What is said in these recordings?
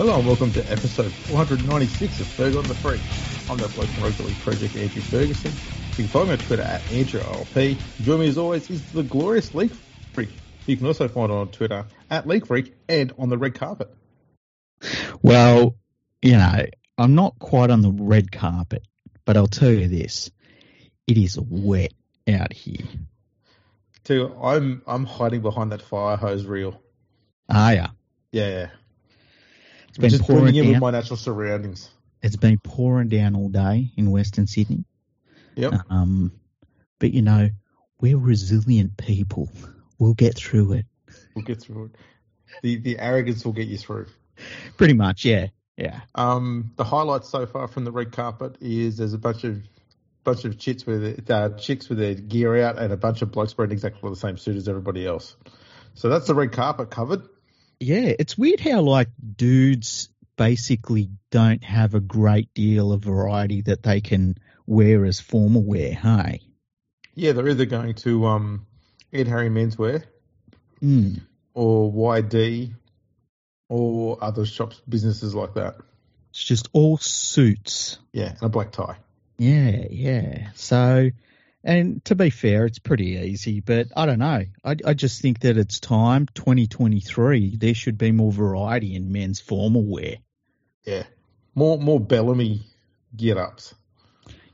Hello and welcome to episode 496 of Fergo and the Freak. I'm the bloke from Rugby League Project, Andrew Ferguson. You can follow me on Twitter at AndrewRLP. Join me as always is the glorious League Freak. You can also find on Twitter at League Freak and on the red carpet. Well, you know, I'm not quite on the red carpet, but I'll tell you this: it is wet out here. You, I'm I'm hiding behind that fire hose reel. Ah, yeah. yeah. Yeah, It's I'm been just pouring in with down. my natural surroundings. It's been pouring down all day in Western Sydney. Yep. Um, but you know, we're resilient people. We'll get through it. We'll get through it. The the arrogance will get you through. Pretty much, yeah, yeah. Um, the highlights so far from the red carpet is there's a bunch of bunch of chicks with uh, chicks with their gear out and a bunch of blokes wearing exactly the same suit as everybody else. So that's the red carpet covered. Yeah, it's weird how like dudes basically don't have a great deal of variety that they can wear as formal wear. Hey, Yeah, they're either going to um, Ed Harry Menswear mm. or YD or other shops, businesses like that. it's just all suits. Yeah, and a black tie. Yeah, yeah. So, and to be fair, it's pretty easy, but I don't know. I, I just think that it's time, 2023, there should be more variety in men's formal wear. Yeah, more more Bellamy get ups.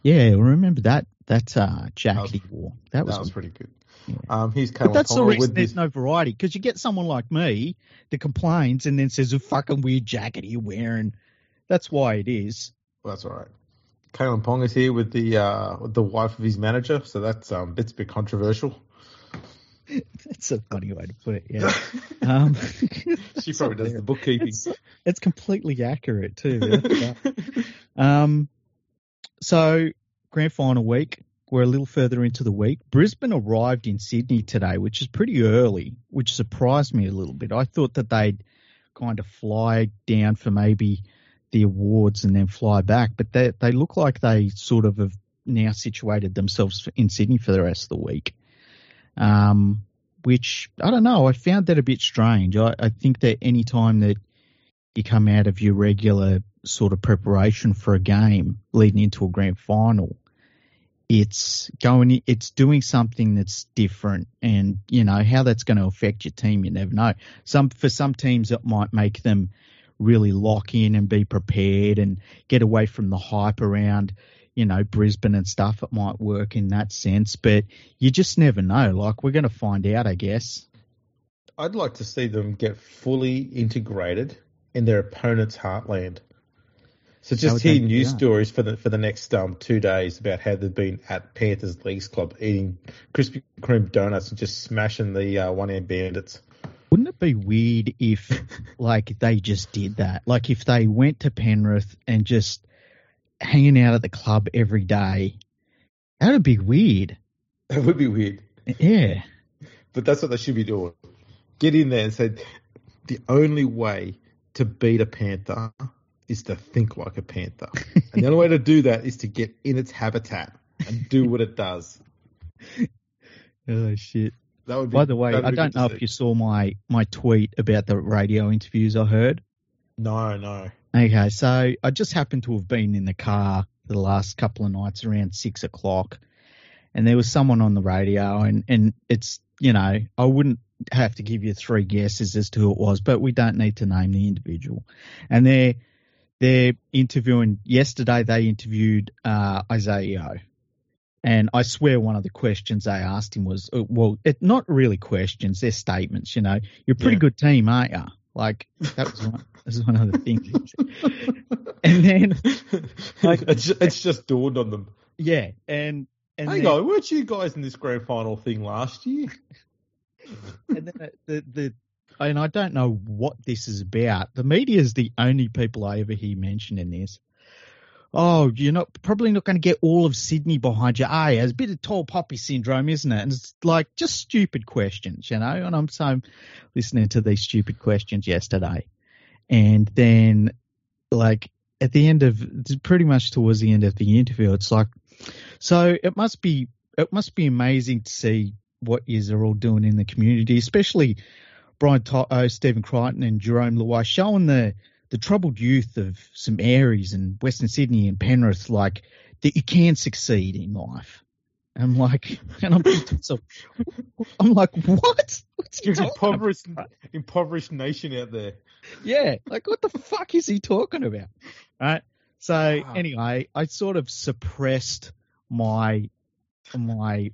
Yeah, remember that that uh, jacket he wore? That was, That was pretty good. Yeah. Um, here's But that's the reason there's this. no variety because you get someone like me that complains and then says, "A fucking weird jacket you're wearing." That's why it is. Well, that's all right. Kalyn Ponga is here with the uh, with the wife of his manager, so that's um, a bit controversial. That's a funny way to put it. Yeah. Um, She probably does the bookkeeping. It's, it's completely accurate too. Um, so grand final week. We're a little further into the week. Brisbane arrived in Sydney today, which is pretty early, which surprised me a little bit. I thought that they'd kind of fly down for maybe the awards and then fly back, but they they look like they sort of have now situated themselves in Sydney for the rest of the week. Um, which I don't know. I found that a bit strange. I, I think that any time that you come out of your regular sort of preparation for a game leading into a grand final, it's going, it's doing something that's different, and you know how that's going to affect your team. You never know. Some for some teams it might make them really lock in and be prepared and get away from the hype around you know, Brisbane and stuff, it might work in that sense, but you just never know. Like, we're going to find out, I guess. I'd like to see them get fully integrated in their opponent's heartland. So just hear news that? stories for the for the next um, two days about how they've been at Panthers Leagues Club eating Krispy Kreme donuts and just smashing the uh, one hand bandits. It be weird if, like, they just did that? Like, if they went to Penrith and just hanging out at the club every day, that would be weird. That would be weird, Yeah. but that's what they should be doing. Get in there and say the only way to beat a panther is to think like a panther, and the only way to do that is to get in its habitat and do what it does. Oh, shit. That would be. By the way, I don't know if you saw my, my tweet about the radio interviews I heard. No, no. Okay, so I just happened to have been in the car the last couple of nights around six o'clock, and there was someone on the radio, and and it's you know I wouldn't have to give you three guesses as to who it was, but we don't need to name the individual, and they're they're interviewing. Yesterday they interviewed uh, Isaiah. And I swear one of the questions they asked him was, uh, well, it not really questions, they're statements. You know, you're a pretty Yeah. good team, aren't you? Like that was one, that was one of the things. And then, like- it's, it's just dawned on them. Yeah, and and Hang then, on, weren't you guys in this grand final thing last year? and then the the and I don't know what this is about. The media is the only people I ever hear mention in this. Oh, you're not probably not going to get all of Sydney behind you. Ah, it's a bit of tall poppy syndrome, isn't it? And it's like just stupid questions, you know. And I'm so listening to these stupid questions yesterday, and then like at the end of pretty much towards the end of the interview, it's like, so it must be it must be amazing to see what yous are all doing in the community, especially Brian uh, Stephen Crichton and Jarome Luai showing the the troubled youth of St Mary's and Western Sydney and Penrith, like that you can succeed in life. And I'm like, and I'm so, I'm like, what? What's he impoverished, about? impoverished nation out there. Yeah, like what the fuck is he talking about? Right. So Wow. anyway, I sort of suppressed my my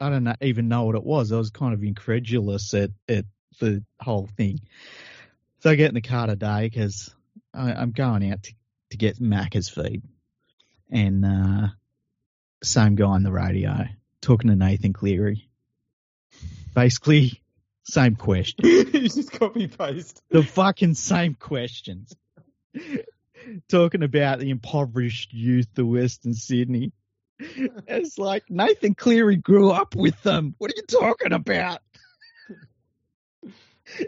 I don't know, even know what it was. I was kind of incredulous at at the whole thing. So I get in the car today because I'm going out to, to get Macca's feed, and uh, same guy on the radio talking to Nathan Cleary. Basically, same question you just copy paste. the fucking same questions. Talking about the impoverished youth of Western Sydney. It's like Nathan Cleary grew up with them. What are you talking about?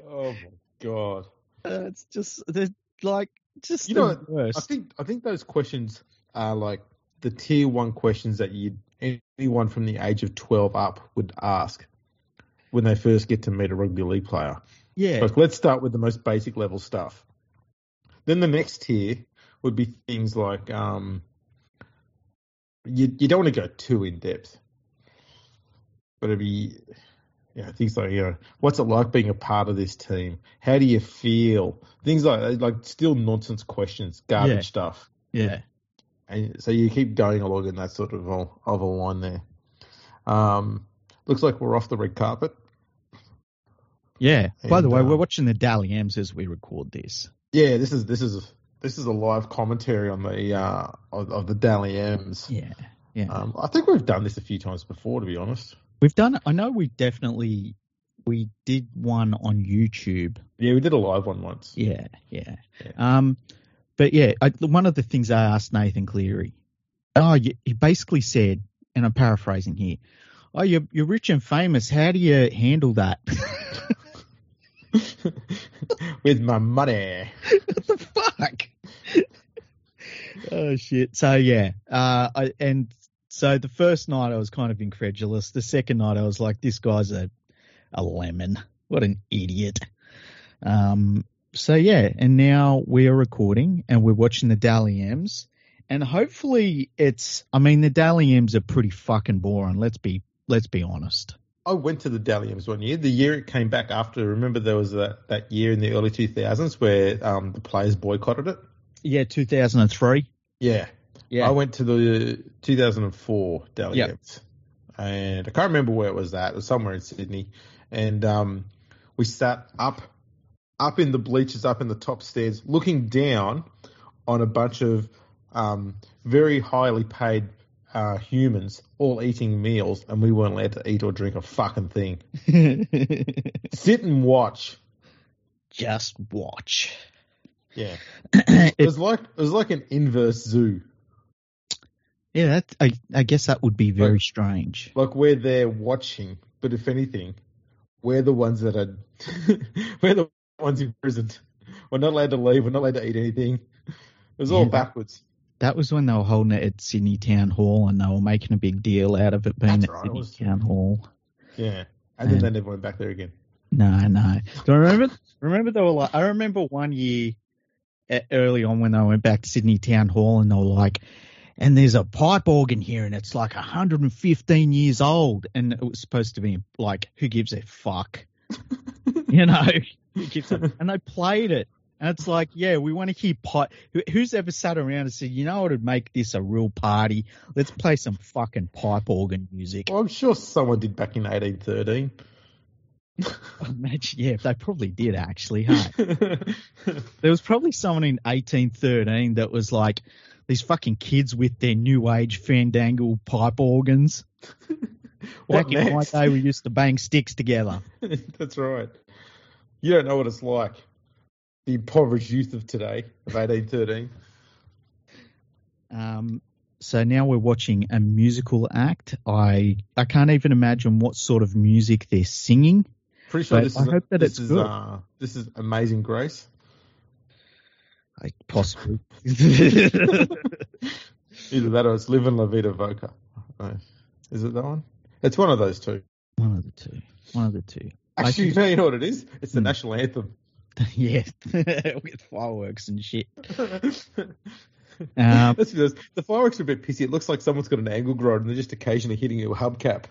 Oh my god. Uh, it's just they're like just You the know what? I think I think those questions are like the tier one questions that you anyone from the age of twelve up would ask when they first get to meet a rugby league player. yeah, Like, let's start with the most basic level stuff. Then the next tier would be things like um, you you don't want to go too in depth, but it'd be yeah things like you know what's it like being a part of this team? How do you feel? Things like like still nonsense questions, garbage Yeah. stuff, yeah, and so you keep going along in that sort of a, of a line there. Um, looks like we're off the red carpet. yeah. By the way, um, we're watching the Dally M's as we record this. Yeah, this is this is this is a live commentary on the uh, of, of the Dally M's. Yeah, yeah. Um, I think we've done this a few times before, to be honest. We've done. I know we definitely we did one on YouTube. Yeah, we did a live one once. Yeah, yeah. Yeah. Um, but yeah, I, one of the things I asked Nathan Cleary, oh, you, he basically said, and I'm paraphrasing here, oh, you're, you're rich and famous. How do you handle that? With my money. what the fuck? oh shit. So yeah, uh, I, and so the first night I was kind of incredulous. The second night I was like, this guy's a, a lemon. What an idiot. Um, so yeah, and now we are recording and we're watching the Dally M's, and hopefully it's. I mean, the Dally M's are pretty fucking boring. Let's be let's be honest. I went to the Dally M's one year. The year it came back after, remember there was that, that year in the early 2000s where um, the players boycotted it? Yeah, 2003. Yeah. Yeah, I went to the 2004 Dally Yep. And I can't remember where it was at. It was somewhere in Sydney. And um, we sat up up in the bleachers, up in the top stairs, looking down on a bunch of um, very highly paid uh, humans all eating meals, and we weren't allowed to eat or drink a fucking thing. Sit and watch. Just watch. Yeah, it It- was like it was like an inverse zoo. Yeah, that, I, I guess that would be very Like- strange. Like we're there watching, but if anything, we're the ones that are we're the ones in prison. We're not allowed to leave. We're not allowed to eat anything. It was all backwards. That was when they were holding it at Sydney Town Hall and they were making a big deal out of it being That's at right, Sydney was- Town Hall. Yeah, and then And- they never went back there again. No, no. Do I remember? remember they were like, I remember one year early on when they went back to Sydney Town Hall and they were like, and there's a pipe organ here and it's like 115 years old and it was supposed to be like, who gives a fuck? you know, a, and they played it. And it's like, yeah, we want to hear pipe. Who's ever sat around and said, you know what would make this a real party? Let's play some fucking pipe organ music. Well, I'm sure someone did back in 1813. Imagine, yeah, they probably did actually. Hey, there was probably someone in 1813 that was like these fucking kids with their new age fandangle pipe organs. Back in my day, we used to bang sticks together. That's right. You don't know what it's like. The impoverished youth of today, of 1813. Um, so now we're watching a musical act. I I can't even imagine what sort of music they're singing. Pretty sure this I is hope that this it's is good. uh, this is Amazing Grace. I possibly. Either that or it's Living La Vida Loca. Is it that one? It's one of those two. one of the two. One of the two. Actually, you know, you know what it is? It's the Hmm. national anthem. yeah, with fireworks and shit. Um, That's because the fireworks are a bit pissy. It looks like someone's got an angle grinder and they're just occasionally hitting it with a hubcap.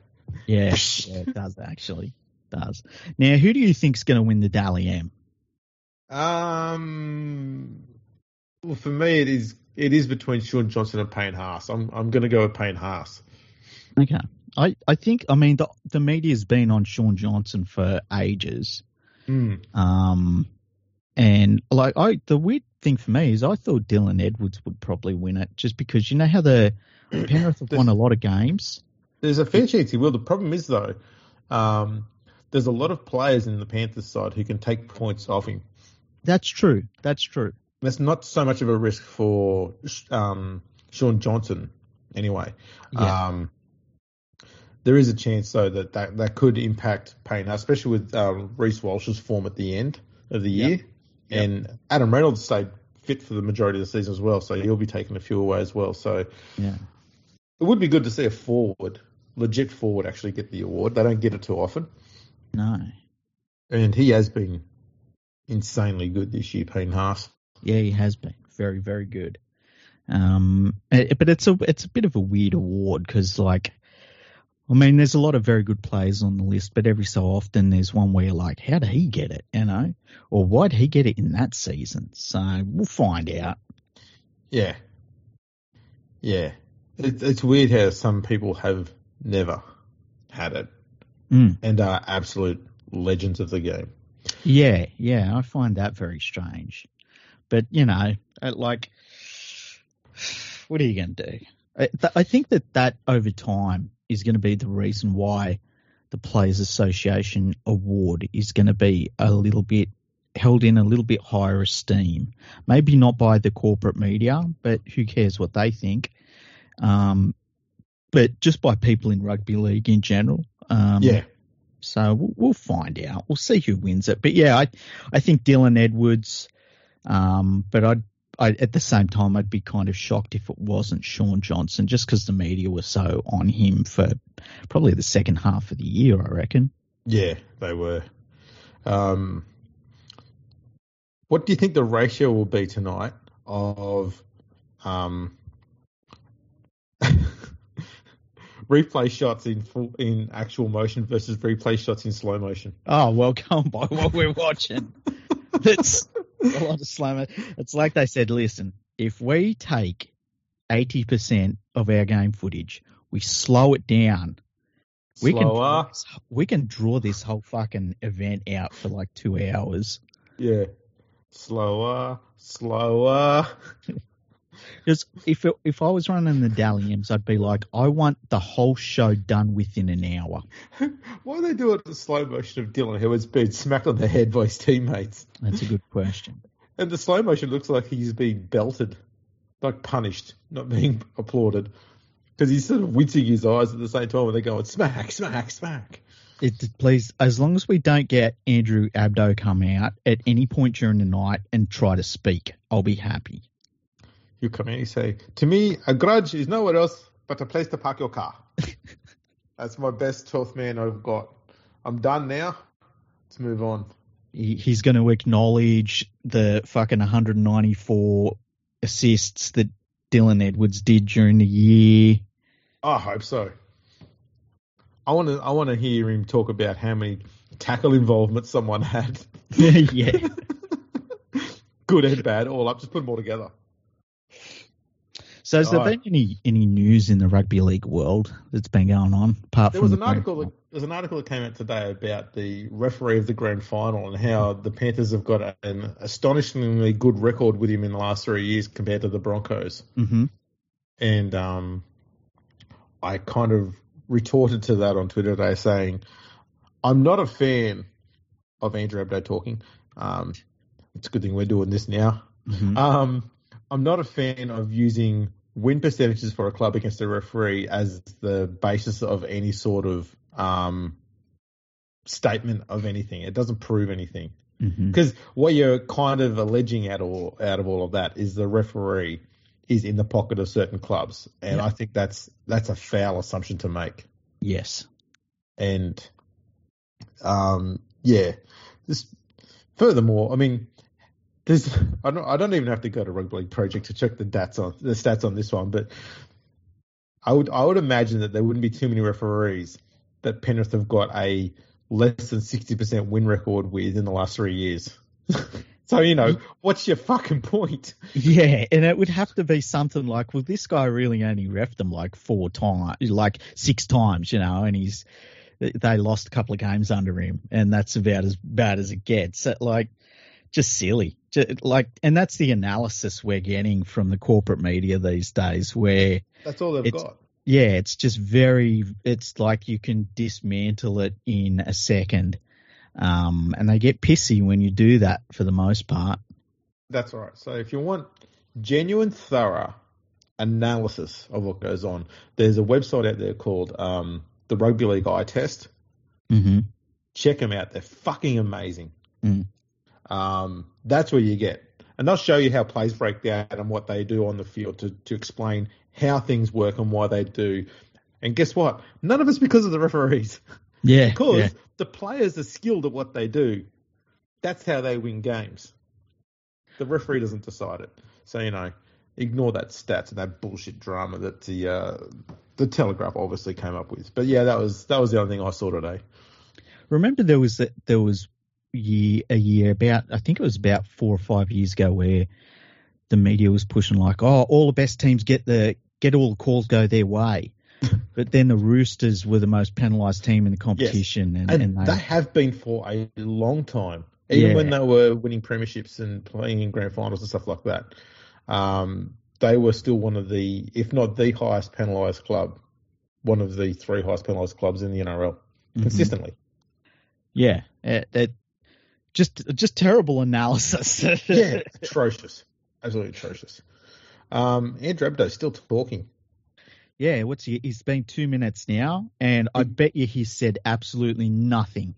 yeah, yeah, it does actually. Does. Now, who do you think's going to win the Dally M? Um, well, for me, it is it is between Shaun Johnson and Payne Haas. I'm I'm going to go with Payne Haas. Okay. I, I think, I mean, the, the media's been on Shaun Johnson for ages. Mm. Um, and like, I, the weird thing for me is I thought Dylan Edwards would probably win it just because you know how the Penrith have won a lot of games. There's a fair chance he will. The problem is though, um, there's a lot of players in the Panthers side who can take points off him. That's true. That's true. That's not so much of a risk for um, Shaun Johnson, anyway. Yeah. Um, there is a chance though that that, that could impact Payne, especially with um, Reece Walsh's form at the end of the Yep. year, Yep. and Adam Reynolds stayed fit for the majority of the season as well, so he'll be taking a few away as well. So Yeah. it would be good to see a forward, legit forward, actually get the award. They don't get it too often, No. and he has been insanely good this year, Payne Haas. Yeah, he has been very, very good. Um, eh, but it's a it's a bit of a weird award because, like, I mean, there's a lot of very good players on the list, but every so often there's one where you're like, how did he get it? You know, or why did he get it in that season? So we'll find out. Yeah, yeah. It, it's weird how some people have never had it Mm. and are absolute legends of the game. Yeah, yeah, I find that very strange. But you know, uh, like, what are you going to do? I, th- I think that that over time is going to be the reason why the Players Association award is going to be a little bit held in a little bit higher esteem. Maybe not by the corporate media, but who cares what they think? Um, but just by people in rugby league in general. Um, Yeah, so we'll, we'll find out. We'll see who wins it. But yeah, I I think Dylan Edwards. Um, but I'd I, at the same time I'd be kind of shocked if it wasn't Shaun Johnson, just because the media was so on him for probably the second half of the year. I reckon. yeah, they were. Um, what do you think the ratio will be tonight of um, replay shots in full in actual motion versus replay shots in slow motion? Oh well, on by what we're watching. That's a lot of slammer. It's like they said. Listen, if we take eighty percent of our game footage, we slow it down. We can Slower, this, we can draw this whole fucking event out for like two hours. yeah, slower, slower. Because if it, if I was running the Dally M's, I'd be like, I want the whole show done within an hour. Why do they do it the slow motion of Dylan Edwards being smacked on the head by his teammates? That's a good question. And the slow motion looks like he's being belted, like punished, not being applauded. Because he's sort of wincing his eyes at the same time when they're going smack, smack, smack. It, please, as long as we don't get Andrew Abdo come out at any point during the night and try to speak, I'll be happy. You come in and say, To me, a grudge is nowhere else but a place to park your car. That's my best 12th man I've got. I'm done now. Let's move on. He, he's going to acknowledge the fucking 194 assists that Dylan Edwards did during the year. I hope so. I want to. I want to hear him talk about how many tackle involvements someone had. yeah. Good and bad, all up. Just put them all together. So has there Oh. been any any news in the rugby league world that's been going on apart There was the an article. That, there's an article that came out today about the referee of the grand final and how the Panthers have got an astonishingly good record with him in the last three years compared to the Broncos. Mhm. And um, I kind of retorted to that on Twitter today, saying, "I'm not a fan of Andrew Abdo talking. Um, it's a good thing we're doing this now. Mhm. Um, I'm not a fan of using win percentages for a club against a referee as the basis of any sort of um, statement of anything. It doesn't prove anything because what you're kind of alleging out of out of all of that is the referee is in the pocket of certain clubs, and Yeah. I think that's that's a foul assumption to make. Yes. And um, yeah, this furthermore, I mean, there's I don't I don't even have to go to Rugby League Project to check the stats on the stats on this one, but I would I would imagine that there wouldn't be too many referees that Penrith have got a less than sixty percent win record with in the last three years. so you know, what's your fucking point? Yeah, and it would have to be something like, well, this guy really only refed them like four times, like six times, you know, and he's they lost a couple of games under him, and that's about as bad as it gets. Like, just silly. Just, like, and that's the analysis we're getting from the corporate media these days, where that's all they've got. Yeah, it's just very. It's like you can dismantle it in a second, um, and they get pissy when you do that for the most part. That's right. So if you want genuine, thorough analysis of what goes on, there's a website out there called um, the Rugby League Eye Test. Mm-hmm. Check them out; they're fucking amazing. Mm. Um, that's where you get, and they'll show you how plays break down and what they do on the field to to explain how things work and why they do. And guess what? None of it's because of the referees. Yeah, because yeah. the players are skilled at what they do. That's how they win games. The referee doesn't decide it. So you know, ignore that stats and that bullshit drama that the uh, the Telegraph obviously came up with. But yeah, that was that was the only thing I saw today. Remember, there was that there was year a year about I think it was about four or five years ago where the media was pushing like, oh, all the best teams get the get all the calls go their way. but then the Roosters were the most penalised team in the competition, yes. and, and, and they, they, have been for a long time, even Yeah. when they were winning premierships and playing in grand finals and stuff like that. Um, they were still one of the, if not the highest penalised club, one of the three highest penalised clubs in the NRL Mhm. consistently. yeah, it, it, just just terrible analysis. yeah, atrocious, absolutely atrocious. Um, Andrew Abdo's still talking. yeah. What's he? He's been two minutes now, and I bet you he said absolutely nothing.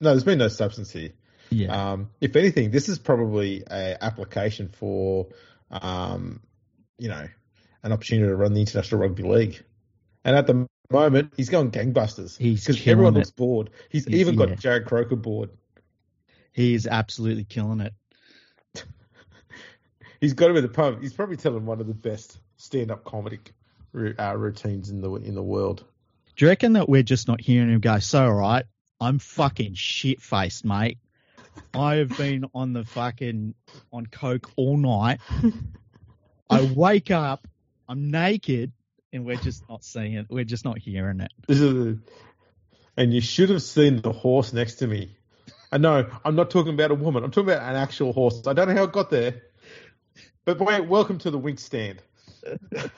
No, there's been no substance here. Yeah, Um, if anything, this is probably a application for, um, you know, an opportunity to run the International Rugby League. And at the moment, he's going gangbusters He's because everyone it. looks bored. He's, He's- even yeah. got Jarrod Croker bored. He is absolutely killing it. He's got him in the pub. He's probably telling one of the best stand-up comedic uh, routines in the in the world. Do you reckon that we're just not hearing him go? So all right, I'm fucking shit faced, mate. I have been on the fucking on coke all night. I wake up, I'm naked, and we're just not seeing it. We're just not hearing it. And you should have seen the horse next to me. I know I'm not talking about a woman. I'm talking about an actual horse. I don't know how it got there. But wait, welcome to the wink stand.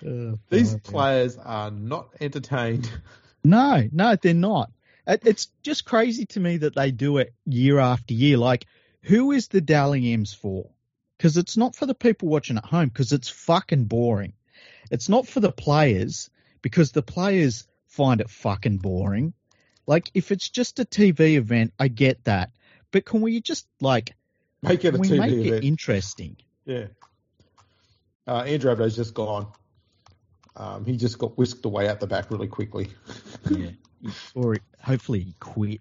These Oh, players are not entertained. No, no, they're not. It's just crazy to me that they do it year after year. Like, who is the Dally M's for? Because it's not for the people watching at home, because it's fucking boring. It's not for the players, because the players find it fucking boring. Like, if it's just a TV event, I get that. But can we just, like, Make it a TV make event. it interesting? yeah. Uh, Andrew Abdo's just gone. Um, he just got whisked away out the back really quickly. Yeah. or hopefully he quit.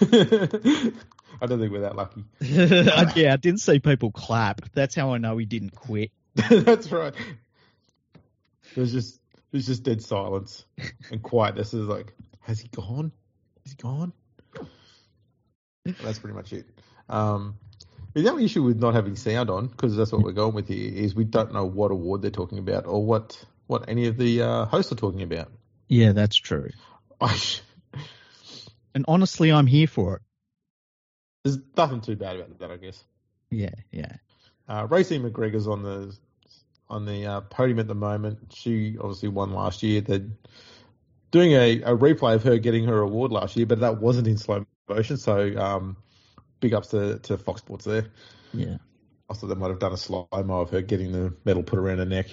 I don't think we're that lucky. yeah, I didn't see people clap. That's how I know he didn't quit. That's right. There's just there's just dead silence and quietness. Is like, has he gone? Has he gone? That's pretty much it. Um, the only issue with not having sound on, because that's what we're going with here, is we don't know what award they're talking about or what what any of the uh, hosts are talking about. Yeah, that's true. And honestly, I'm here for it. there's nothing too bad about that, I guess. Yeah, yeah. Uh, Raecene McGregor's on the on the uh, podium at the moment. She obviously won last year. They're doing a, a replay of her getting her award last year, but that wasn't in slow motion. So um, big ups to, to Fox Sports there. Yeah. I thought they might have done a slow mo of her getting the medal put around her neck.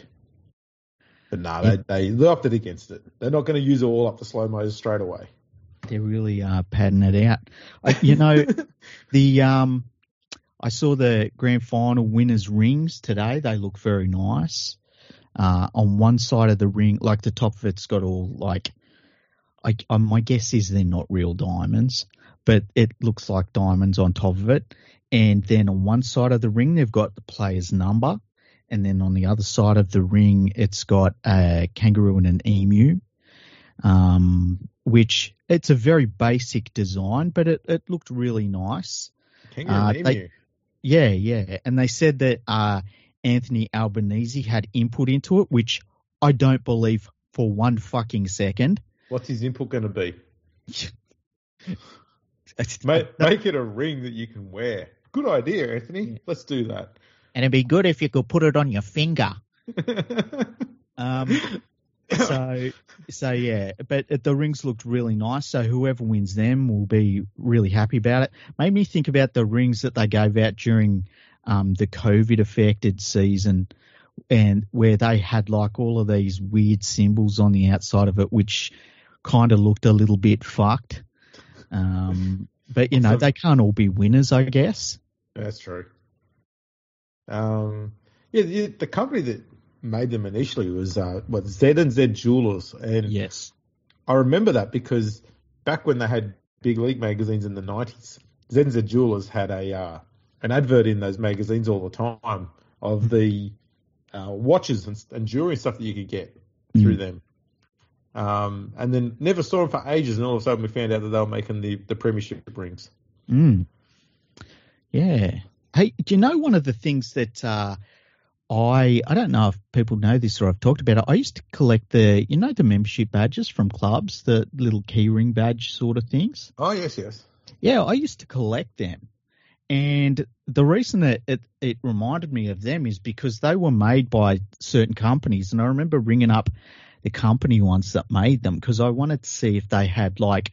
But no, they, they, they opted against it. They're not going to use it all up the slow mos straight away. They're really are padding it out. I, you know, the um, I saw the grand final winners' rings today. They look very nice. Uh, on one side of the ring, like the top of it's got all like, I, um, my guess is they're not real diamonds, but it looks like diamonds on top of it. And then on one side of the ring, they've got the player's number. And then on the other side of the ring, it's got a kangaroo and an emu, um, which it's a very basic design, but it, it looked really nice. Kangaroo Uh, and they- emu. Yeah, yeah. And they said that uh, Anthony Albanese had input into it, which I don't believe for one fucking second. What's his input going to be? Make, make it a ring that you can wear. Good idea, Anthony. Let's do that. And it'd be good if you could put it on your finger. Um, so, so yeah, but the rings looked really nice. So whoever wins them will be really happy about it. Made me think about the rings that they gave out during um, the COVID affected season, and where they had like all of these weird symbols on the outside of it, which kind of looked a little bit fucked. Um, but you know, they can't all be winners, I guess. That's true. Um, yeah, the, the company that made them initially was uh, what Z and Z Jewelers, and Yes. I remember that because back when they had big league magazines in the nineties, Z and Z Jewelers had a uh, an advert in those magazines all the time of the uh, watches and, and jewelry stuff that you could get through them. Um, and then never saw them for ages, and all of a sudden we found out that they were making the the premiership rings. Mm. Yeah. Hey, do you know one of the things that uh, I I don't know if people know this or I've talked about it. I used to collect the you know the membership badges from clubs, the little keyring badge sort of things. Oh yes, yes. Yeah, I used to collect them. And the reason that it, it reminded me of them is because they were made by certain companies. And I remember ringing up the company ones that made them because I wanted to see if they had like,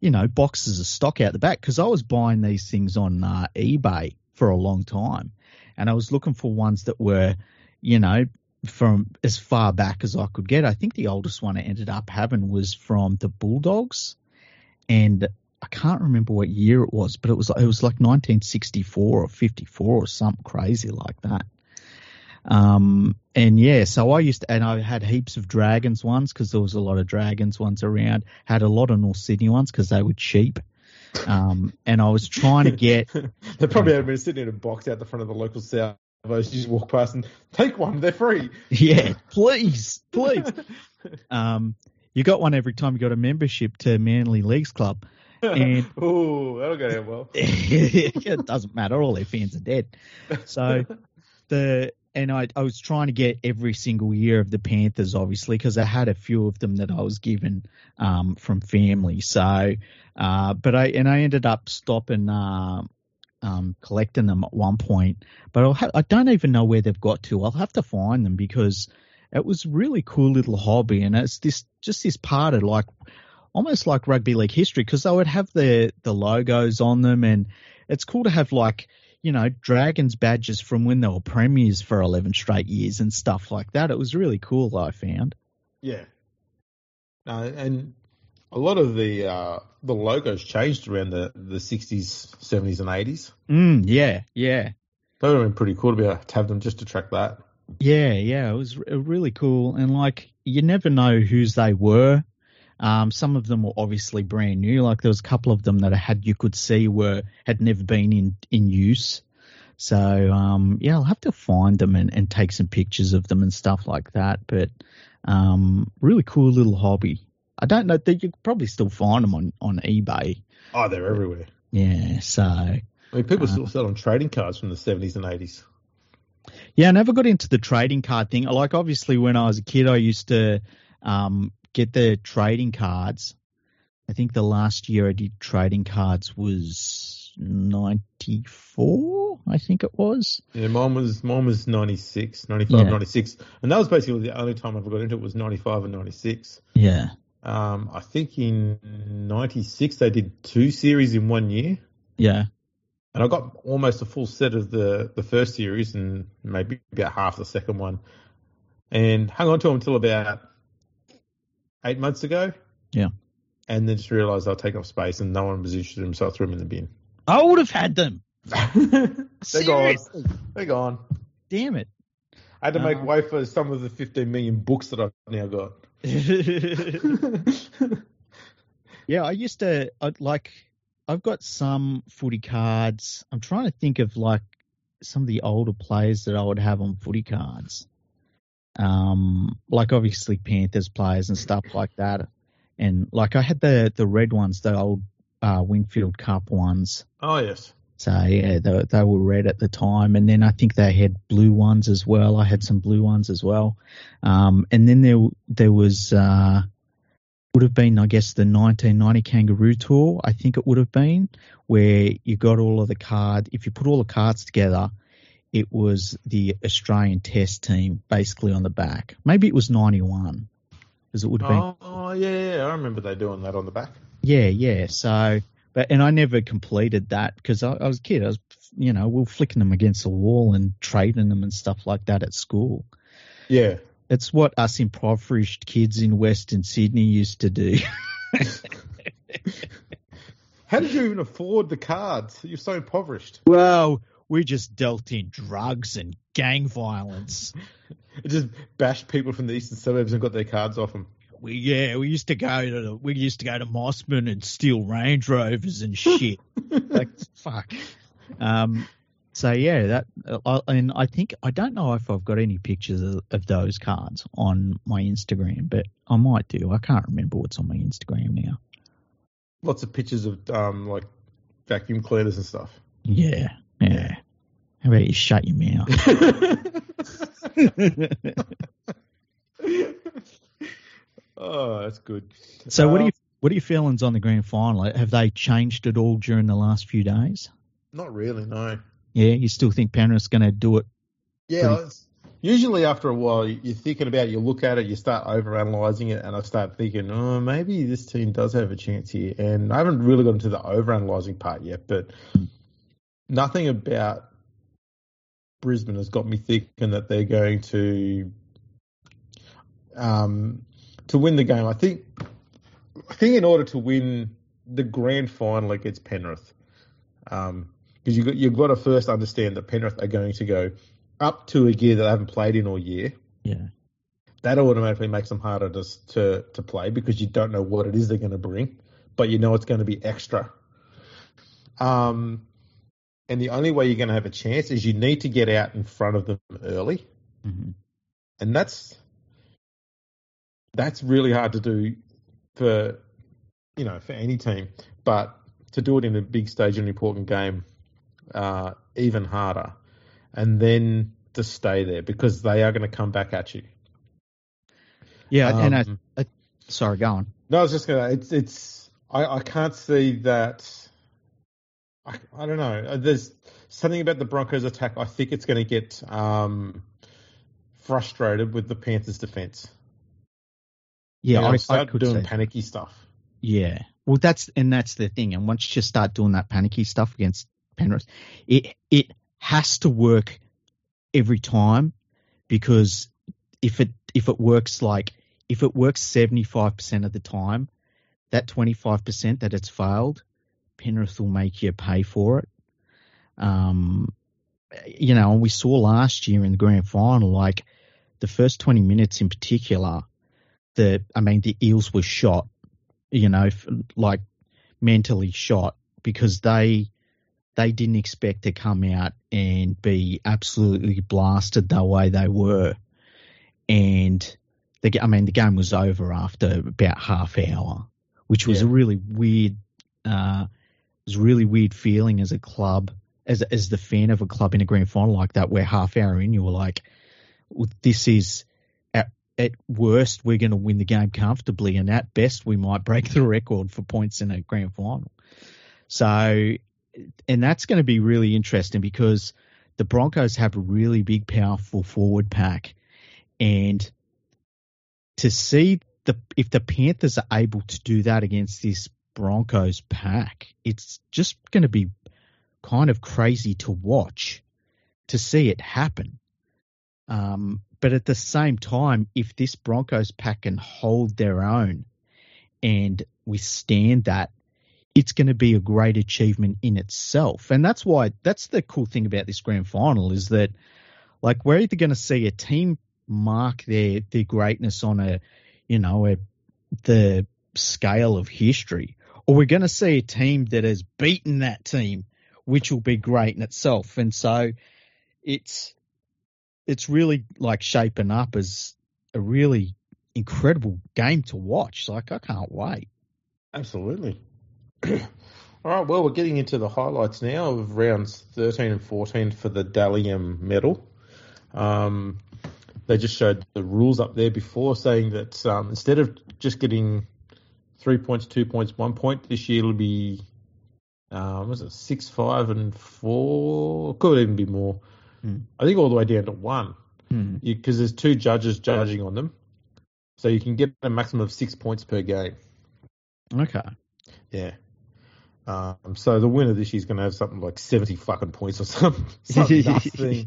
you know, boxes of stock out the back because I was buying these things on uh, eBay for a long time. And I was looking for ones that were, you know, from as far back as I could get. I think the oldest one I ended up having was from the Bulldogs. And I can't remember what year it was, but it was it was like 1964 or 54 or something crazy like that. Um, and yeah, so I used to, and I had heaps of dragons ones because there was a lot of dragons ones around. Had a lot of North Sydney ones because they were cheap. Um, and I was trying to get they probably had been sitting in a box out the front of the local Salvos. You just walk past and take one. They're free. yeah, please, please. Um, you got one every time you got a membership to Manly Leagues Club. And- Ooh, that'll go down well. it doesn't matter. All their fans are dead. So the and I I was trying to get every single year of the Panthers, obviously, because I had a few of them that I was given um, from family. So, uh, but I and I ended up stopping. Uh, um, collecting them at one point, but ha- I don't even know where they've got to. I'll have to find them because it was really cool little hobby, and it's this just this part of like almost like rugby league history because they would have the the logos on them, and it's cool to have like you know Dragons badges from when they were premiers for eleven straight years and stuff like that. It was really cool. I found. Yeah. No, and a lot of the uh, the logos changed around the the sixties, seventies, and eighties. Mm, yeah, yeah. That would have been pretty cool to be able to have them just to track that. Yeah, yeah, it was r- really cool, and like you never know whose they were. Um, some of them were obviously brand new. Like there was a couple of them that I had you could see were had never been in in use. So um, yeah, I'll have to find them and, and take some pictures of them and stuff like that. But um, really cool little hobby. I don't know that you could probably still find them on on eBay. Oh, they're everywhere. Yeah, so I mean, people Uh, still selling trading cards from the seventies and eighties. Yeah, I never got into the trading card thing. Like, obviously, when I was a kid, I used to um, get the trading cards. I think the last year I did trading cards was 94, I think it was. Yeah, mine was mine was 96, 95, Yeah. 96. and that was basically the only time I ever got into it was ninety five and ninety six. Yeah. Um, I think in ninety six they did two series in one year. Yeah. And I got almost a full set of the, the first series and maybe about half the second one. And hung on to them until about eight months ago. Yeah. And then just realised they'll take up space and no one was interested in them, so I threw them in the bin. I would have had them. They're gone. They're gone. Damn it. I had to make Uh, way for some of the 15 million books that I've now got. yeah, I used to I'd like I've got some footy cards. I'm trying to think of like some of the older players that I would have on footy cards. Um, like obviously Panthers players and stuff like that. And like I had the the red ones, the old uh, Winfield Cup ones. Oh yes. So yeah, they, they were red at the time, and then I think they had blue ones as well. I had some blue ones as well, um, and then there there was uh, would have been I guess the 1990 Kangaroo Tour. I think it would have been where you got all of the card. If you put all the cards together, it was the Australian Test team basically on the back. Maybe it was 91 because it would have been. Oh yeah, yeah, I remember they doing that on the back. Yeah, yeah. So, but and I never completed that because I, I was a kid. I was, you know, we were flicking them against the wall and trading them and stuff like that at school. Yeah. It's what us impoverished kids in Western Sydney used to do. How did you even afford the cards? You're so impoverished. well, we just dealt in drugs and gang violence. It just bashed people from the eastern suburbs and got their cards off them. We yeah, we used to go to the, we used to go to Mosman and steal Range Rovers and shit. like fuck. Um, so yeah, that uh, and I think I don't know if I've got any pictures of, of those cards on my Instagram, but I might do. I can't remember what's on my Instagram now. Lots of pictures of um like vacuum cleaners and stuff. Yeah, yeah. How about you shut your mouth? oh, that's good. so what are you uh, what are your feelings on the grand final? Have they changed at all during the last few days? Not really, no. Yeah, you still think Penrith's going to do it? Yeah, Pretty- it's, usually after a while, you're thinking about it, you look at it, you start overanalyzing it, and I start thinking, oh, maybe this team does have a chance here. And I haven't really gotten to the overanalyzing part yet, but hmm. Nothing about Brisbane has got me thinking that they're going to um, to win the game. I think I think in order to win the grand final against Penrith, because you got you've got to first understand that Penrith are going to go up to a gear that they haven't played in all year. Yeah. That automatically makes them harder to to, to play because you don't know what it is they're going to bring, but you know it's going to be extra. Um, and the only way you're going to have a chance is you need to get out in front of them early, hmm and that's that's really hard to do for you know for any team, but to do it in a big stage in an important game, uh, even harder, and then to stay there because they are going to come back at you. Yeah, and I, Um, I, sorry, go on. No, I was just gonna. It's it's. I I can't see that. I I don't know. There's something about the Broncos attack. I think it's going to get um frustrated with the Panthers defense. Yeah, They'll I, I start could doing panicky stuff. Yeah. Well, that's and that's the thing. And once you start doing that panicky stuff against Penrith, it it has to work every time because if it if it works like if it works seventy five percent of the time, that twenty five percent that it's failed, Penrith will make you pay for it. Um, you know, and we saw last year in the grand final, like the first twenty minutes in particular, the I mean the Eels were shot you know, like mentally shot because they they didn't expect to come out and be absolutely blasted the way they were, and the I mean the game was over after about half hour, which was a really weird, uh, it was a really weird feeling as a club, as as the fan of a club in a grand final like that, where half hour in you were like, well, this is at, at worst we're going to win the game comfortably, and at best we might break the record for points in a grand final. So, and that's going to be really interesting because the Broncos have a really big, powerful forward pack, and to see the if the Panthers are able to do that against this Broncos pack, it's just going to be kind of crazy to watch to see it happen. Um, but at the same time, if this Broncos pack can hold their own and withstand that, it's going to be a great achievement in itself. And that's why that's the cool thing about this grand final is that like we're either going to see a team mark their their greatness on a you know a the scale of history or we're going to see a team that has beaten that team, which will be great in itself. And so it's it's really like shaping up as a really incredible game to watch. Like I can't wait. Absolutely. All right, well, we're getting into the highlights now of rounds 13 and 14 for the Dally M medal. Um, they just showed the rules up there before saying that um, instead of just getting three points, two points, one point, this year it'll be, um, was it six, five, and four? Could even be more. Hmm. I think all the way down to one Hmm. because there's two judges judging on them. So you can get a maximum of six points per game. Okay. Yeah. Um, so the winner this year is going to have something like 70 fucking points or something. Some nuts.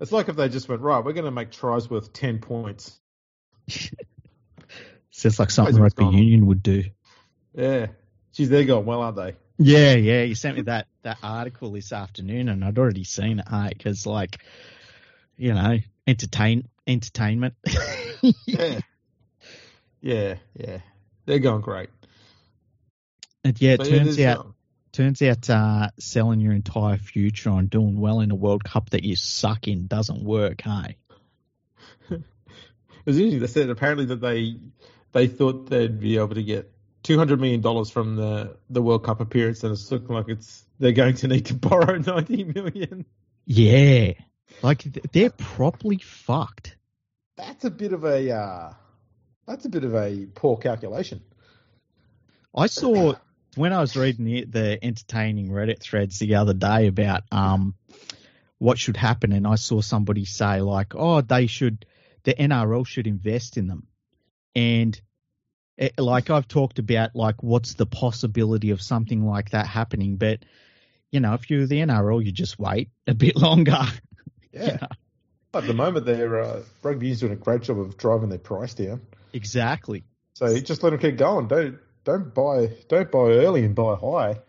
It's like if they just went, right, we're going to make tries worth 10 points. Sounds like something rugby union would do. Yeah. Geez, they're going well, aren't they? Yeah, yeah. You sent me that that article this afternoon, and I'd already seen it. Hey, because like, you know, entertain entertainment. Yeah. yeah, yeah. They're going great. And yeah, it So, turns there's, out um, turns out uh, selling your entire future on doing well in a World Cup that you suck in doesn't work. Hey. It was interesting. They said apparently that they they thought they'd be able to get two hundred million dollars from the the World Cup appearance, and it's looking like it's they're going to need to borrow ninety million. Yeah, like they're properly fucked. That's a bit of a uh, that's a bit of a poor calculation. I saw when I was reading the, the entertaining Reddit threads the other day about um what should happen, and I saw somebody say like, "Oh, they should, the NRL should invest in them," and it, like I've talked about, like what's the possibility of something like that happening, but you know, if you're the NRL, you just wait a bit longer. Yeah. At the moment, they're uh, rugby union's doing a great job of driving their price down. exactly. So just let them keep going. Don't don't buy don't buy early and buy high.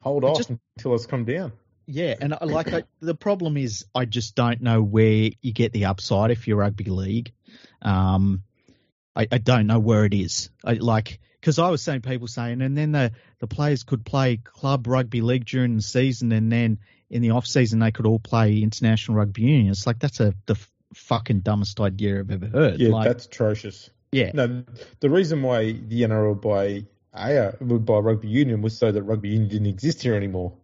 Hold I off just- until it's come down. Yeah, and I like I, the problem is I just don't know where you get the upside if you're rugby league. Um, I, I don't know where it is. I like because I was seeing people saying, and then the the players could play club rugby league during the season, and then in the off season they could all play international rugby union. It's like that's a the f- fucking dumbest idea I've ever heard. Yeah, like, that's atrocious. yeah, No, the reason why the NRL by AR buy rugby union was so that rugby union didn't exist here anymore.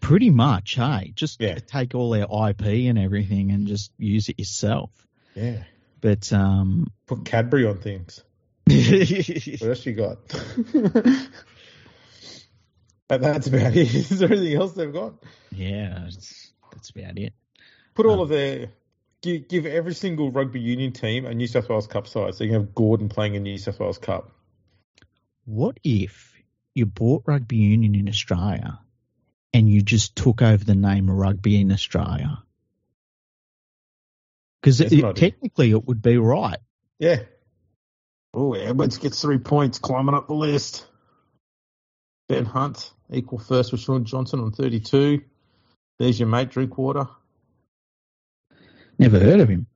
pretty much. Hey, just Yeah. take all their IP and everything and just use it yourself. Yeah. But um, Put Cadbury on things. What else you got? and that's about it. Is there anything else they've got? Yeah, that's, that's about it. Put all Um, of their give, give every single rugby union team a New South Wales Cup side. So you can have Gordon playing in New South Wales Cup. What if you bought rugby union in Australia and you just took over the name of rugby in Australia? Because That's technically it would be right. Yeah. Oh, Edwards gets three points, climbing up the list. Ben Hunt equal first with Shaun Johnson on 32. There's your mate, Drinkwater. Never heard of him.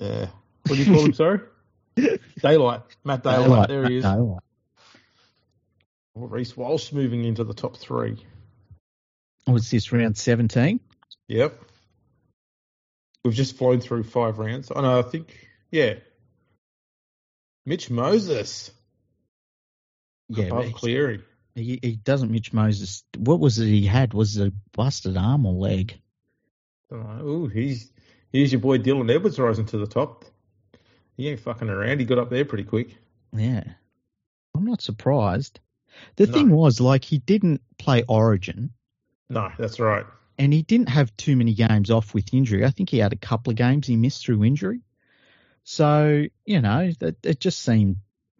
Yeah. What do you call him, sorry? Daylight. Matt Daylight. there he is. Daylight. Oh, well, Reece Walsh moving into the top three. Oh, Was this round 17? Yep. We've just flown through five rounds. Oh, no, I think, yeah. Mitch Moses Yeah, above Cleary. he, he doesn't Mitch Moses. What was it he had? Was it a busted arm or leg? Oh, he's here's your boy Dylan Edwards rising to the top. He ain't fucking around. He got up there pretty quick. Yeah. I'm not surprised. The No. thing was, like, he didn't play Origin. No, that's right. And he didn't have too many games off with injury. I think he had a couple of games he missed through injury. So, you know, that it just seemed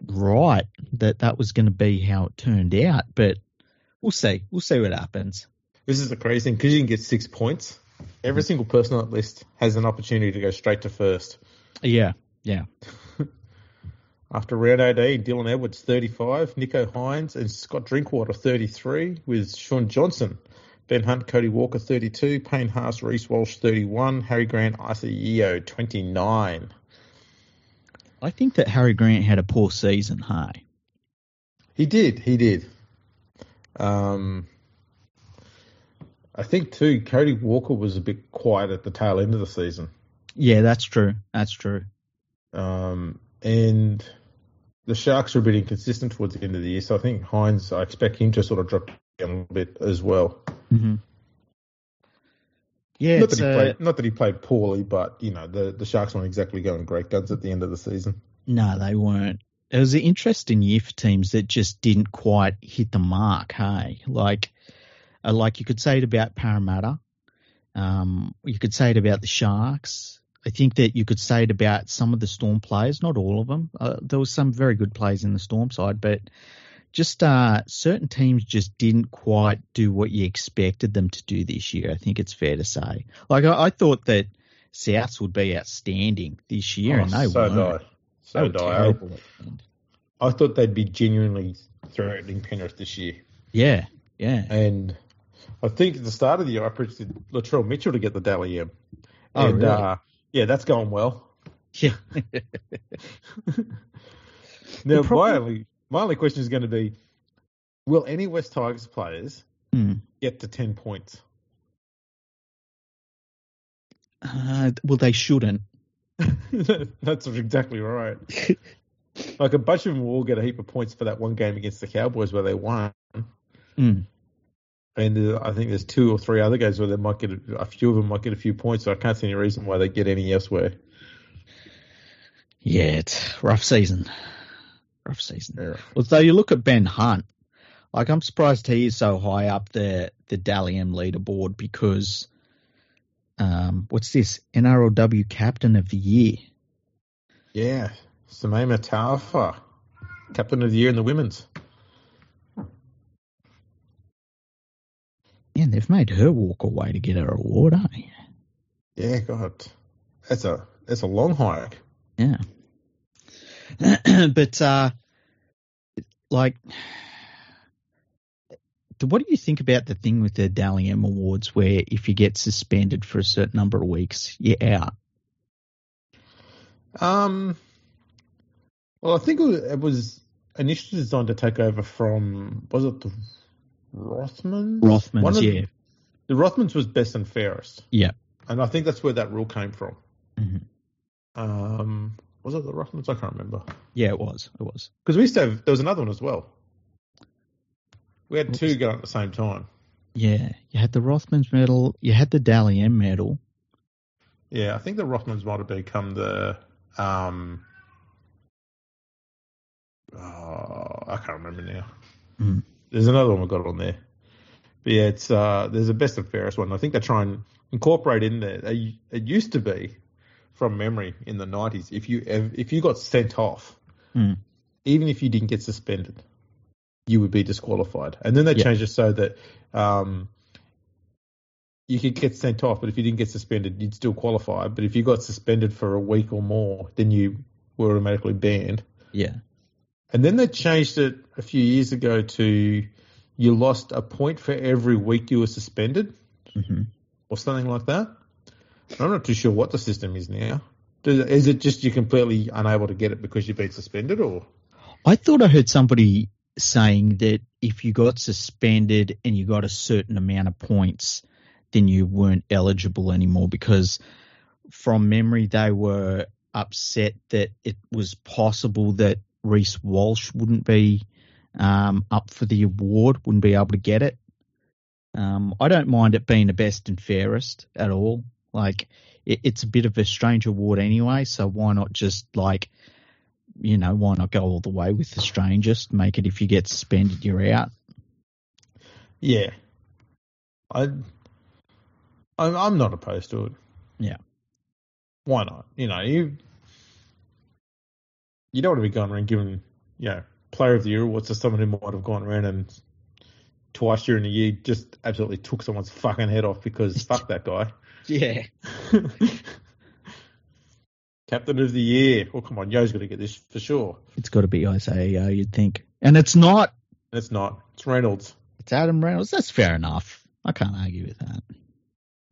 right that that was going to be how it turned out. But we'll see. We'll see what happens. This is the crazy thing because you can get six points. Every single person on that list has an opportunity to go straight to first. Yeah, yeah. After round 18, Dylan Edwards 35, Nicho Hynes and Scott Drinkwater 33, with Shaun Johnson, Ben Hunt, Cody Walker 32, Payne Haas, Reece Walsh 31, Harry Grant, Isaah Yeo 29. I think that Harry Grant had a poor season. Hey, He did. He did. Um, I think too. Cody Walker was a bit quiet at the tail end of the season. Yeah, that's true. That's true. Um, and the Sharks are a bit inconsistent towards the end of the year, so I think Hynes, I expect him to sort of drop little bit as well. Mm-hmm. Yeah, not it's that, he uh, played, not that he played poorly, but you know the the Sharks weren't exactly going great guns at the end of the season. no, they weren't. It was an interesting year for teams that just didn't quite hit the mark. Hey, like, uh, like you could say it about Parramatta. Um, you could say it about the Sharks. I think that you could say it about some of the Storm players, not all of them. Uh, there was some very good players in the Storm side, but just uh, certain teams just didn't quite do what you expected them to do this year. I think it's fair to say. Like I, I thought that Souths would be outstanding this year, Oh, and they so weren't. They So did I. terrible at the end. I thought they'd be genuinely threatening Penrith this year, Yeah, yeah. and I think at the start of the year I predicted Latrell Mitchell to get the Dally M. Oh, and, really? uh, yeah, that's going well. Yeah. Now, The problem- my only my only question is going to be: Will any West Tigers players Hmm. get to ten points? Uh, well, they shouldn't. That's exactly right. like a bunch of them will all get a heap of points for that one game against the Cowboys where they won, Hmm. and uh, I think there's two or three other games where they might get a, a few of them might get a few points. So I can't see any reason why they get any elsewhere. Yeah, it's rough season. Rough season. Yeah. Although you look at Ben Hunt, like I'm surprised he is so high up the the Dally M leaderboard because, um, what's this NRLW Captain of the Year? Yeah, Simaima Taufa, captain of the year in the women's. Yeah, they've made her walk away to get her award, eh? Yeah, God, that's a that's a long hike. Yeah. but uh like what do you think about the thing with the Dally M Awards where if you get suspended for a certain number of weeks, you're out? Um, well, I think it was, it was initially designed to take over from was it the Rothmans? One Rothmans, of- yeah. The Rothmans was best and fairest. Yeah. and I think that's where that rule came from. Mhm. Um, was it the Rothmans? I can't remember Yeah, it was. It was. because we used to have there was another one as well. We had two going at the same time. Yeah. You had the Rothmans medal, you had the Dally M medal. Yeah, I think the Rothmans might have become the um. Oh, I can't remember now. Mm. There's another one we got on there, but yeah, it's uh, there's a best and fairest one. I think they try and incorporate in there. It used to be, from memory, in the '90s, if you if you got sent off, Mm. even if you didn't get suspended, you would be disqualified. And then they Yeah. changed it so that um, you could get sent off, but if you didn't get suspended, you'd still qualify. But if you got suspended for a week or more, then you were automatically banned. Yeah. And then they changed it a few years ago to you lost a point for every week you were suspended hmm or something like that. I'm not too sure what the system is now. Is it just you're completely unable to get it because you've been suspended, or I thought I heard somebody saying that if you got suspended and you got a certain amount of points, then you weren't eligible anymore because from memory they were upset that it was possible that Reece Walsh wouldn't be um, up for the award, wouldn't be able to get it. Um, I don't mind it being the best and fairest at all. Like it, it's a bit of a strange award anyway, so why not just like you know, why not go all the way with the strangest? Make it if you get suspended, you're out. yeah, I I'm, I'm not opposed to it. Yeah. why not? You know, you you don't want to be going around giving you know player of the year awards to someone who might have gone around and twice during the year just absolutely took someone's fucking head off because fuck that guy. Yeah. Captain of the year. Oh, come on, Yeo's got to get this for sure. It's got to be Isaah, you'd think. And it's not. It's not. It's Reynolds. It's Adam Reynolds. That's fair enough. I can't argue with that.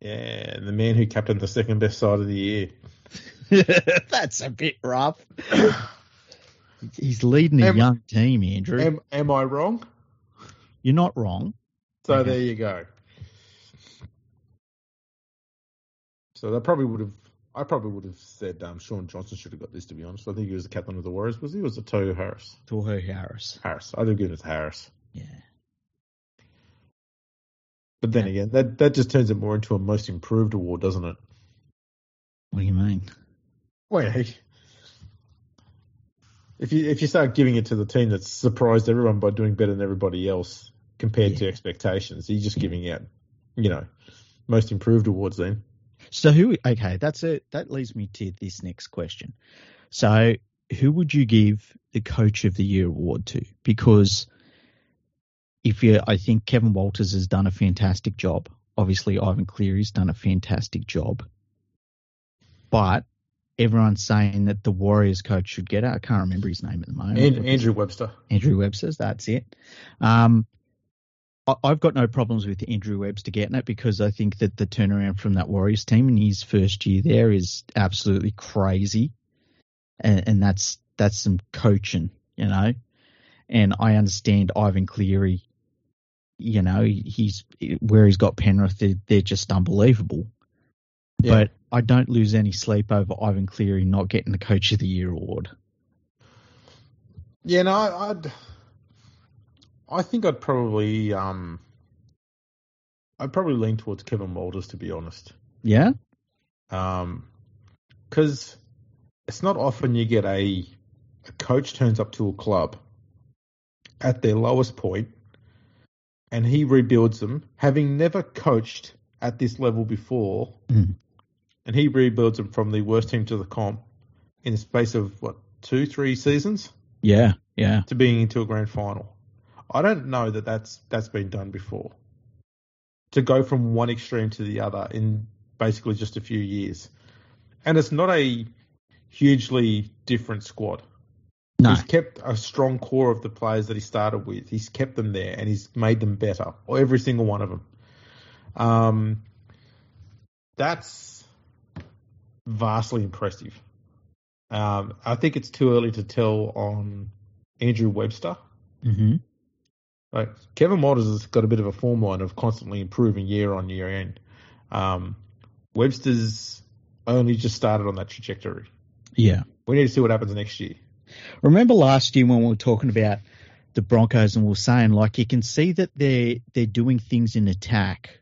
Yeah, the man who captained the second best side of the year. That's a bit rough. He's leading a Am- young team, Andrew. Am, am I wrong? You're not wrong. So Okay. there you go. So that probably would have. I probably would have said um, Shaun Johnson should have got this. To be honest, I think he was the captain of the Warriors. Was he? Was it Tohu Harris? Tohu Harris. Harris. I'd have given it to Harris. Yeah. But then again, that that just turns it more into a most improved award, doesn't it? What do you mean? Well, he- if you if you start giving it to the team that's surprised everyone by doing better than everybody else compared to Yeah. expectations, you're just giving out, you know, most improved awards. Then So who? Okay, that's it. That leads me to this next question. So who would you give the Coach of the Year award to? Because if you, I think Kevin Walters has done a fantastic job. Obviously, Ivan Cleary's done a fantastic job, but everyone's saying that the Warriors coach should get it. I can't remember his name at the moment. and, Andrew Webster. Andrew Webster's. That's it. Um, I've got no problems with Andrew Webster getting it because I think that the turnaround from that Warriors team in his first year there is absolutely crazy, and, and that's that's some coaching, you know. And I understand Ivan Cleary. You know, he's where he's got Penrith. They're, they're just unbelievable. Yeah. But I don't lose any sleep over Ivan Cleary not getting the Coach of the Year award. Yeah, no, I- I'd. I think I'd probably um. I'd probably lean towards Kevin Walters to be honest, Yeah. um, because it's not often you get a a coach turns up to a club at their lowest point, and he rebuilds them, having never coached at this level before, Mm. and he rebuilds them from the worst team to the comp in the space of what two, three seasons. Yeah. Yeah. to being into a grand final. I don't know that that's that's been done before. To go from one extreme to the other in basically just a few years, and it's not a hugely different squad. No. He's kept a strong core of the players that he started with. He's kept them there and he's made them better, or every single one of them. Um, that's vastly impressive. Um, I think it's too early to tell on Andrew Webster. hmm Like Kevin Walters has got a bit of a form line of constantly improving year on year end. Um, Webster's only just started on that trajectory. Yeah. We need to see what happens next year. Remember last year when we were talking about the Broncos and we were saying like you can see that they're they're doing things in attack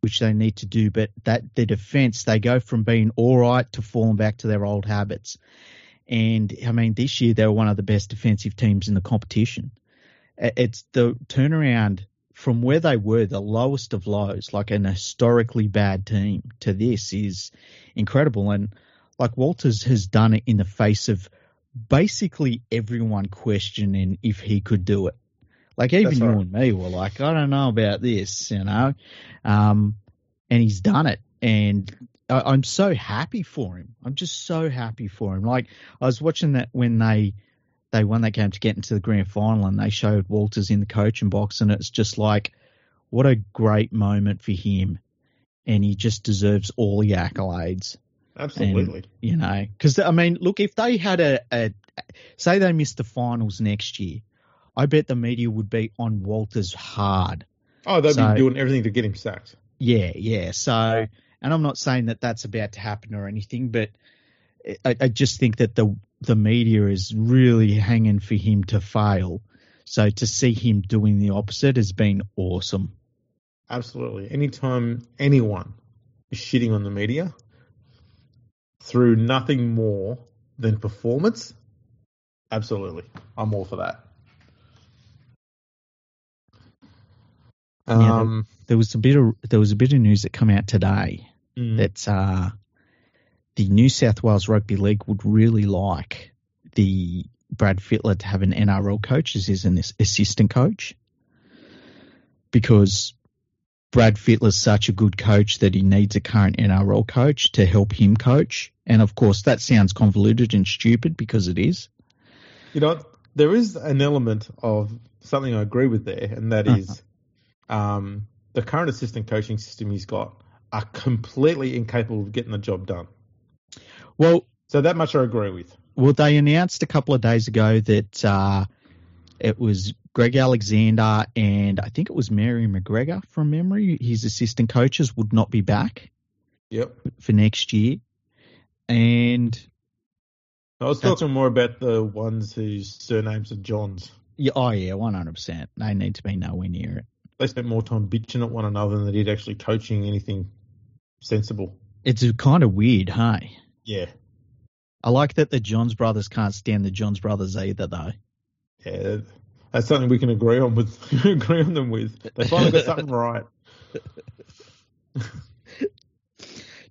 which they need to do, but that their defence they go from being all right to falling back to their old habits. And I mean, this year they were one of the best defensive teams in the competition. It's the turnaround from where they were, the lowest of lows, like an historically bad team, to this is incredible. And like Walters has done it in the face of basically everyone questioning if he could do it. Like even That's you right. and me were like, I don't know about this, you know. Um, and he's done it, and I, I'm so happy for him. I'm just so happy for him. Like I was watching that when they they won that game to get into the grand final, and they showed Walters in the coaching box, and it's just like, what a great moment for him, and he just deserves all the accolades Absolutely. you know because i mean look if they had a, a say they missed the finals next year i bet the media would be on walters hard oh, they'd so- be doing everything to get him sacked. yeah yeah so and i'm not saying that that's about to happen or anything but i, I just think that the the media is really hanging for him to fail so to see him doing the opposite has been awesome Absolutely. Anytime anyone is shitting on the media through nothing more than performance, absolutely. I'm all for that. Yeah, Um, there was a bit of there was a bit of news that come out today mm, that uh, the New South Wales Rugby League would really like the Brad Fittler to have an NRL coach as his an assistant coach because Brad Fittler's such a good coach that he needs a current NRL coach to help him coach. And of course, that sounds convoluted and stupid because it is. you know, there is an element of something I agree with there, and that Uh-huh. is um, the current assistant coaching system he's got are completely incapable of getting the job done. Well, So that much I agree with. Well, they announced a couple of days ago that uh, it was Greg Alexander and I think it was Mary McGregor from memory. His assistant coaches would not be back Yep. for next year. And I was talking more about the ones whose surnames are Johns. yeah, oh yeah, one hundred percent. They need to be nowhere near it. They spent more time bitching at one another than they did actually coaching anything sensible. It's kind of weird, hey. Yeah. I like that the Johns brothers can't stand the Johns brothers either, though. Yeah. That's something we can agree on with agree on them with. They finally got something right.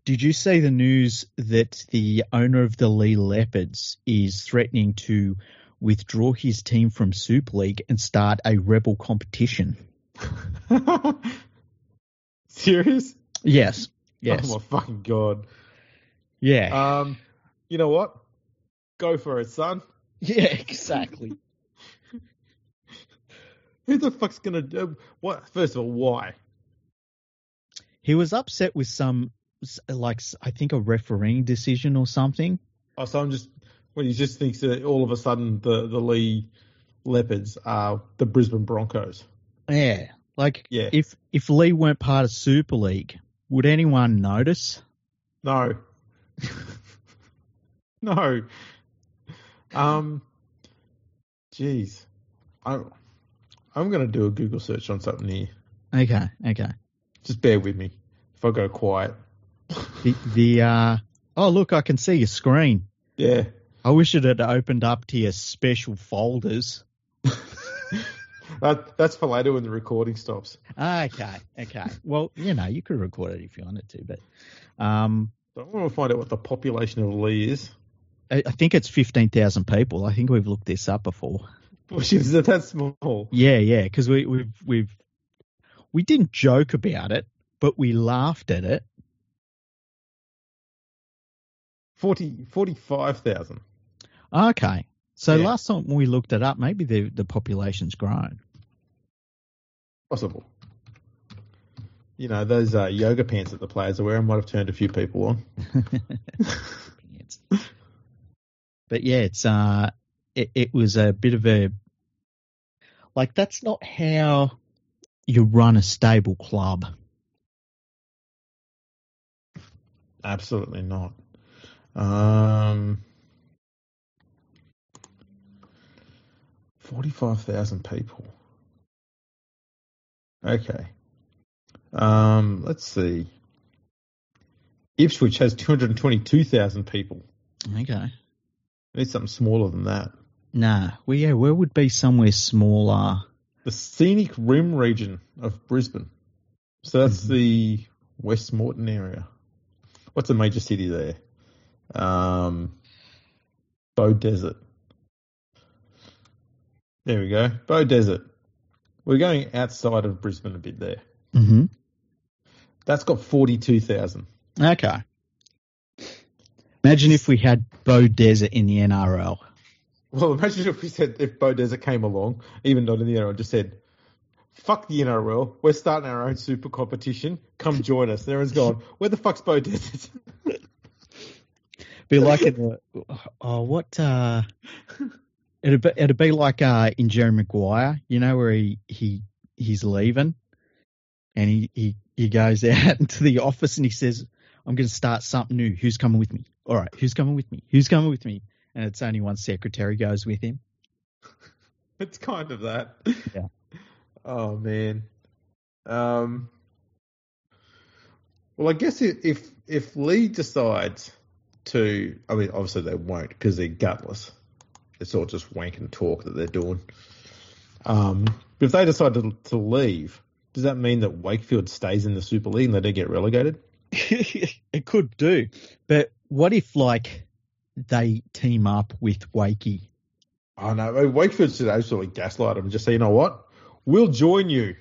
Did you see the news that the owner of the Leigh Leopards is threatening to withdraw his team from Super League and start a rebel competition? Serious? Yes. Oh yes. Oh my fucking god. Yeah. Um, you know what? Go for it, son. yeah, exactly. Who the fuck's gonna do what? First of all, why? He was upset with some, like, I think a refereeing decision or something. Oh, so I'm just when he just thinks that all of a sudden the the Leigh Leopards are the Brisbane Broncos. Yeah. Like, Yeah. if if Leigh weren't part of Super League, would anyone notice? No. no. Um. Jeez. I'm I'm gonna do a Google search on something here. Okay, okay. Just bear with me. If I go quiet. The the uh oh look, I can see your screen. Yeah. I wish it had opened up to your special folders. That, that's for later when the recording stops. Okay, okay. Well, you know, you could record it if you wanted to, but um, So I want to find out what the population of Leigh is. I, I think it's fifteen thousand people. I think we've looked this up before. Which is that small? Yeah, yeah, because we, we've we've we didn't joke about it, but we laughed at it. 40, 45,000. Okay, so Yeah. last time we looked it up, maybe the the population's grown. Possible. You know, those uh, yoga pants that the players are wearing might have turned a few people on. But yeah, it's uh, it, it was a bit of a like that's not how you run a stable club. Absolutely not. Um, 45,000 people. Okay. Um, let's see. Ipswich has 222,000 people. Okay. Need something smaller than that. Nah, well, yeah, where would be somewhere smaller? The scenic rim region of Brisbane. So that's Mhm. the West Moreton area. What's a major city there? Um, Beaudesert. There we go. Beaudesert. We're going outside of Brisbane a bit there. Mm-hmm. That's got 42,000. Okay. Imagine if we had Beaudesert in the NRL. Well, imagine if we said, if Beaudesert came along, even not in the NRL, just said, fuck the NRL, we're starting our own super competition, come join us. And everyone's gone, where the fuck's Beaudesert? Be like in the oh what uh it'd be, it'd be like uh in Jerry Maguire, you know, where he he he's leaving and he he he goes out into the office and he says, "I'm going to start something new. Who's coming with me? All right, who's coming with me? Who's coming with me?" And it's only one secretary goes with him. it's kind of that. Yeah. Oh man. Um. Well, I guess if if Leigh decides to, I mean, obviously they won't because they're gutless. It's all just wank and talk that they're doing. Um, if they decide to, to leave, does that mean that Wakefield stays in the Super League and they don't get relegated? it could do, but what if like they team up with Wakey? Oh no, I mean, Wakefield should absolutely gaslight them and just say, you know what, we'll join you.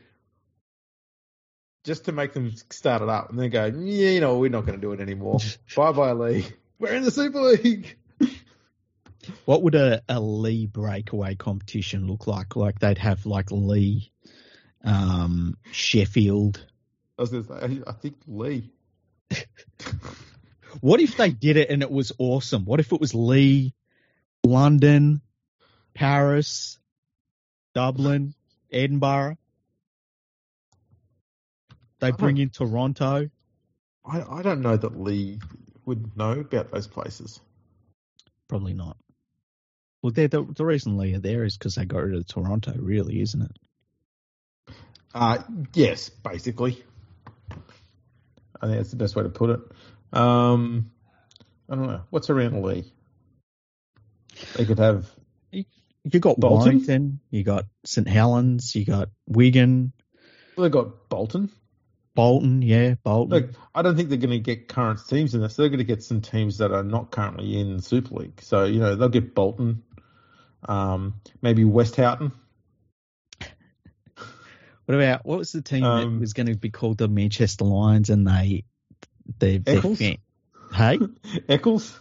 Just to make them start it up and then go, yeah, you know, we're not going to do it anymore. bye bye, League. We're in the Super League. What would a, a Leigh breakaway competition look like? Like they'd have like Leigh, um, Sheffield. I was going to say, I think Leigh. What if they did it and it was awesome? What if it was Leigh, London, Paris, Dublin, Edinburgh. They bring in Toronto. I, I don't know that Leigh would know about those places. Probably not. Well, the, the reason Leigh are there is because they got rid of Toronto, really, isn't it? Uh, yes, basically. I think that's the best way to put it. Um, I don't know. What's around Leigh? They could have. You got Bolton? Warrington, you got St Helens, you got Wigan, Well, they got Bolton. Bolton, yeah, Bolton. Look, I don't think they're going to get current teams in this. They're going to get some teams that are not currently in Super League. So you know they'll get Bolton, um, maybe Westhoughton. What about what was the team Um, that was going to be called the Manchester Lions and they they, Eccles? hey Eccles.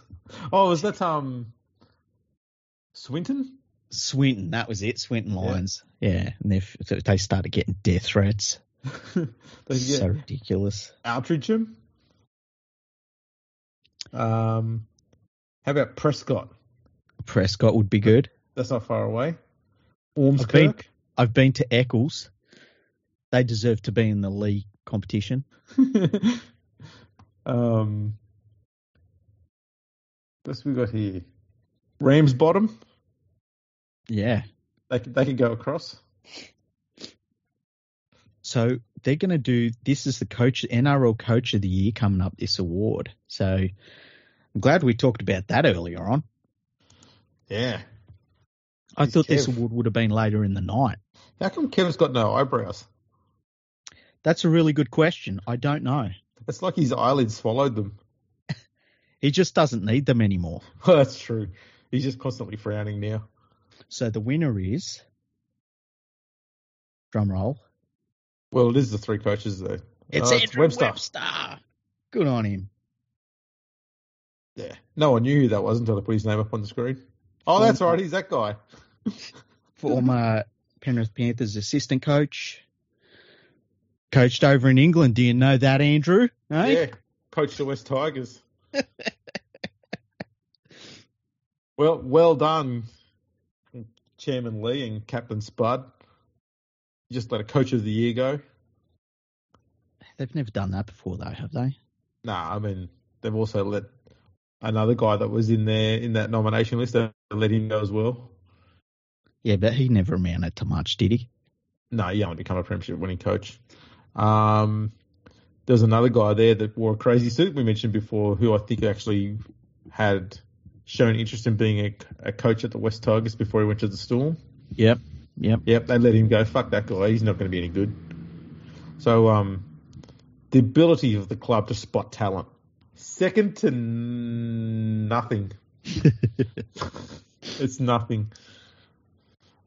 Oh, is that um Swinton? Swinton that was it Swinton Lions yeah, and they they started getting death threats get so ridiculous Altrincham. Um, how about Prescot? Prescot would be good That's not far away. I've been, I've been to Eccles they deserve to be in the league competition um, what's we got here? Ramsbottom. yeah They could they could go across. So they're going to do this is the coach NRL Coach of the Year coming up this award. So I'm glad we talked about that earlier on. Yeah. I He's thought this award would have been later in the night. How come Kevin's got no eyebrows? That's a really good question. I don't know. It's like his eyelids swallowed them. He just doesn't need them anymore. Well, that's true. He's just constantly frowning now. So the winner is drum roll. Well, it is the three coaches though. It's Uh, Andrew Webster. Webster. Good on him. Yeah. No one knew who that was until they put his name up on the screen. Oh, that's right. He's that guy. Former Penrith Panthers assistant coach. Coached over in England. Do you know that, Andrew? Hey? Yeah. coached the West Tigers. well, well done, Chairman Lee and Captain Spud. You just let a coach of the year go. They've never done that before, though, have they? Nah, I mean they've also let another guy that was in there in that nomination list. They let him go as well. Yeah, but he never amounted to much, did he? No, he only become a premiership winning coach. Um, there's another guy there that wore a crazy suit we mentioned before, who I think actually had shown interest in being a, a coach at the West Tigers before he went to the Storm. Yep. Yep. Yep, they let him go. Fuck that guy. He's not going to be any good. So, um, the ability of the club to spot talent, second to n- nothing. it's nothing.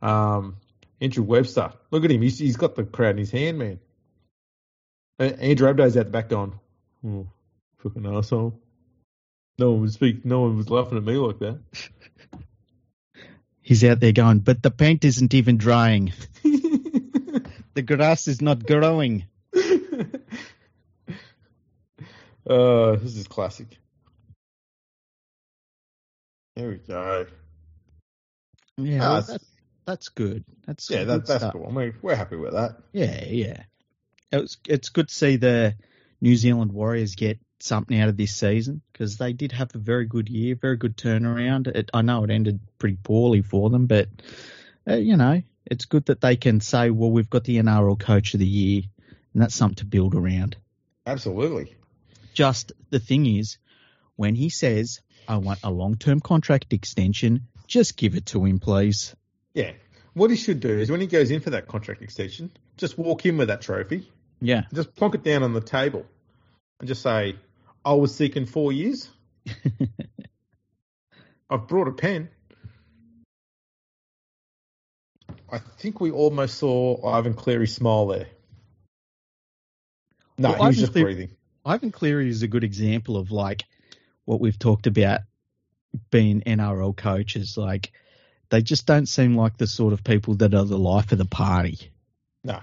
Um, Andrew Webster, look at him. He's, he's got the crowd in his hand, man. Andrew Abdo's out the back going, oh, fucking asshole. No one would speak. No one was laughing at me like that. He's out there going, but the paint isn't even drying. The grass is not growing. uh, this is classic. There we go. Yeah, Ah, well, it's- that's good. That's Yeah, good that, that's stuff. cool. I mean, we're happy with that. Yeah, yeah. It's it's good to see the New Zealand Warriors get something out of this season because they did have a very good year, very good turnaround. It, I know it ended pretty poorly for them, but uh, you know it's good that they can say, "Well, we've got the NRL Coach of the Year," and that's something to build around. Absolutely. Just the thing is, when he says, "I want a long-term contract extension," just give it to him, please. Yeah. What he should do is when he goes in for that contract extension, just walk in with that trophy, Yeah, just plonk it down on the table, and just say, "I was seeking four years. I've brought a pen." I think we almost saw Ivan Cleary smile there. No, Well, he was Ivan just Cleary- breathing. Ivan Cleary is a good example of like what we've talked about being NRL coaches. Like they just don't seem like the sort of people that are the life of the party. No.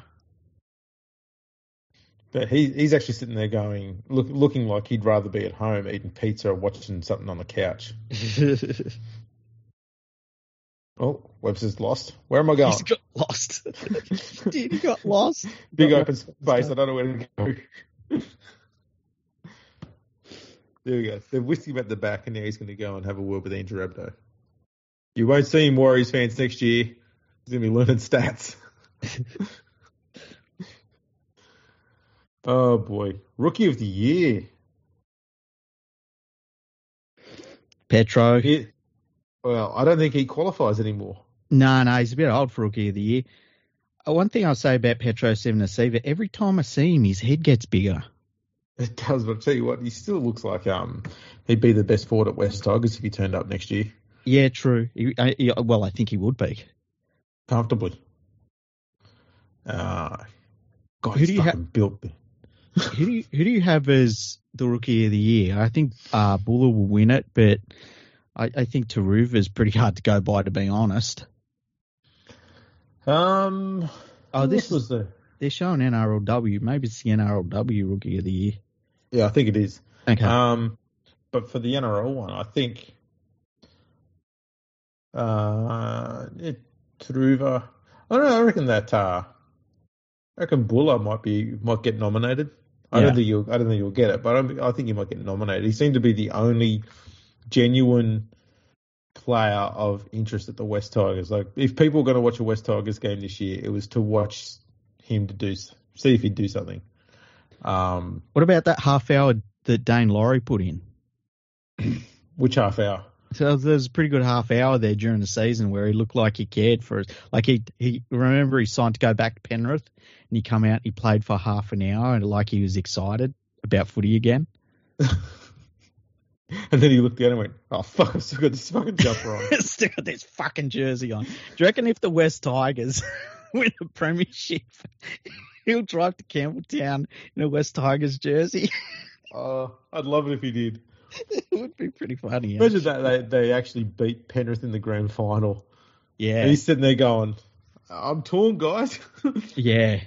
But he he's actually sitting there going, look, looking like he'd rather be at home eating pizza or watching something on the couch. Oh, Webster's lost. Where am I going? He's got lost. Dude, he got lost. Big Got open space. I don't know where to go. there we go. They've whisked him at the back, and now he's going to go and have a word with Andrew Abdo. You won't see him Warriors fans next year. He's going to be learning stats. Oh boy, rookie of the year. Petro. He- well, I don't think he qualifies anymore. No, no, he's a bit old for rookie of the year. Uh, One thing I'll say about Petro Sevenasiva, every time I see him, his head gets bigger. It does, but I tell you what, he still looks like um he'd be the best forward at West Tigers if he turned up next year Yeah, true. He, uh, he- well, I think he would be. comfortably. Uh, God, Who he's do you built. Who do you, who do you have as the rookie of the year? I think uh, Bula will win it, but I, I think Turuva is pretty hard to go by, to be honest. Um, Oh, this was the They're showing NRLW. Maybe it's the NRLW rookie of the year. yeah, I think it is. Okay. Um, but for the NRL one, I think uh, it, Truva. I don't know. I reckon that uh, I reckon Bula might be might get nominated. I Yeah. don't think you'll. I don't think you'll get it, but I, don't, I think he might get nominated. He seemed to be the only genuine player of interest at the West Tigers. Like, if people were going to watch a West Tigers game this year, it was to watch him to do see if he'd do something. Um, what about that half hour that Daine Laurie put in? which half hour? So there's a pretty good half hour there during the season where he looked like he cared for us. Like he, he remember he signed to go back to Penrith and he come out and he played for half an hour and like he was excited about footy again. And then he looked down and went, "Oh fuck! I still got this fucking jumper on." Still got this fucking jersey on. Do you reckon if the West Tigers win a premiership, he'll drive to Campbelltown in a West Tigers jersey? uh, I'd love it if he did. it would be pretty funny. Imagine that they they actually beat Penrith in the grand final. Yeah, And he's sitting there going, "I'm torn, guys." yeah.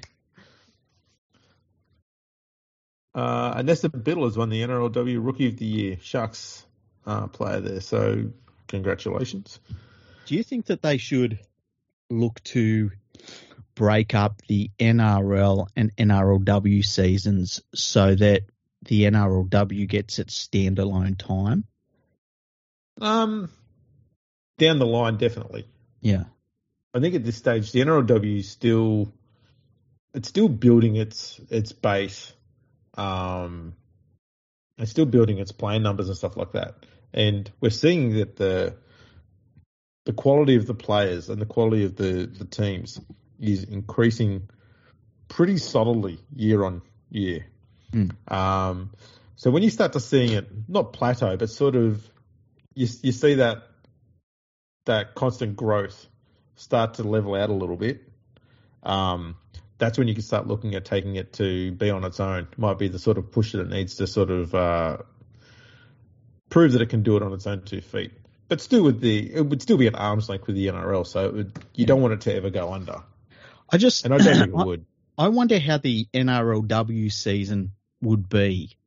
uh, Annessa Biddle has won the NRLW Rookie of the Year Sharks uh, player there, so congratulations. Do you think that they should look to break up the NRL and NRLW seasons so that the NRLW gets its standalone time? Um, down the line, definitely. Yeah. I think at this stage, the NRLW is still it's still building its its base. Um, it's still building its playing numbers and stuff like that. And we're seeing that the the quality of the players and the quality of the, the teams is increasing pretty solidly year on year. Mm. Um, so when you start to seeing it not plateau, but sort of you you see that that constant growth start to level out a little bit, um, that's when you can start looking at taking it to be on its own. Might be the sort of push that it needs to sort of uh, prove that it can do it on its own two feet. But still, with the it would still be an arm's length with the NRL, so it would, you don't want it to ever go under, I just and I don't think it would. I wonder how the NRLW season would be.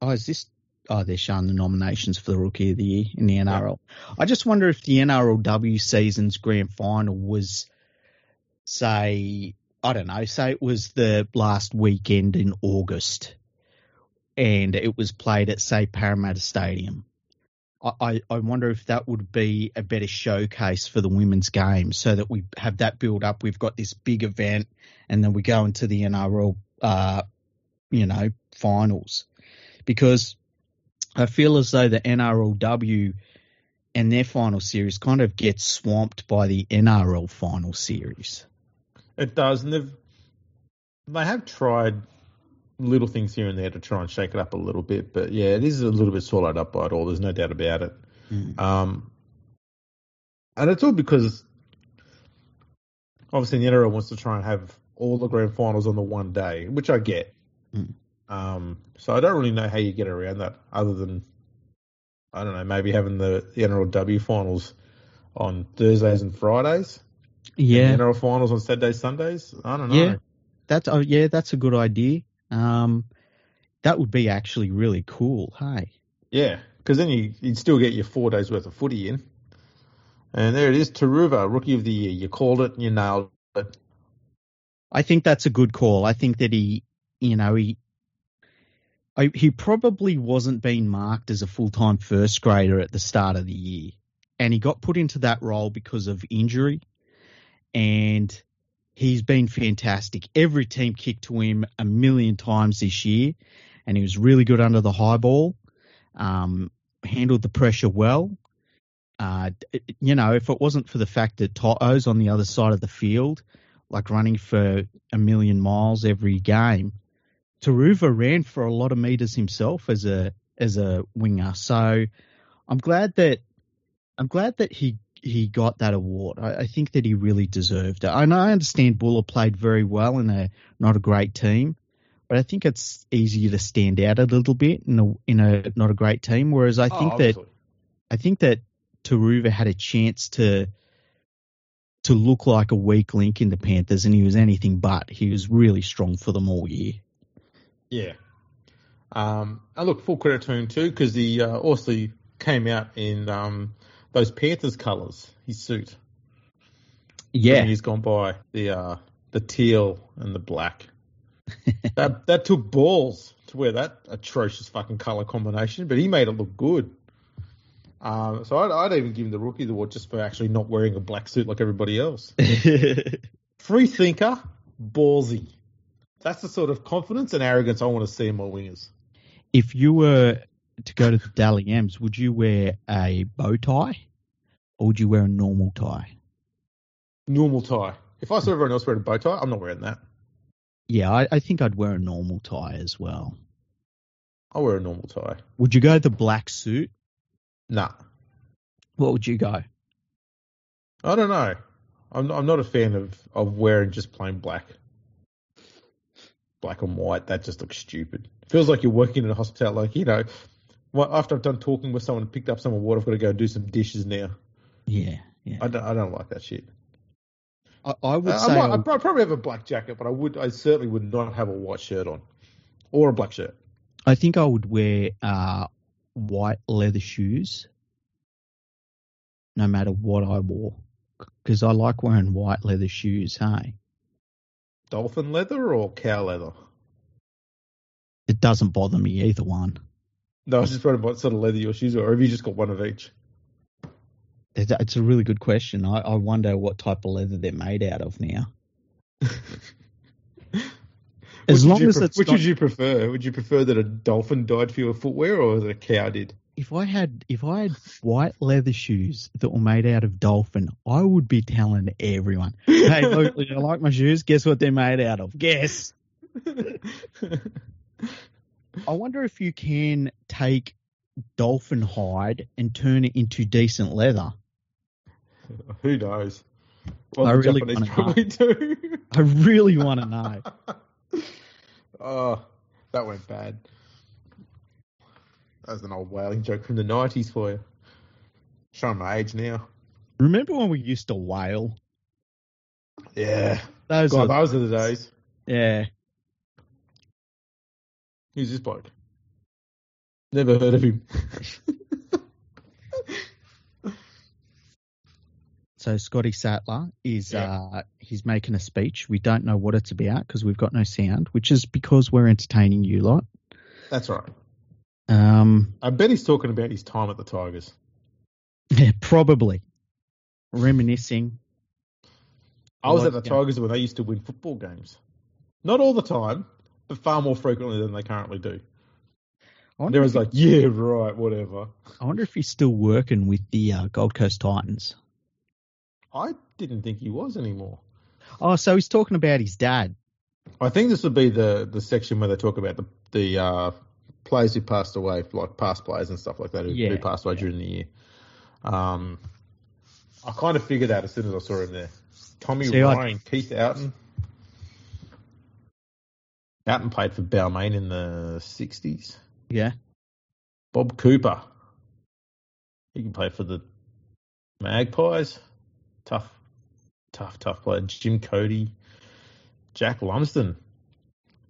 Oh, is this? Oh, they're showing the nominations for the Rookie of the Year in the NRL. I just wonder if the NRLW season's grand final was, say, I don't know, say it was the last weekend in August, and it was played at, say, Parramatta Stadium. I, I, I wonder if that would be a better showcase for the women's game so that we have that build up. We've got this big event and then we go into the NRL, uh, you know, finals. Because I feel as though the NRLW and their final series kind of gets swamped by the NRL final series. It does, and they've they have tried little things here and there to try and shake it up a little bit, but yeah, it is a little bit swallowed up by it all. There's no doubt about it. Mm. Um, and it's all because obviously the NRL wants to try and have all the grand finals on the one day, which I get. Mm. Um, so I don't really know how you get around that, other than I don't know, maybe having the, the NRLW finals on Thursdays and Fridays. Yeah, And the NRL finals on Saturdays, Sundays. I don't know. Yeah. that's oh yeah, that's a good idea. Um, that would be actually really cool. Hey, Yeah, because then you you'd still get your four days worth of footy in, And there it is, Turuva, Rookie of the Year. You called it, and you nailed it. I think that's a good call. I think that he, you know, he I, he probably wasn't being marked as a full time first grader at the start of the year, and he got put into that role because of injury, and he's been fantastic. Every team kicked to him a million times this year, and he was really good under the high ball. Um, handled the pressure well. Uh, you know, if it wasn't for the fact that Toto's on the other side of the field, like running for a million miles every game, Turuva ran for a lot of meters himself as a as a winger. So I'm glad that I'm glad that he he got that award. I, I think that he really deserved it. I know I understand Bula played very well in a not a great team, but I think it's easier to stand out a little bit in a in a not a great team. Whereas I oh, think oh, that I think that Turuva had a chance to to look like a weak link in the Panthers, and he was anything but. He was really strong for them all year. Yeah. Um, and look, full credit to him too, because he uh, also came out in um, those Panthers colours, his suit. Yeah. He's gone by the uh, the teal and the black. that that took balls to wear that atrocious fucking colour combination, but he made it look good. Um, so I'd, I'd, even give him the rookie award just for actually not wearing a black suit like everybody else. Free thinker, ballsy. That's the sort of confidence and arrogance I want to see in my wingers. If you were to go to the Dally M's, would you wear a bow tie or would you wear a normal tie? Normal tie. If I saw everyone else wearing a bow tie, I'm not wearing that. Yeah, I, I think I'd wear a normal tie as well. I'll wear a normal tie. Would you go the black suit? Nah. What would you go? I don't know. I'm I'm not a fan of, of wearing just plain black black and white, that just looks stupid. It feels like you're working in a hospital. Like you know, after I've done talking with someone and picked up some water, I've got to go do some dishes now. Yeah, yeah. I don't, I don't like that shit. I, I would say I would, I'd probably have a black jacket, but I would, I certainly would not have a white shirt on, or a black shirt. I think I would wear uh, white leather shoes, no matter what I wore, because I like wearing white leather shoes. Hey. Dolphin leather or cow leather? It doesn't bother me either one. No, I was just wondering what sort of leather your shoes are, or have you just got one of each? It's a really good question. I, I wonder what type of leather they're made out of now. as long as pre- it's which not... would you prefer? Would you prefer that a dolphin died for your footwear, or that a cow did? If I had if I had white leather shoes that were made out of dolphin, I would be telling everyone, "Hey, look, you like my shoes? Guess what they're made out of? Guess." I wonder if you can take dolphin hide and turn it into decent leather. Who knows? Well, I really want to know. I really want to know. oh, that went bad. That was an old whaling joke from the nineties for you. Showing my age now. Remember when we used to whale? Yeah. Those, God, those are the days. Yeah. Who's this bloke? Never heard of him. so Scotty Sattler is yeah. uh, he's making a speech. We don't know what it's about because we've got no sound, which is because we're entertaining you lot. That's right. Um, I bet he's talking about his time at the Tigers. Yeah, probably. Reminiscing. I was at the Tigers when they used to win football games. Not all the time, but far more frequently than they currently do. There was like, yeah, right, whatever. I wonder if he's still working with the uh, Gold Coast Titans. I didn't think he was anymore. Oh, so he's talking about his dad. I think this would be the, the section where they talk about the the uh, players who passed away, like past players and stuff like that, who, yeah, who passed away yeah. during the year. Um, I kind of figured that as soon as I saw him there. Tommy See, Ryan, I... Keith Outten. Outten played for Balmain in the 60s. Yeah. Bob Cooper. He can play for the Magpies. Tough, tough, tough player. Jim Cody. Jack Lumsden.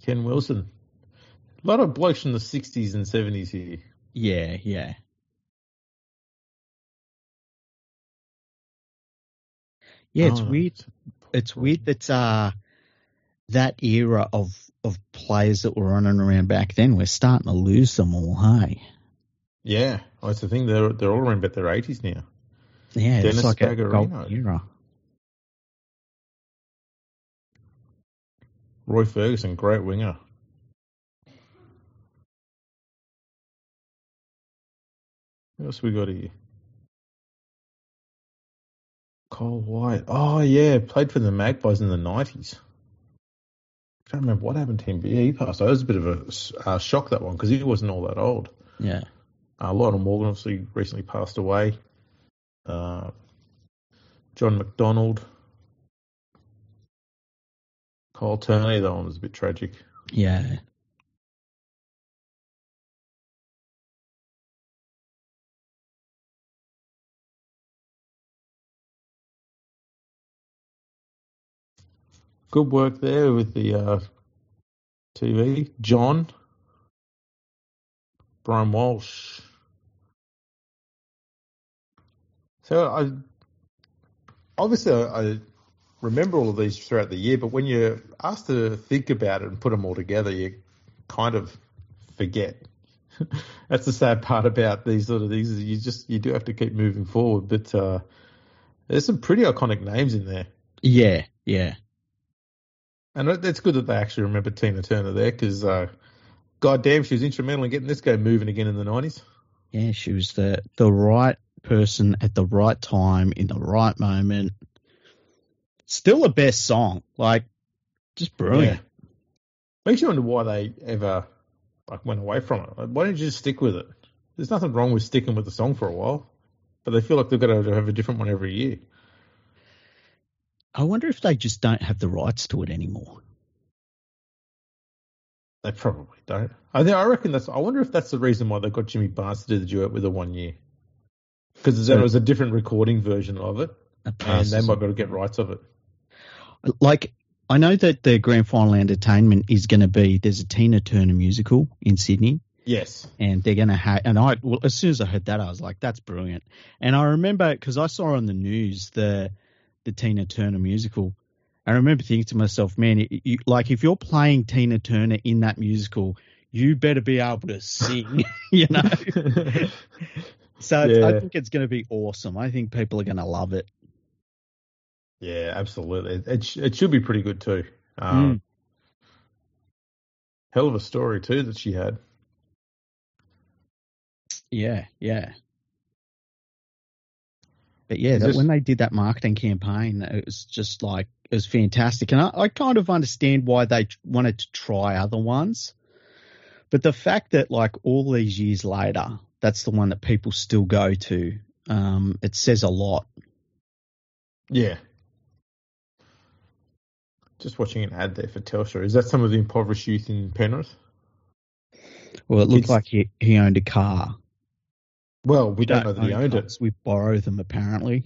Ken Wilson. A lot of blokes from the 60s and 70s here. Yeah, yeah. Yeah, it's Oh, weird. It's weird that uh, that era of of players that were running around back then, we're starting to lose them all. Hey, Yeah, well, that's the thing. They're they're all around about their eighties now. yeah, Dennis it's like a Spagarino. golden era. Roy Ferguson, great winger. What else we got here? Cole White. Oh yeah, played for the Magpies in the nineties. I Can't remember what happened to him, but yeah, he passed. That was a bit of a uh, shock that one because he wasn't all that old. Yeah, Uh, Lionel Morgan obviously recently passed away. Uh, John McDonald. Cole Turney, that one was a bit tragic. yeah. Good work there with the uh, TV. John. Brian Walsh. So I obviously I, remember all of these throughout the year, but when you're asked to think about it and put them all together, you kind of forget. That's the sad part about these sort of things. Is you just you do have to keep moving forward, but uh, there's some pretty iconic names in there. Yeah, yeah. And it- it's good that they actually remember Tina Turner there because, uh, goddamn, she was instrumental in getting this guy moving again in the 90s. Yeah, she was the the right person at the right time in the right moment. Still a best song, like just brilliant. Makes you wonder why they ever like went away from it. Like, why didn't you just stick with it? There's nothing wrong with sticking with the song for a while, but they feel like they've got to have a different one every year. I wonder if they just don't have the rights to it anymore. They probably don't. I think I reckon that's. I wonder if that's the reason why they got Jimmy Barnes to do the duet with her one year, because there was a different recording version of it, and they might be able to get rights of it. like I know that the grand final entertainment is going to be there's a Tina Turner musical in Sydney, Yes. and they're going to have. And I well, as soon as I heard that, I was like, that's brilliant. And I remember because I saw on the news the the Tina Turner musical. I remember thinking to myself, man, it, you, like if you're playing Tina Turner in that musical, you better be able to sing, you know. So it's- I think it's going to be awesome. I think people are going to love it. Yeah, absolutely. It, it, sh- it should be pretty good too. Um, Hell of a story too that she had. Yeah, yeah. But yeah, that, when they did that marketing campaign, it was just like it was fantastic, and I, I kind of understand why they wanted to try other ones. But the fact that like all these years later, that's the one that people still go to, um, it says a lot. Yeah. Just watching an ad there for Telstra. Is that some of the impoverished youth in Penrith? Well, it looked It's- like he, he owned a car. Well, we don't know that he own owned it. We borrow them apparently.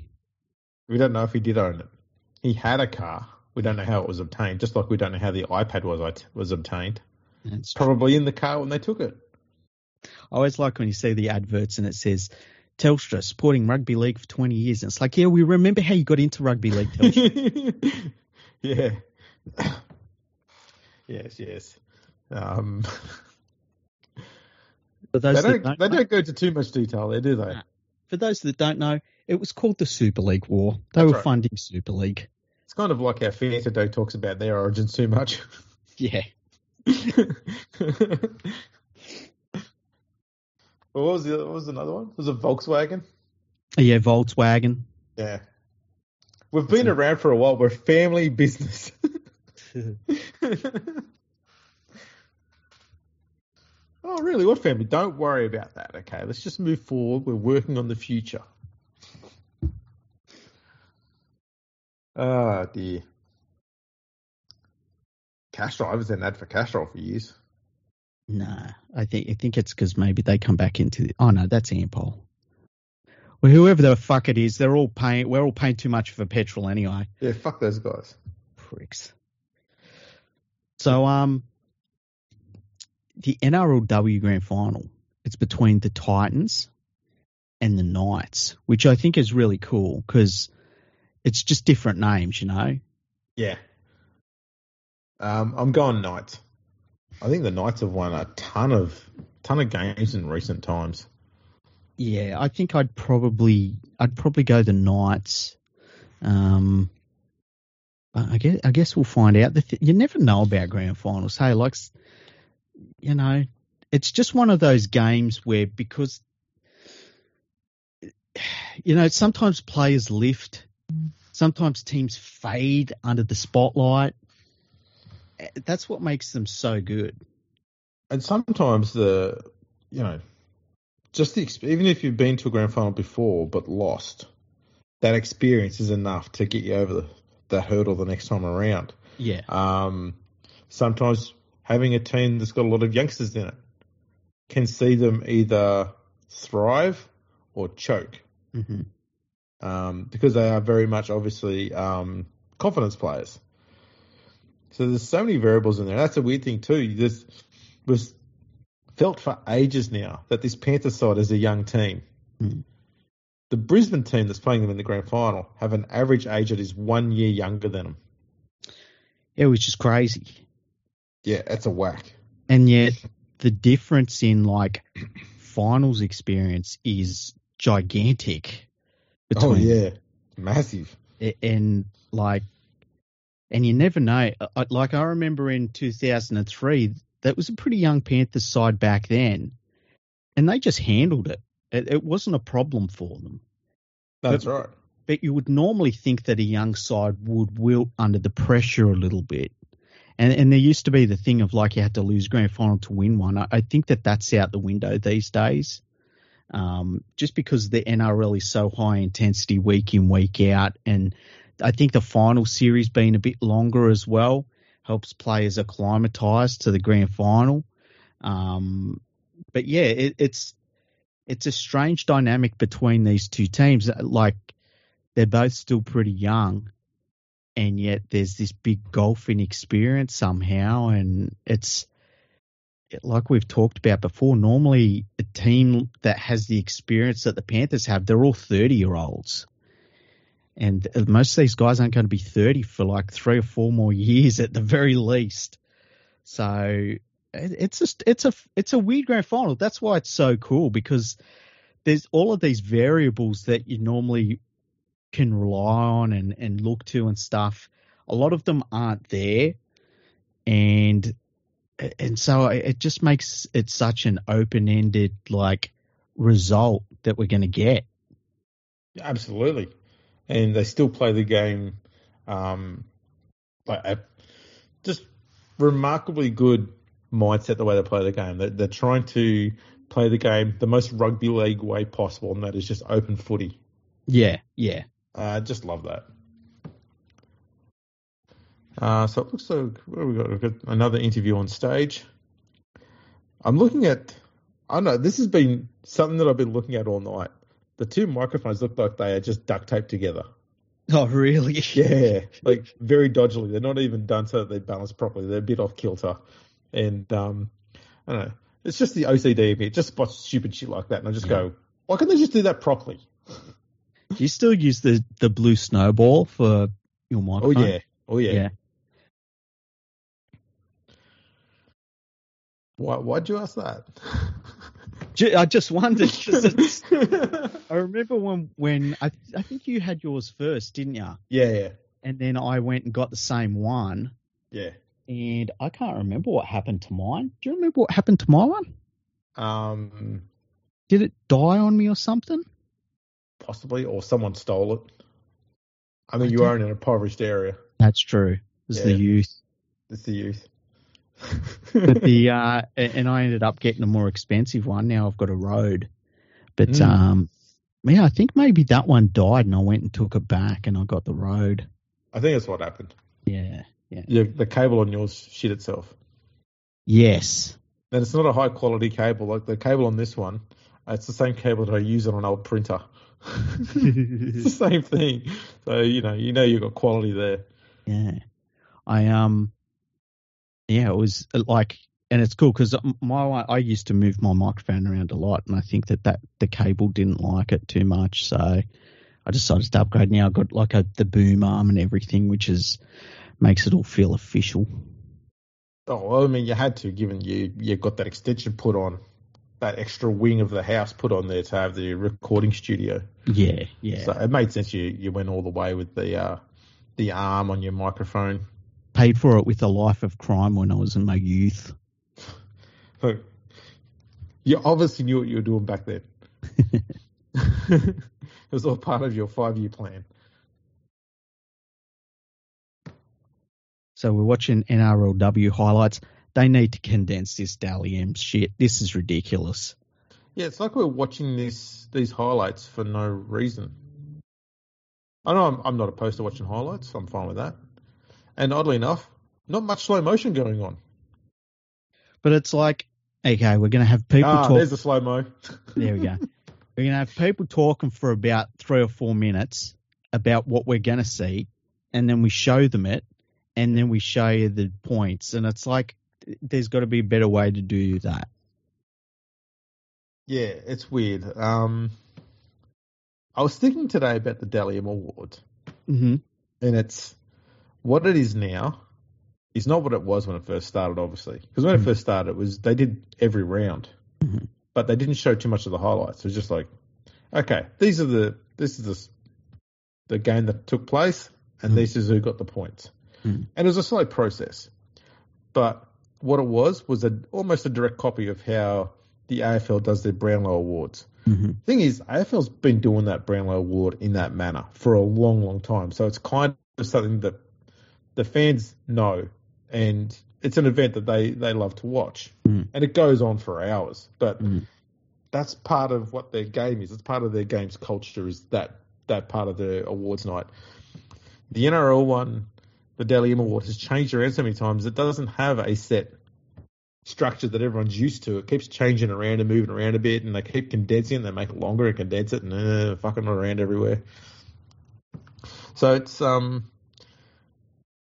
We don't know if he did own it. He had a car. We don't know how it was obtained. Just like we don't know how the iPad was was obtained. It's Probably in the car when they took it. I always like when you see the adverts and it says Telstra supporting rugby league for 20 years. And it's like, yeah, we remember how you got into rugby league, Telstra. yeah. yes, yes. Um, for, they those that don't. don't They know, don't go into too much detail there, do they? For those that don't know, it was called the Super League War. They That's were right. funding Super League. It's kind of like how Fanta Day talks about their origins too much. Yeah. Well, what was the what was another one? Was it Volkswagen? Yeah, Volkswagen. Yeah. We've been around for a while. We're family business. oh, really? What family? Don't worry about that. Okay, let's just move forward. We're working on the future. Oh dear. Castrol. I seen an ad for Castrol for years. Nah, I think I think it's because maybe they come back into. The, oh no, that's Ampol. Well, whoever the fuck it is, they're all paying. We're all paying too much for petrol anyway. Yeah, fuck those guys. pricks. So, um, the NRLW Grand Final, it's between the Titans and the Knights, which I think is really cool because it's just different names, you know. Yeah. Um, I'm going Knights. I think the Knights have won a ton of ton of games in recent times. Yeah, I think I'd probably I'd probably go the Knights. Um, I guess I guess we'll find out. Th- you never know about grand finals. Hey, like you know, it's just one of those games where because you know sometimes players lift, sometimes teams fade under the spotlight. That's what makes them so good. And sometimes the you know just the even if you've been to a grand final before but lost, that experience is enough to get you over the, that hurdle the next time around. Yeah. Um, sometimes having a team that's got a lot of youngsters in it can see them either thrive or choke. Mm-hmm. Um, because they are very much obviously um, confidence players. So there's so many variables in there. That's a weird thing too. This was felt for ages now that this Panthers side is a young team. Mm. The Brisbane team that's playing them in the grand final have an average age that is one year younger than them. Yeah, which is crazy. Yeah, that's a whack. And yet the difference in like finals experience is gigantic. oh yeah, massive. And like, and you never know. Like I remember in 2003, that was a pretty young Panthers side back then, and they just handled it. It, it wasn't a problem for them. That's but, right. But you would normally think that a young side would wilt under the pressure a little bit. And, and there used to be the thing of like you had to lose grand final to win one. I, I think that that's out the window these days. Um, just because the NRL is so high intensity week in, week out. And I think the final series being a bit longer as well helps players acclimatise to the grand final. Um, but yeah, it, it's it's a strange dynamic between these two teams. Like they're both still pretty young, and yet there's this big golfing experience somehow, and it's like we've talked about before. Normally, a team that has the experience that the Panthers have, they're all thirty year olds. And most of these guys aren't going to be 30 for like three or four more years at the very least. So it's just it's a it's a weird grand final. That's why it's so cool because there's all of these variables that you normally can rely on and, and look to and stuff. A lot of them aren't there, and and so it just makes it such an open ended like result that we're going to get. Absolutely, and they still play the game um, like a just remarkably good mindset the way they play the game. They're, they're trying to play the game the most rugby league way possible, and that is just open footy. Yeah, yeah. I uh, just love that. Uh, so it looks like we got? We've got another interview on stage. I'm looking at. I don't know. This has been something that I've been looking at all night. The two microphones look like they are just duct taped together. Oh, really? Yeah, like very dodgily. They're not even done so that they balance properly. They're a bit off kilter, and um, I don't know. It's just the OCD of me. It just spots stupid shit like that, and I just yeah. go, why can't they just do that properly? Do you still use the the blue snowball for your microphone? Oh yeah, oh yeah. yeah. Why? Why'd you ask that? I just wondered I remember when when I I think you had yours first, didn't you? Yeah, yeah. And then I went and got the same one. Yeah. And I can't remember what happened to mine. Do you remember what happened to my one? Um, did it die on me or something? Possibly, or someone stole it. I mean, I you are in an impoverished area. That's true. It's yeah. the youth. It's the youth but the uh, and I ended up getting a more expensive one. Now I've got a Rode, but mm. um, yeah, I think maybe that one died, and I went and took it back, and I got the Rode. I think that's what happened. Yeah, yeah. yeah the cable on yours shit itself. Yes. And it's not a high quality cable like the cable on this one. It's the same cable that I use on an old printer. it's the same thing. So you know, you know, you've got quality there. Yeah. I um yeah, it was uh, like, and it's cool because my I used to move my microphone around a lot, and I think that that the cable didn't like it too much, so I I decided to upgrade. Now I've got like a the boom arm and everything, which is makes it all feel official. Oh, well, I mean, you had to, given you you got that extension put on, that extra wing of the house put on there to have the recording studio. Yeah, yeah. So it made sense. You you went all the way with the uh, the arm on your microphone. Paid for it with a life of crime when I was in my youth. Look, you obviously knew what you were doing back then. it was all part of your five year plan. So we're watching NRLW highlights. They need to condense this Dally M shit. This is ridiculous. Yeah, it's like we're watching this these highlights for no reason. I know I'm, I'm not opposed to watching highlights. I'm fine with that. And oddly enough, not much slow motion going on. But it's like, okay, we're going to have people ah, talk. there's the slow mo. There we go. we're going to have people talking for about three or four minutes about what we're going to see, and then we show them it, and then we show you the points. And it's like, there's got to be a better way to do that. Yeah, it's weird. Um, I was thinking today about the Dally Award, Mm-hmm. and it's what it is now is not what it was when it first started, obviously. Because when it Mhm. first started, it was they did every round, Mhm. but they didn't show too much of the highlights. It was just like, okay, these are the this is the the game that took place, and Mhm. this is who got the points. Mhm. And it was a slow process, but what it was was a almost a direct copy of how the AFL does their Brownlow Awards. Mm-hmm. Thing is, AFL's been doing that Brownlow Award in that manner for a long, long time. So it's kind of something that the fans know, and it's an event that they, they love to watch. Mm. And it goes on for hours. But Mm. that's part of what their game is. It's part of their game's culture is that that part of the awards night. The NRL one, the Dally M Award, has changed around so many times. It doesn't have a set structure that everyone's used to. It keeps changing around and moving around a bit, and they keep condensing it. They make it longer and condense it, and uh, fucking around everywhere. So it's um,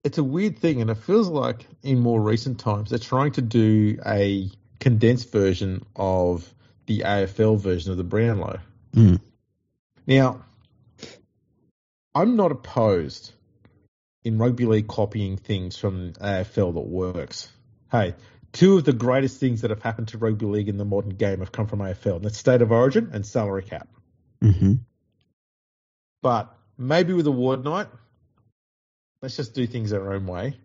it's a weird thing, and it feels like in more recent times they're trying to do a condensed version of the AFL version of the Brownlow. Mm. Now, I'm not opposed in rugby league copying things from AFL that works. Hey, two of the greatest things that have happened to rugby league in the modern game have come from AFL, and that's state of origin and salary cap. Mm-hmm. But maybe with award night, let's just do things our own way,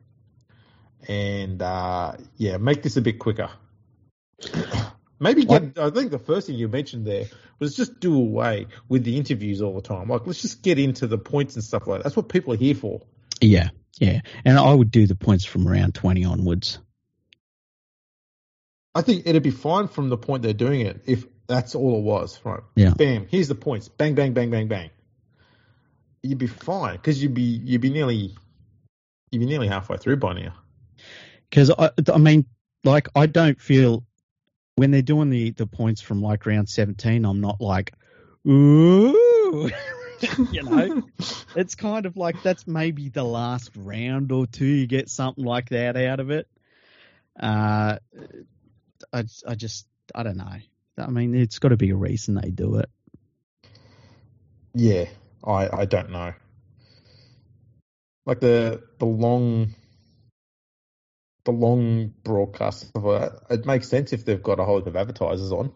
and uh, yeah, make this a bit quicker. Maybe get. I think the first thing you mentioned there was just do away with the interviews all the time. Like, let's just get into the points and stuff like that. That's what people are here for. Yeah, yeah. And I would do the points from round 20 onwards. I think it'd be fine from the point they're doing it if that's all it was. Right? Yeah. Bam. Here's the points. Bang, bang, bang, bang, bang. You'd be fine because you'd be you'd be nearly you'd be nearly halfway through by now. Because, I, I mean, like, I don't feel when they're doing the, the points from like round 17, I'm not like, ooh. you know, it's kind of like that's maybe the last round or two you get something like that out of it. Uh, I, I just, I don't know. I mean, it's got to be a reason they do it. Yeah, I I don't know. Like the the long the long broadcast like that, it makes sense if they've got a whole heap of advertisers on,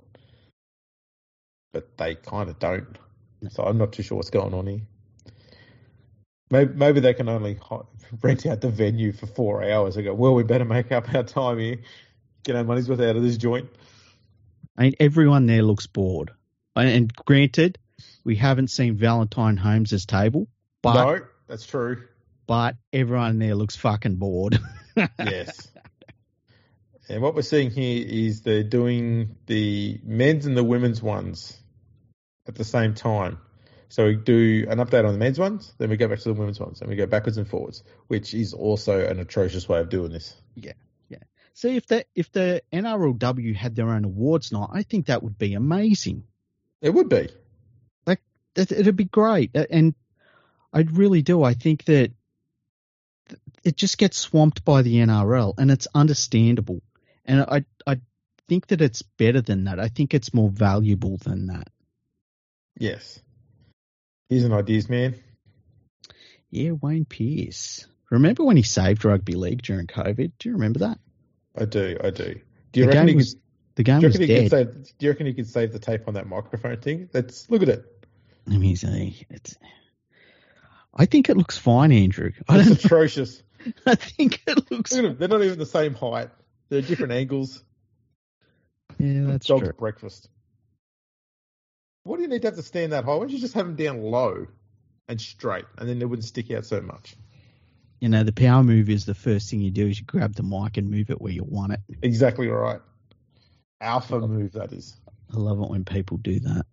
but they kind of don't. So I'm not too sure what's going on here. Maybe, maybe they can only rent out the venue for four hours and go, well, we better make up our time here. Get our money's worth out of this joint. I mean, everyone there looks bored. And, granted, we haven't seen Valentine Holmes' table, but no, that's true. but everyone there looks fucking bored. yes. And what we're seeing here is they're doing the men's and the women's ones at the same time. So we do an update on the men's ones, then we go back to the women's ones, and we go backwards and forwards, which is also an atrocious way of doing this. Yeah, yeah. See if the if the NRLW had their own awards night, I think that would be amazing. It would be. That, it'd be great, and I really do. I think that it just gets swamped by the NRL, and it's understandable. And I I think that it's better than that. I think it's more valuable than that. Yes. He's an ideas man. Yeah, Wayne Pearce. Remember when he saved rugby league during COVID? Do you remember that? I do, I do. Do you the reckon game he was could, the do game you was dead. save, do you reckon he could save the tape on that microphone thing? Let's look at it. I mean, it's- it's. I think it looks fine, Andrew. I It's atrocious. I think it looks. They're not even the same height. They're different angles. Yeah, that's Dog's true. breakfast. What do you need to have to stand that high? Why don't you just have them down low and straight, and then they wouldn't stick out so much? You know, the power move is the first thing you do is you grab the mic and move it where you want it. Exactly right. Alpha move, that is. I love it when people do that.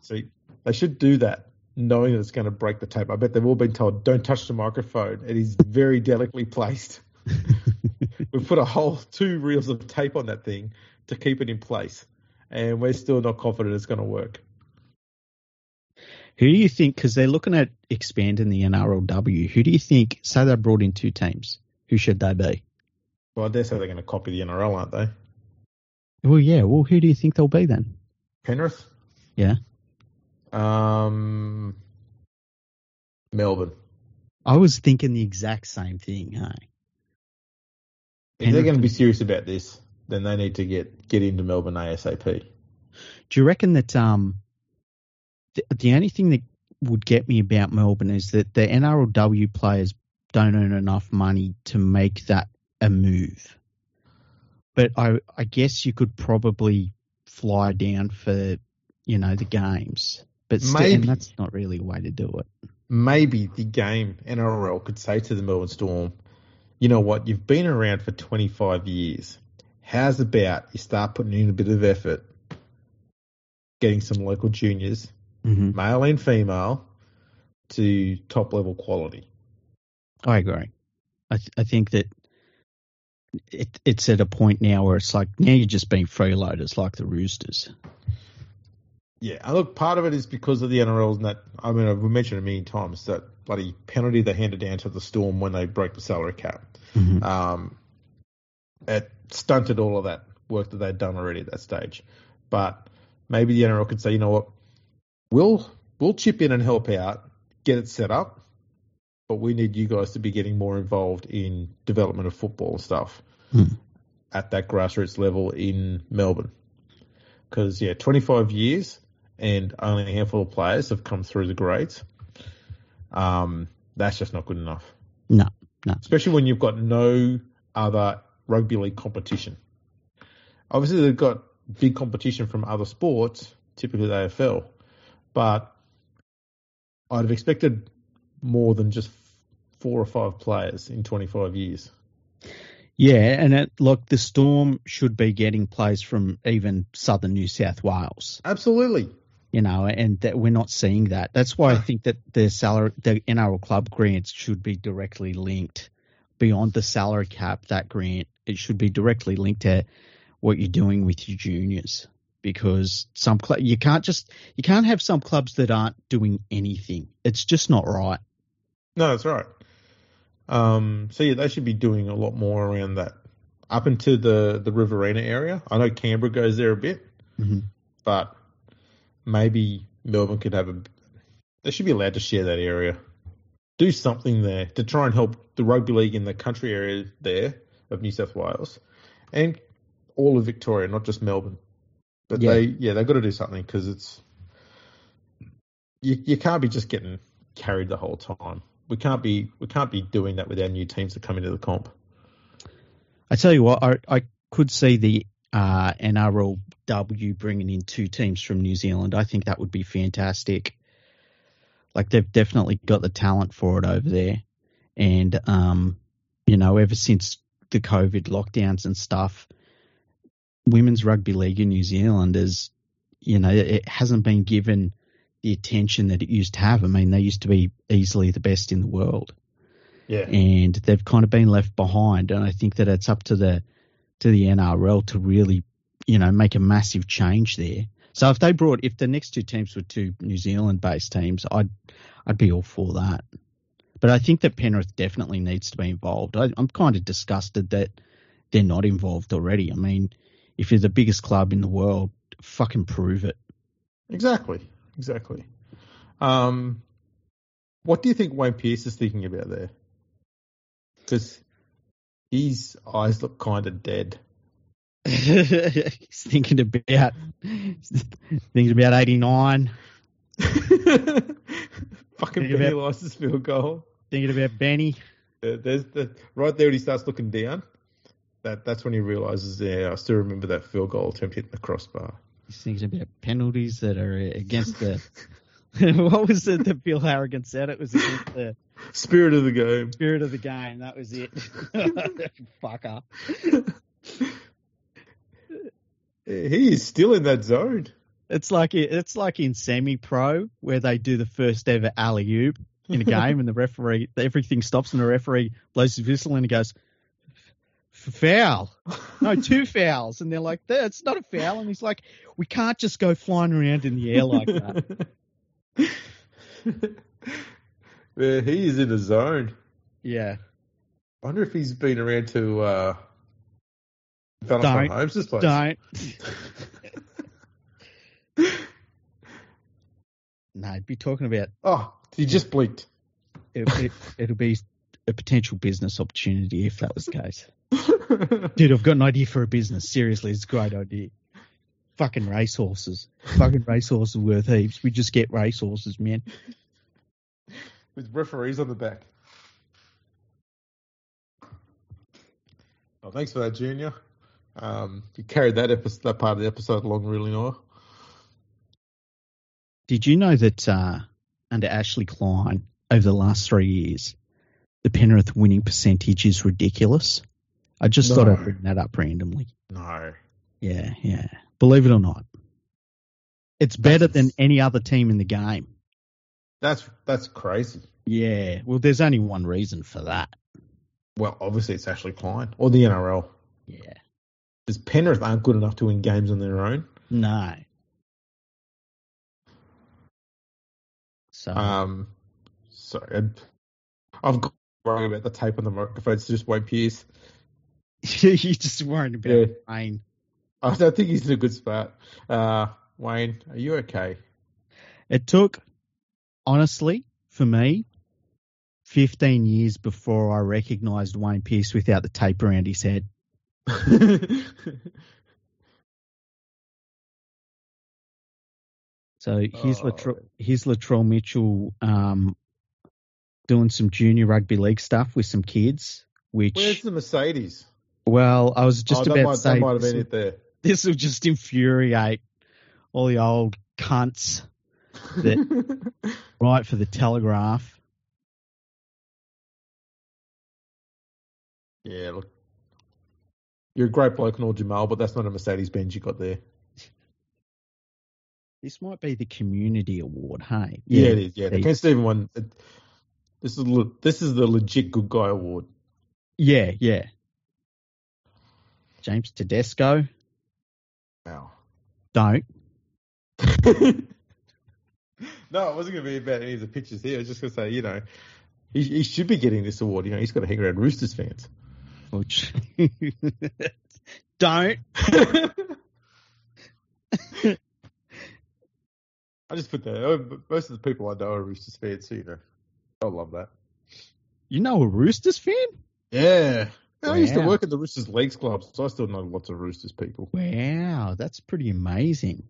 See, they should do that, knowing that it's going to break the tape. I bet they've all been told, don't touch the microphone. It is very delicately placed. We've put a whole two reels of tape on that thing to keep it in place, and we're still not confident it's going to work. Who do you think? Because they're looking at expanding the NRLW. Who do you think? Say they brought in two teams. Who should they be? Well, I dare say they're going to copy the NRL, aren't they? Well, yeah. Well, who do you think they'll be then? Penrith? Yeah. Um, Melbourne. I was thinking the exact same thing. Hey? If they're going to be serious about this, then they need to get get into Melbourne ASAP. Do you reckon that um, the, the only thing that would get me about Melbourne is that the NRLW players don't earn enough money to make that a move. But I, I guess you could probably fly down for, you know, the games. But and Maybe. that's not really a way to do it. Maybe the game NRL could say to the Melbourne Storm, you know what, you've been around for 25 years. How's about you start putting in a bit of effort, getting some local juniors, hmm male and female, to top level quality? I agree. I, th- I think that it, it's at a point now where it's like now you're just being freeloaders like the Roosters. Yeah, and look, part of it is because of the NRLs and that. I mean, I've mentioned it many times that bloody penalty they handed down to the Storm when they broke the salary cap. Mhm. Um, it stunted all of that work that they'd done already at that stage. But maybe the NRL could say, you know what, we'll we'll chip in and help out, get it set up, but we need you guys to be getting more involved in development of football and stuff Hmm. at that grassroots level in Melbourne. Because yeah, 25 years and only a handful of players have come through the grades. Um, that's just not good enough No, no. especially when you've got no other rugby league competition. Obviously, they've got big competition from other sports, typically the AFL, but I'd have expected more than just four or five players in 25 years. Yeah, and it, look, the Storm should be getting players from even southern New South Wales, Absolutely. you know, and that we're not seeing that. That's why I think that the salary, the NRL club grants should be directly linked beyond the salary cap. That grant it should be directly linked to what you're doing with your juniors, because some cl- you can't just you can't have some clubs that aren't doing anything. It's just not right. No, that's right. Um, so yeah, they should be doing a lot more around that. Up into the the Riverina area. I know Canberra goes there a bit, Mhm. but maybe Melbourne could have a. They should be allowed to share that area. Do something there to try and help the rugby league in the country area there of New South Wales, and all of Victoria, not just Melbourne. But Yeah. they, yeah, they've got to do something because it's you. You can't be just getting carried the whole time. We can't be. We can't be doing that with our new teams that come into the comp. I tell you what, I, I could see the uh, NRLW bringing in two teams from New Zealand. I think that would be fantastic. Like they've definitely got the talent for it over there, and um, you know, ever since the COVID lockdowns and stuff, women's rugby league in New Zealand is, you know, it hasn't been given the attention that it used to have. I mean, they used to be easily the best in the world Yeah, and they've kind of been left behind. And I think that it's up to the to the NRL to really, you know, make a massive change there. So if they brought, if the next two teams were two New Zealand based teams, I'd I'd be all for that. But I think that Penrith definitely needs to be involved. I, I'm kind of disgusted that they're not involved already. I mean, if you're the biggest club in the world, fucking prove it. Exactly, exactly. Um, what do you think Wayne Pearce is thinking about there? Because his eyes look kind of dead. he's thinking about thinking about eighty nine. Fucking Thinking Benny Elias's field goal. Thinking about Benny. Uh, There's the right there he starts looking down. That that's when he realizes. Yeah, I still remember that field goal attempt hitting the crossbar. He's thinking about penalties that are against the. what was it that Bill Harrigan said? It was against the Spirit of the game. spirit of the game. That was it. Fucker. He is still in that zone. It's like it's like in semi-pro where they do the first ever alley oop in a game, and the referee everything stops, and the referee blows his whistle, and he goes, "F- "Foul! No, two fouls!" And they're like, "That's not a foul," and he's like, "We can't just go flying around in the air like that." yeah, he is in the zone. Yeah, I wonder if he's been around to uh, Valentine. Holmes' place. don't. No, I'd be talking about Oh, he just blinked. it, it, it'll be a potential business opportunity if that was the case. Dude, I've got an idea for a business. Seriously, it's a great idea. Fucking racehorses. Fucking racehorses worth heaps. We just get racehorses, man. With referees on the back. Oh, thanks for that, Junior. Um, you carried that episode, that part of the episode along really well. Did you know that uh, under Ashley Klein, over the last three years, the Penrith winning percentage is ridiculous? I just thought I'd bring that up randomly. No. Yeah, yeah. Believe it or not. It's better That's- than any other team in the game. That's that's crazy. Yeah. Well, there's only one reason for that. Well, obviously it's Ashley Klein or the NRL. Yeah. Because Penrith aren't good enough to win games on their own. No. So Um, sorry, I've got worrying about the tape on the microphone. It's just Wayne Pearce. you're just worrying about Yeah. Wayne. I don't think he's in a good spot. Uh, Wayne, are you okay? It took, honestly, for me, 15 years before I recognised Wayne Pearce without the tape around his head. So here's, Oh. Latrell, here's Latrell Mitchell um, doing some junior rugby league stuff with some kids, which, Where's the Mercedes? well, I was just oh, about might, to say that might have this, been it there. this will just infuriate all the old cunts that write for the Telegraph. yeah, look, you're a great bloke and all, Jamal, but that's not a Mercedes Benz you got there. This might be the community award, hey? Yeah, it is. Yeah, the Ken Stephen one. It, this is le- this is the legit good guy award. Yeah, yeah. James Tedesco, Wow. don't. no, it wasn't going to be about any of the pictures here. I was just going to say, you know, he, he should be getting this award. You know, he's got to hang around Roosters fans. Oh, Which don't. I just put that. oh, Most of the people I know are Roosters fans, so you know, I love that. You know a Roosters fan? Yeah. I used to work at the Roosters Leagues Club, so I still know lots of Roosters people. Wow, that's pretty amazing.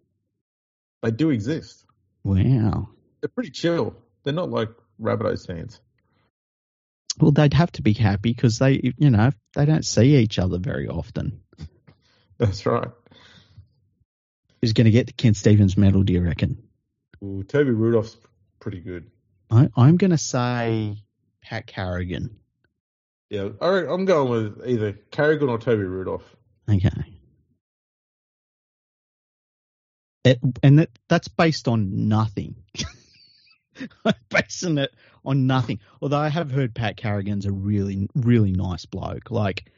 They do exist. Wow. They're pretty chill. They're not like Rabbitohs fans. Well, they'd have to be happy because they, you know, they don't see each other very often. That's right. Who's going to get the Ken Stephen's medal, do you reckon? Ooh, Toby Rudolf's pretty good. I, I'm going to say Pat Carrigan. Yeah, all right, I'm going with either Carrigan or Toby Rudolf. Okay. It, and that, that's based on nothing. I'm basing it on nothing. Although I have heard Pat Carrigan's a really, really nice bloke. Like,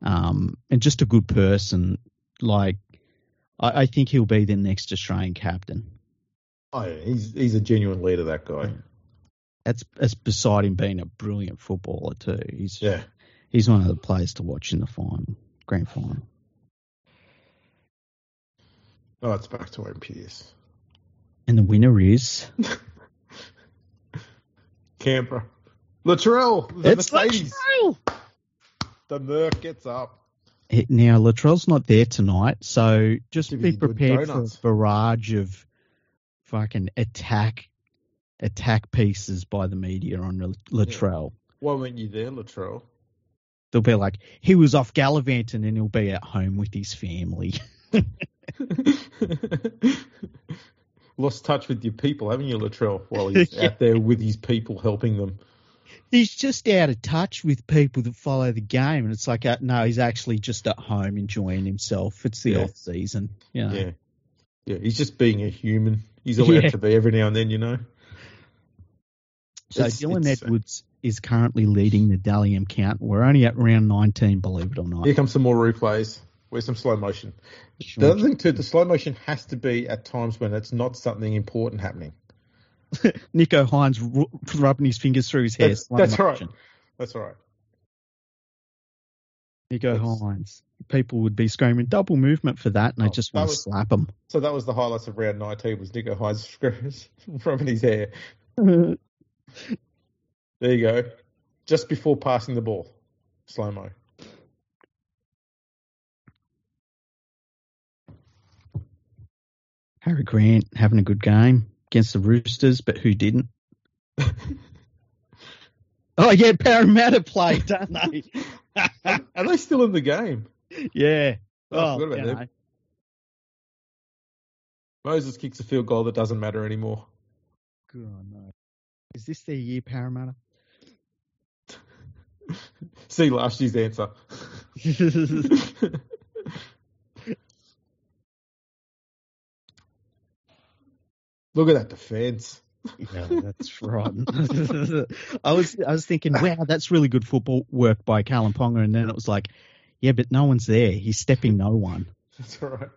um, and just a good person. Like, I, I think he'll be the next Australian captain. Oh, yeah, he's he's a genuine leader, that guy. That's, that's beside him being a brilliant footballer too. He's Yeah. he's one of the players to watch in the final, grand final. Oh, it's back to Wayne Pearce. And the winner is Canberra. Latrell, the It's Mercedes. Latrell! The Merc gets up. It- Now Latrell's not there tonight, so just Too be prepared for a barrage of fucking attack attack pieces by the media on Lat- Latrell. Why weren't you there, Latrell? They'll be like, he was off gallivanting and he'll be at home with his family. Lost touch with your people, haven't you, Latrell? While he's Yeah. out there with his people helping them. he's just out of touch with people that follow the game, and it's like, uh, no, he's actually just at home enjoying himself. It's the Yeah. off season, you know. Yeah. Yeah, he's just being a human. He's allowed Yeah. to be every now and then, you know. So It's- Dylan it's- Edwards is currently leading the Dally M count. We're only at round 19, believe it or not. Here comes some more replays. Where's some slow motion? The other thing too, the slow motion has to be at times when it's not something important happening. Nicho Hynes ru- rubbing his fingers through his hair. That's, slow that's right. That's right. Nicho That's- Hynes. People would be screaming double movement for that, and I Oh, just want to slap them. So that was the highlights of round 19 was Nicho Hynes rubbing his hair. There you go. Just before passing the ball. Slow mo. Harry Grant having a good game against the Roosters, but who didn't? oh yeah, Parramatta played, don't they? Are they still in the game? yeah. Oh, Oh, about them. Moses kicks a field goal that doesn't matter anymore. Good on no. Is this their year, Parramatta? See last year's answer. Look at that defense. yeah, that's right. I was I was thinking, wow, that's really good football work by Kalyn Ponga, and then it was like, yeah, but no one's there. He's stepping no one. That's all right.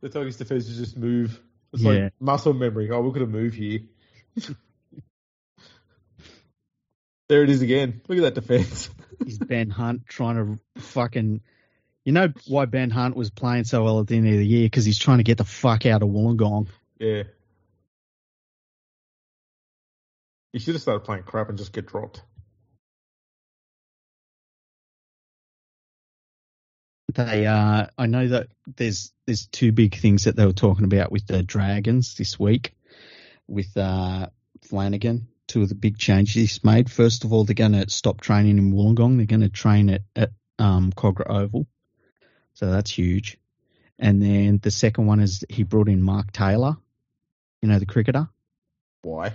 The Tigers defense is just move. It's Yeah. like muscle memory. Oh, we're going to move here. There it is again. Look at that defense. Is Ben Hunt trying to fucking? You know why Ben Hunt was playing so well at the end of the year? Because he's trying to get the fuck out of Wollongong. yeah. He should have started playing crap and just get dropped. They, uh, I know that there's there's two big things that they were talking about with the Dragons this week, with uh, Flanagan. Two of the big changes he's made. First of all, they're going to stop training in Wollongong. They're going to train at at um, Kogarah Oval, so that's huge. And then the second one is he brought in Mark Taylor, you know the cricketer. Why?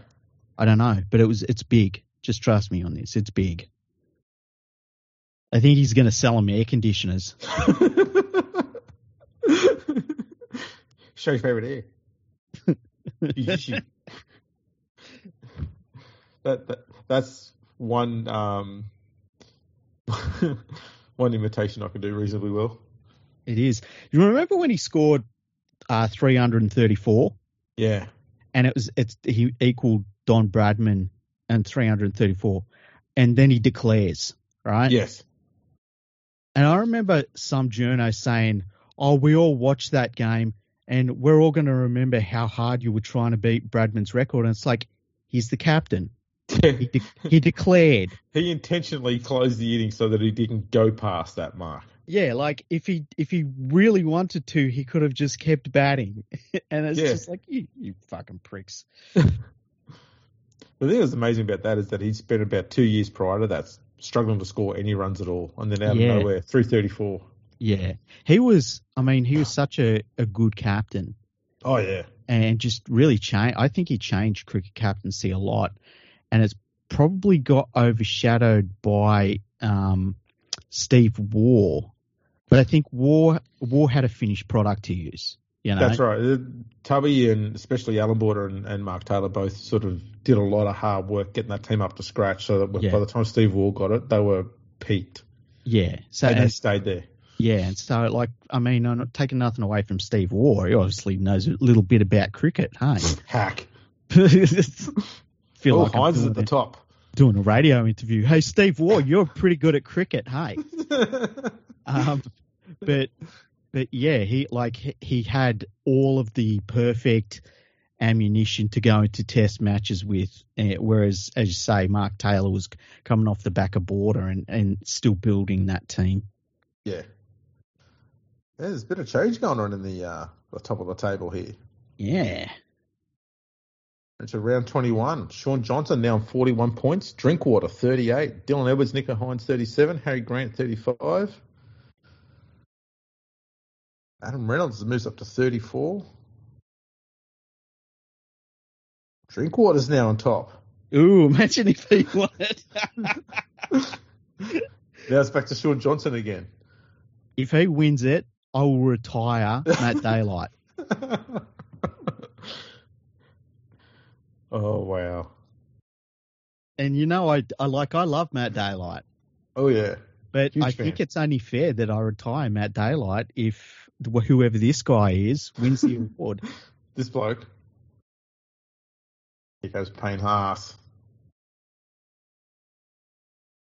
I don't know, but it was it's big. Just trust me on this. It's big. I think he's going to sell them air conditioners. Show your favorite air. You should- that, that that's one um one imitation I can do reasonably well. It is. You remember when he scored uh, 334, Yeah. and it was it's he equaled Don Bradman and 334, and then he declares right. Yes. And I remember some journo saying, "Oh, we all watched that game, and we're all going to remember how hard you were trying to beat Bradman's record." And it's like he's the captain. He, de- he declared. he intentionally closed the inning so that he didn't go past that mark. Yeah, like if he if he really wanted to, he could have just kept batting. and it's Yeah. just like you, you fucking pricks. The thing that's amazing about that is that he spent about two years prior to that struggling to score any runs at all, and then out Yeah. of nowhere, three thirty four. Yeah, he was. I mean, he was such a, a good captain, Oh yeah. and just really changed. I think he changed cricket captaincy a lot, and it's probably got overshadowed by um, Steve Waugh. But I think Waugh Waugh had a finished product to use. You know, That's right. Uh, Tubby and especially Allan Border and, and Mark Taylor both sort of did a lot of hard work getting that team up to scratch so that Yeah. by the time Steve Waugh got it, they were peaked. Yeah. So and they stayed there. yeah, and so like I mean, I'm not taking nothing away from Steve Waugh. He obviously knows a little bit about cricket. Hey, Hack. feel Oh, like Hynes is at the a, top. doing a radio interview. Hey, Steve Waugh, you're pretty good at cricket. Hey. Um, but but yeah, he like he- had all of the perfect ammunition to go into test matches with. Uh, whereas, as you say, Mark Taylor was coming off the back of Border and, and still building that team. Yeah. yeah. There's a bit of change going on in the uh, the top of the table here. Yeah. It's around 21. Shaun Johnson now on 41 points. Drinkwater 38. Dylan Edwards, Nicho Hynes 37. Harry Grant 35. Adam Reynolds moves up to 34. Drinkwater's now on top. Ooh, imagine if he won it. now it's back to Shaun Johnson again. If he wins it, I will retire Matt Daylight. oh wow! And you know, I, I like I love Matt Daylight. Oh yeah, but Huge I fan. think it's only fair that I retire Matt Daylight if whoever this guy is wins the award. this bloke. He goes Payne Haas.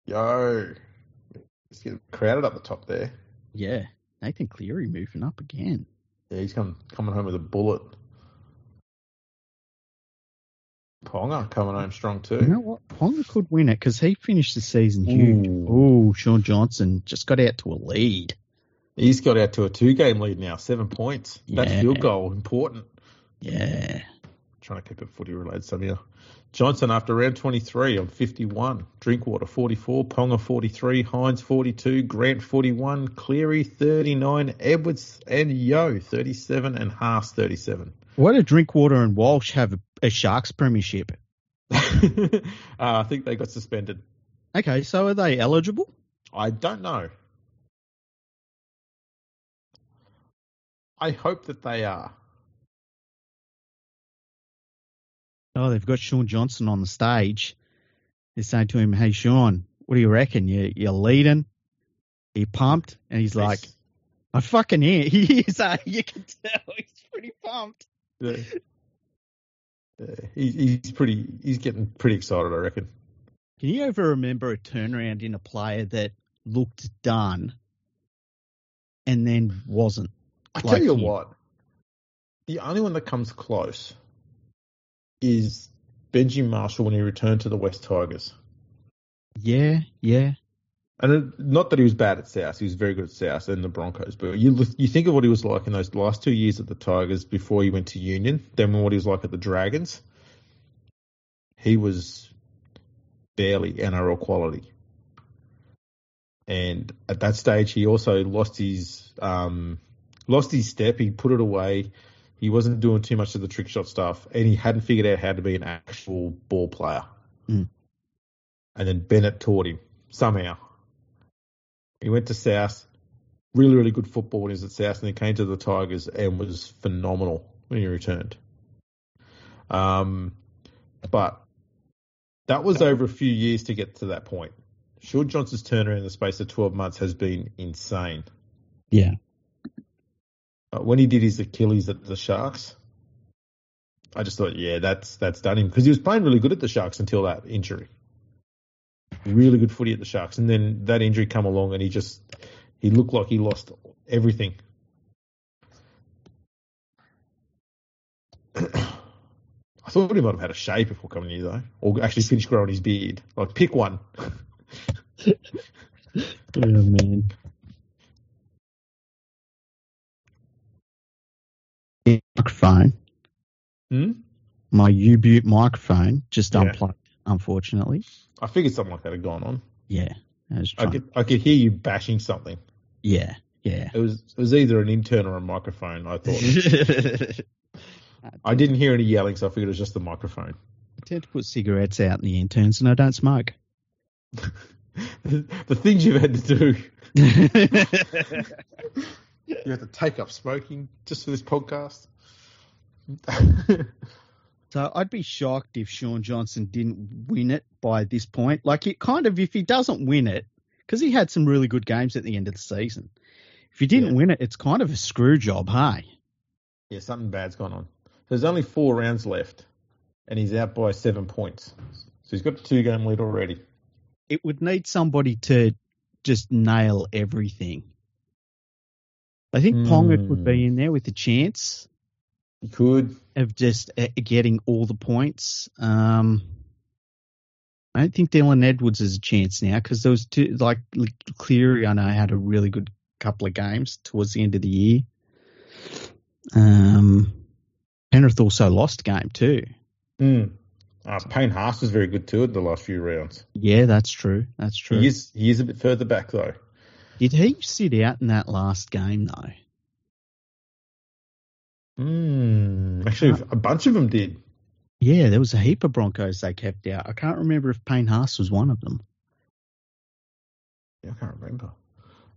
Yo, let's crowded up the top there. Yeah. Nathan Cleary moving up again. Yeah, he's coming coming home with a bullet. Ponga coming home strong too. You know what? Ponga could win it because he finished the season huge. Oh, Shaun Johnson just got out to a lead. He's got out to a two game lead now, seven points. Yeah. That field goal important. Yeah. Trying to keep it footy related somehow. Johnson after round 23 on 51. Drinkwater 44. Ponga 43. Hynes 42. Grant 41. Cleary 39. Edwards and Yeo 37. And Haas 37. Why do Drinkwater and Walsh have a, a Sharks premiership? uh, I think they got suspended. Okay, so are they eligible? I don't know. I hope that they are. oh, they've got Shaun Johnson on the stage. They're saying to him, "Hey, Shaun, what do you reckon? You, you're leading? You pumped?" And he's like, "I fucking hear." He is. Uh, you can tell he's pretty pumped. Yeah. Yeah. He, he's pretty. He's getting pretty excited. I reckon. Can you ever remember a turnaround in a player that looked done and then wasn't? I like tell you him? what, the only one that comes close is Benji Marshall when he returned to the West Tigers. Yeah, yeah. And not that he was bad at South, he was very good at South and the Broncos. But you you think of what he was like in those last two years at the Tigers before he went to Union, then what he was like at the Dragons. He was barely NRL quality, and at that stage he also lost his um, lost his step. He put it away. He wasn't doing too much of the trick shot stuff, and he hadn't figured out how to be an actual ball player. Mm. And then Bennett taught him somehow. He went to South, really, really good football when he was at South, and he came to the Tigers and was phenomenal when he returned. Um, but that was over a few years to get to that point. Shaun Johnson's turnaround in the space of 12 months has been insane. Yeah. Uh, when he did his Achilles at the Sharks, I just thought, yeah, that's that's done him because he was playing really good at the Sharks until that injury. Really good footy at the Sharks, and then that injury come along, and he just he looked like he lost everything. I thought he might have had a shave before coming here though, or actually finished growing his beard. Like pick one. oh man. microphone. Hmm? My U-Butte microphone just yeah. unplugged, unfortunately. I figured something like that had gone on. Yeah. I, I could I could hear you bashing something. Yeah, yeah. It was it was either an intern or a microphone, I thought. I didn't hear any yelling, so I figured it was just the microphone. I tend to put cigarettes out in the interns and I don't smoke. the things you've had to do. You have to take up smoking just for this podcast. So I'd be shocked if Shaun Johnson didn't win it by this point. Like it kind of if he doesn't win it, because he had some really good games at the end of the season. If he didn't yeah. win it, it's kind of a screw job, hey? Yeah, something bad's gone on. There's only four rounds left, and he's out by seven points. So he's got a two game lead already. It would need somebody to just nail everything I think mm. Ponga would be hmm. in there with a chance. He could. of just uh, getting all the points. Um, I don't think Dylan Edwards has a chance now because those two, like Cleary, I know had a really good couple of games towards the end of the year. Um, Penrith also lost game too. Mm. Uh, Payne Haas was very good too in the last few rounds. Yeah, that's true. That's true. He is he is a bit further back though. Did he sit out in that last game though? Mm, actually, a bunch of them did. Yeah, there was a heap of Broncos they kept out. I can't remember if Payne Haas was one of them. Yeah, I can't remember.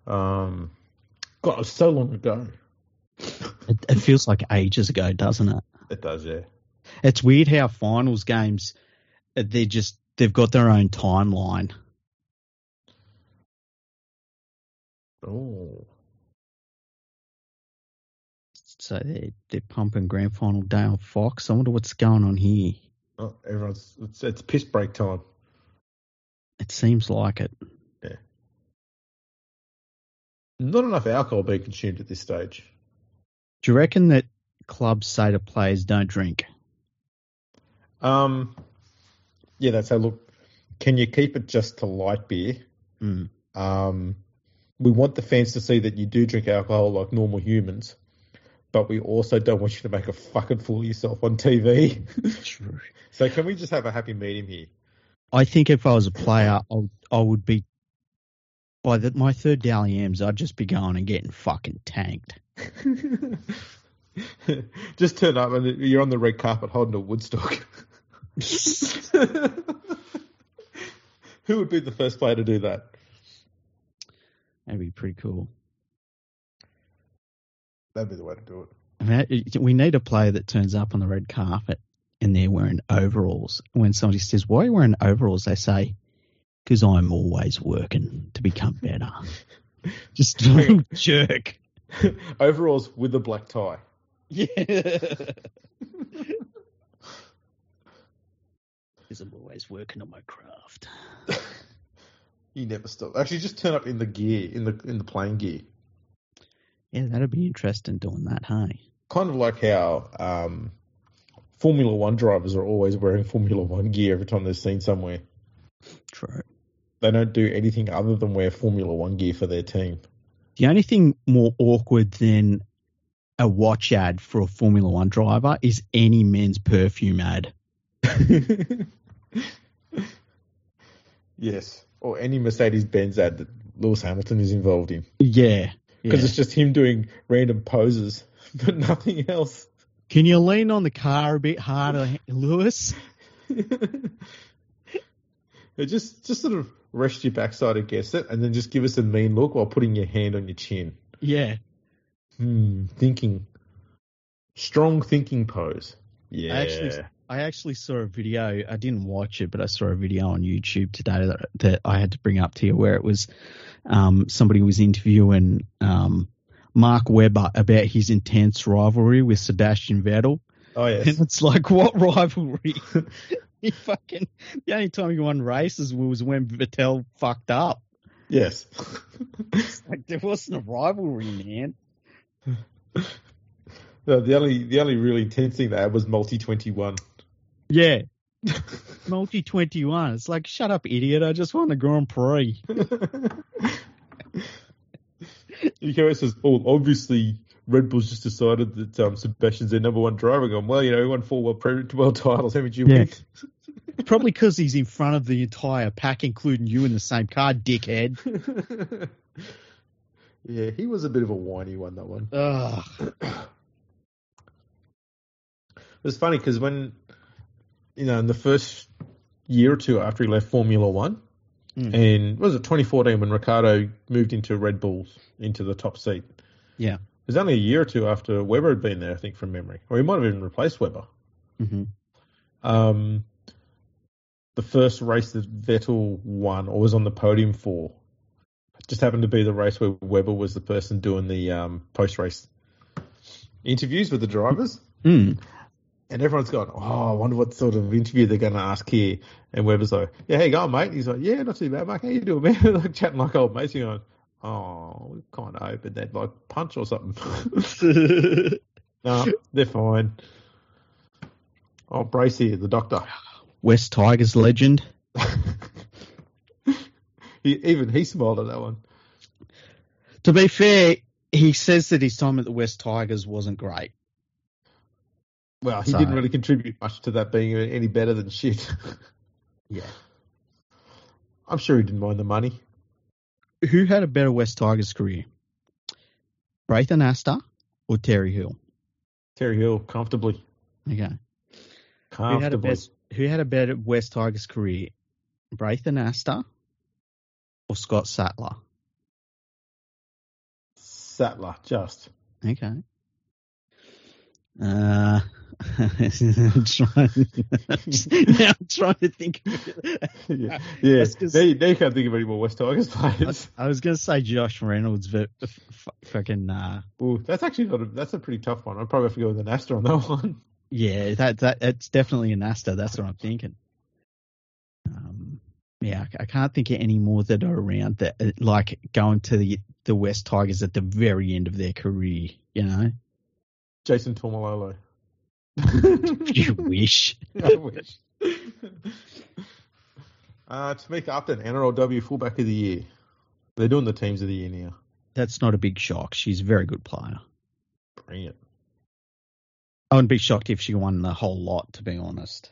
Um, God, it was so long ago. It, it feels like ages ago, doesn't it? It does, yeah. It's weird how finals games uh, they're just they've got their own timeline. Oh, So they're, they're pumping grand final day on Fox. I wonder what's going on here. oh everyone's it's, it's piss break time. It seems like it. Yeah. Not enough alcohol being consumed at this stage. Do you reckon that clubs say to players don't drink? Um, yeah, that's how. Look, can you keep it just to light beer? Mm. Um, we want the fans to see that you do drink alcohol like normal humans, but we also don't want you to make a fucking fool of yourself on TV. True. so can we just have a happy medium here? I think if I was a player, I would, I would be by the, my third Dally M's. I'd just be going and getting fucking tanked. just turn up and you're on the red carpet holding a Woodstock. Who would be the first player to do that? That'd be pretty cool. That'd be the way to do it. I mean, it- we need a player that turns up on the red carpet and they're wearing overalls. When somebody says, "Why are you wearing overalls?" they say, "Because I'm always working to become better." Just jerk. Overalls with a black tie. Yeah. Because I'm always working on my craft. You never stop. Actually, just turn up in the gear, in the in the playing gear. Yeah, that'd be interesting doing that, hey? Kind of like how um, Formula One drivers are always wearing Formula One gear every time they're seen somewhere. True. They don't do anything other than wear Formula One gear for their team. The only thing more awkward than a watch ad for a Formula One driver is any men's perfume ad. yes, or any Mercedes Benz ad that Lewis Hamilton is involved in, Yeah. Because yeah. it's just him doing random poses, but nothing else. Can you lean on the car a bit harder, Lewis? Just just sort of rest your backside against it, and then just give us a mean look while putting your hand on your chin. Yeah. Hmm, thinking, strong thinking pose. Yeah, I actually, I actually saw a video. I didn't watch it, but I saw a video on YouTube today that, that I had to bring up to you, where it was um, somebody was interviewing um, Mark Webber about his intense rivalry with Sebastian Vettel, oh yes, and it's like, what rivalry? he fucking the only time he won races was when Vettel fucked up. yes. Like there wasn't a rivalry, man. No, the only the only really intense thing they had was multi twenty one. Yeah. Multi 21. It's like, shut up, idiot. I just won the Grand Prix. Nico says, "Oh, obviously." Red Bull's just decided that um, Sebastian's their number one driver. Going well, you know, he won four world, Pre- world titles. Did you Yeah. Probably because he's in front of the entire pack, including you in the same car, dickhead. yeah, he was a bit of a whiny one. That one. Ugh. It was funny because when, you know, in the first year or two after he left Formula One, Mm. and was it 2014 when Ricciardo moved into Red Bulls into the top seat? Yeah. It was only a year or two after Webber had been there, I think, from memory, or he might have even replaced Webber. hmm Um, the first race that Vettel won or was on the podium for just happened to be the race where Webber was the person doing the um, post race interviews with the drivers. Mm. And everyone's gone, oh, I wonder what sort of interview they're going to ask here. And Webber's like, yeah, how you going, mate? He's like, yeah, not too bad, mate. How you doing, man? like chatting like old mates. You're going, oh, we kind of hoping they'd like punch or something. No, they're fine. Oh, Bracey, the doctor. West Tigers legend. he, even he smiled at that one. To be fair, he says that his time at the West Tigers wasn't great. Well, he So- didn't really contribute much to that being any better than shit. Yeah. I'm sure he didn't mind the money. Who had a better West Tigers career? Braith Anasta or Terry Hill? Terry Hill, comfortably. Okay. Who had a Comfortably. best, Who had a better West Tigers career? Braith Anasta or Scott Sattler? Sattler, just. Okay. Uh, I'm trying, now I'm trying to think. Yeah. yeah. Now, you, can't think of any more West Tigers players. I was going to say Josh Reynolds, but f- f- fucking uh, Ooh, that's actually not a, that's a pretty tough one. I'd probably have to go with Anasta on that one. yeah, that that it's definitely Anasta. That's what I'm thinking. Um, yeah, I, I can't think of any more that are around that uh, like going to the the West Tigers at the very end of their career. You know, Jason Taumalolo. you wish. I wish. uh, Tamika Upton, NRLW Fullback of the Year. They're doing the teams of the year now. That's not a big shock. She's a very good player. Brilliant. I wouldn't be shocked if she won the whole lot, to be honest.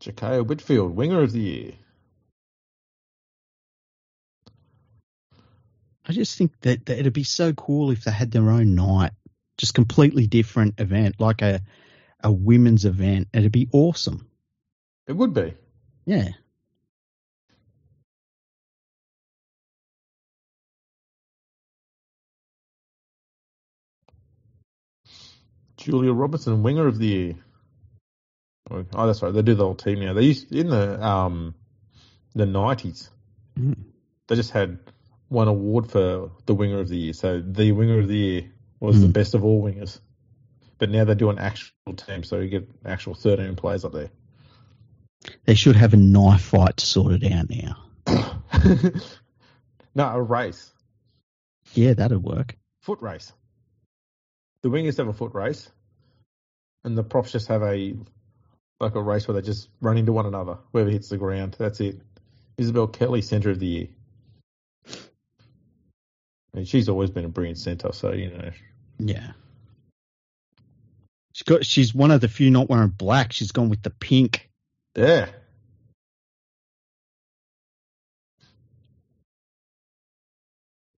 Jakiya Whitfeld, Winger of the Year. I just think that, that it'd be so cool if they had their own night, just completely different event, like a a women's event. It'd be awesome. It would be. Yeah. Julia Robinson, Winger of the Year. Oh, oh, that's right. They do the whole team now. They used in the um the nineties. Mm. They just had one award for the Winger of the Year. So the Winger of the Year was the Mm. best of all wingers. But now they do an actual team, so you get actual thirteen players up there. They should have a knife fight to sort it out now. no, a race, Yeah, that'd work. foot race. The wingers have a foot race, and the props just have a like a race where they just run into one another. Whoever hits the ground, that's it. Isabelle Kelly, centre of the year. And she's always been a brilliant centre, so you know. Yeah. She's got she's one of the few not wearing black. She's gone with the pink. Yeah.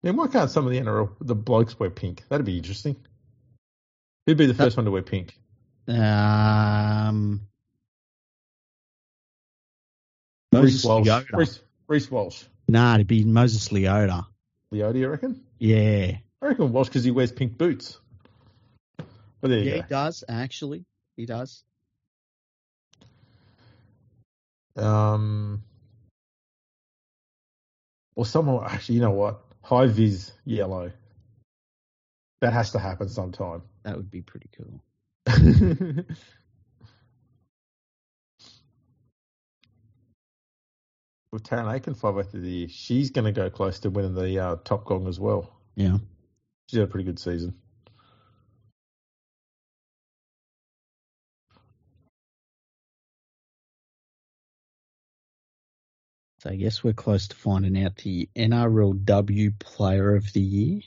Then why can't some of the NRL the blokes wear pink? That'd be interesting. Who'd be the first one to wear pink? Um Reece Moses Walsh. Leota. Reece, Reece Walsh. Nah, it'd be Moses Leota. Leota, you reckon? Yeah. I reckon Walsh because he wears pink boots. But there you Yeah, he does, actually. He does. Um, or someone actually, you know what? High vis yellow. That has to happen sometime. That would be pretty cool. With Tarryn Aiken five after the year, she's going to go close to winning the uh, top gong as well. Yeah. She's had a pretty good season. So I guess we're close to finding out the NRLW Player of the Year.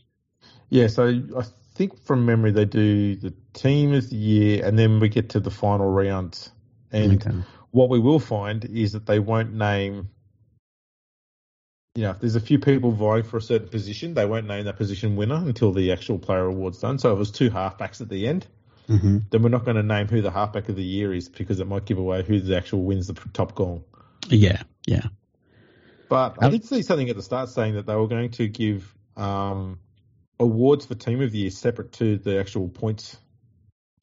Yeah, so I think from memory they do the team of the year, and then we get to the final rounds. And Okay. what we will find is that they won't name. You know, if there's a few people vying for a certain position, they won't name that position winner until the actual player award's done. So if it was two halfbacks at the end, hmm then we're not going to name who the halfback of the year is because it might give away who the actual wins the top gong. Yeah, yeah. But I did see something at the start saying that they were going to give um, awards for team of the year separate to the actual points.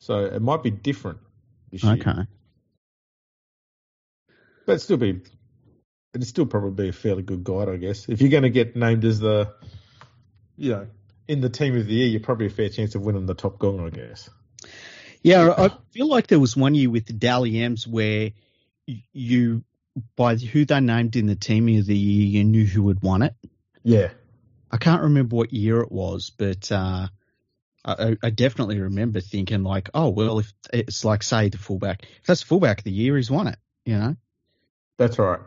So it might be different this year. Okay. But it'd still be, it'd still probably be a fairly good guide, I guess. If you're going to get named as the, you know, in the team of the year, you're probably a fair chance of winning the top gong, I guess. Yeah, I feel like there was one year with the Dally M's where you, by who they named in the team of the year, you knew who had won it. Yeah. I can't remember what year it was, but uh, I, I definitely remember thinking like, oh well, if it's like say the fullback, if that's the fullback of the year, he's won it. You know, That's right.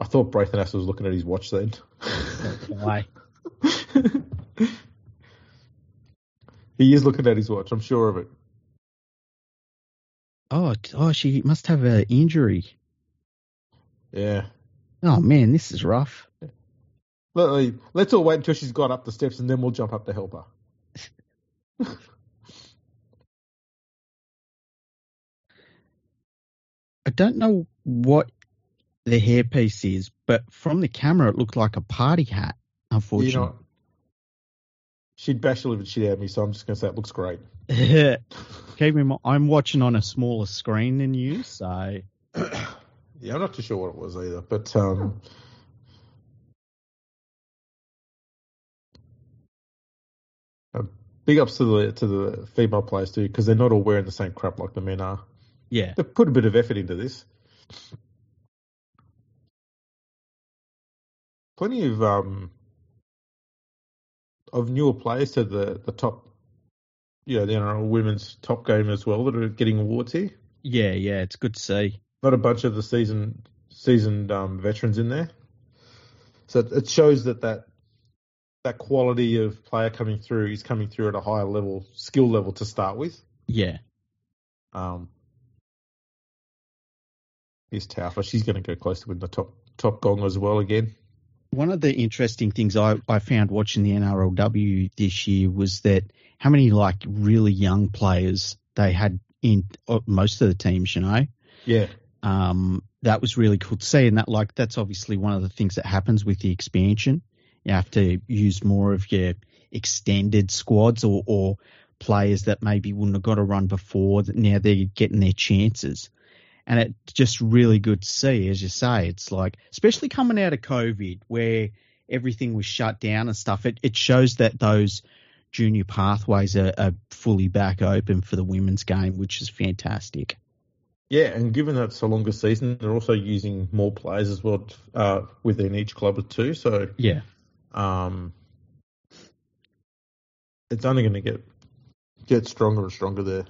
I thought Braith was looking at his watch then. why? he is looking at his watch, I'm sure of it. Oh, oh, she must have an injury. Yeah. Oh man, this is rough. Let- Let's all wait until she's got up the steps and then we'll jump up to help her. I don't know what the hairpiece is, but from the camera, it looked like a party hat. You Unfortunately. know, she'd bash the living shit out of me, so I'm just going to say it looks great. Keep in mind, I'm watching on a smaller screen than you, so yeah, I'm not too sure what it was either, but um, uh, big ups to the to the female players too, because they're not all wearing the same crap like the men are. yeah, They've put a bit of effort into this. Plenty of um of newer players to the the top, you know, the NRL women's top game as well that are getting awards here. yeah, yeah. It's good to see. not a bunch of the season seasoned um, veterans in there. So it shows that, that that quality of player coming through is coming through at a higher level, skill level to start with. Yeah, Um, here's Taufa. She's going to go close to win the top top gong as well again. One of the interesting things I, I found watching the NRLW this year was that how many like really young players they had in uh, most of the teams. You know, Yeah, um, that was really cool to see. And that, like, that's obviously one of the things that happens with the expansion. You have to use more of your extended squads or, or players that maybe wouldn't have got a run before. That now they're getting their chances. And it's just really good to see, as you say. It's like, especially coming out of COVID where everything was shut down and stuff, it, it shows that those junior pathways are, are fully back open for the women's game, which is fantastic. yeah, and given that it's a longer season, they're also using more players as well uh, within each club too. So Yeah. um, it's only going to get get stronger and stronger there.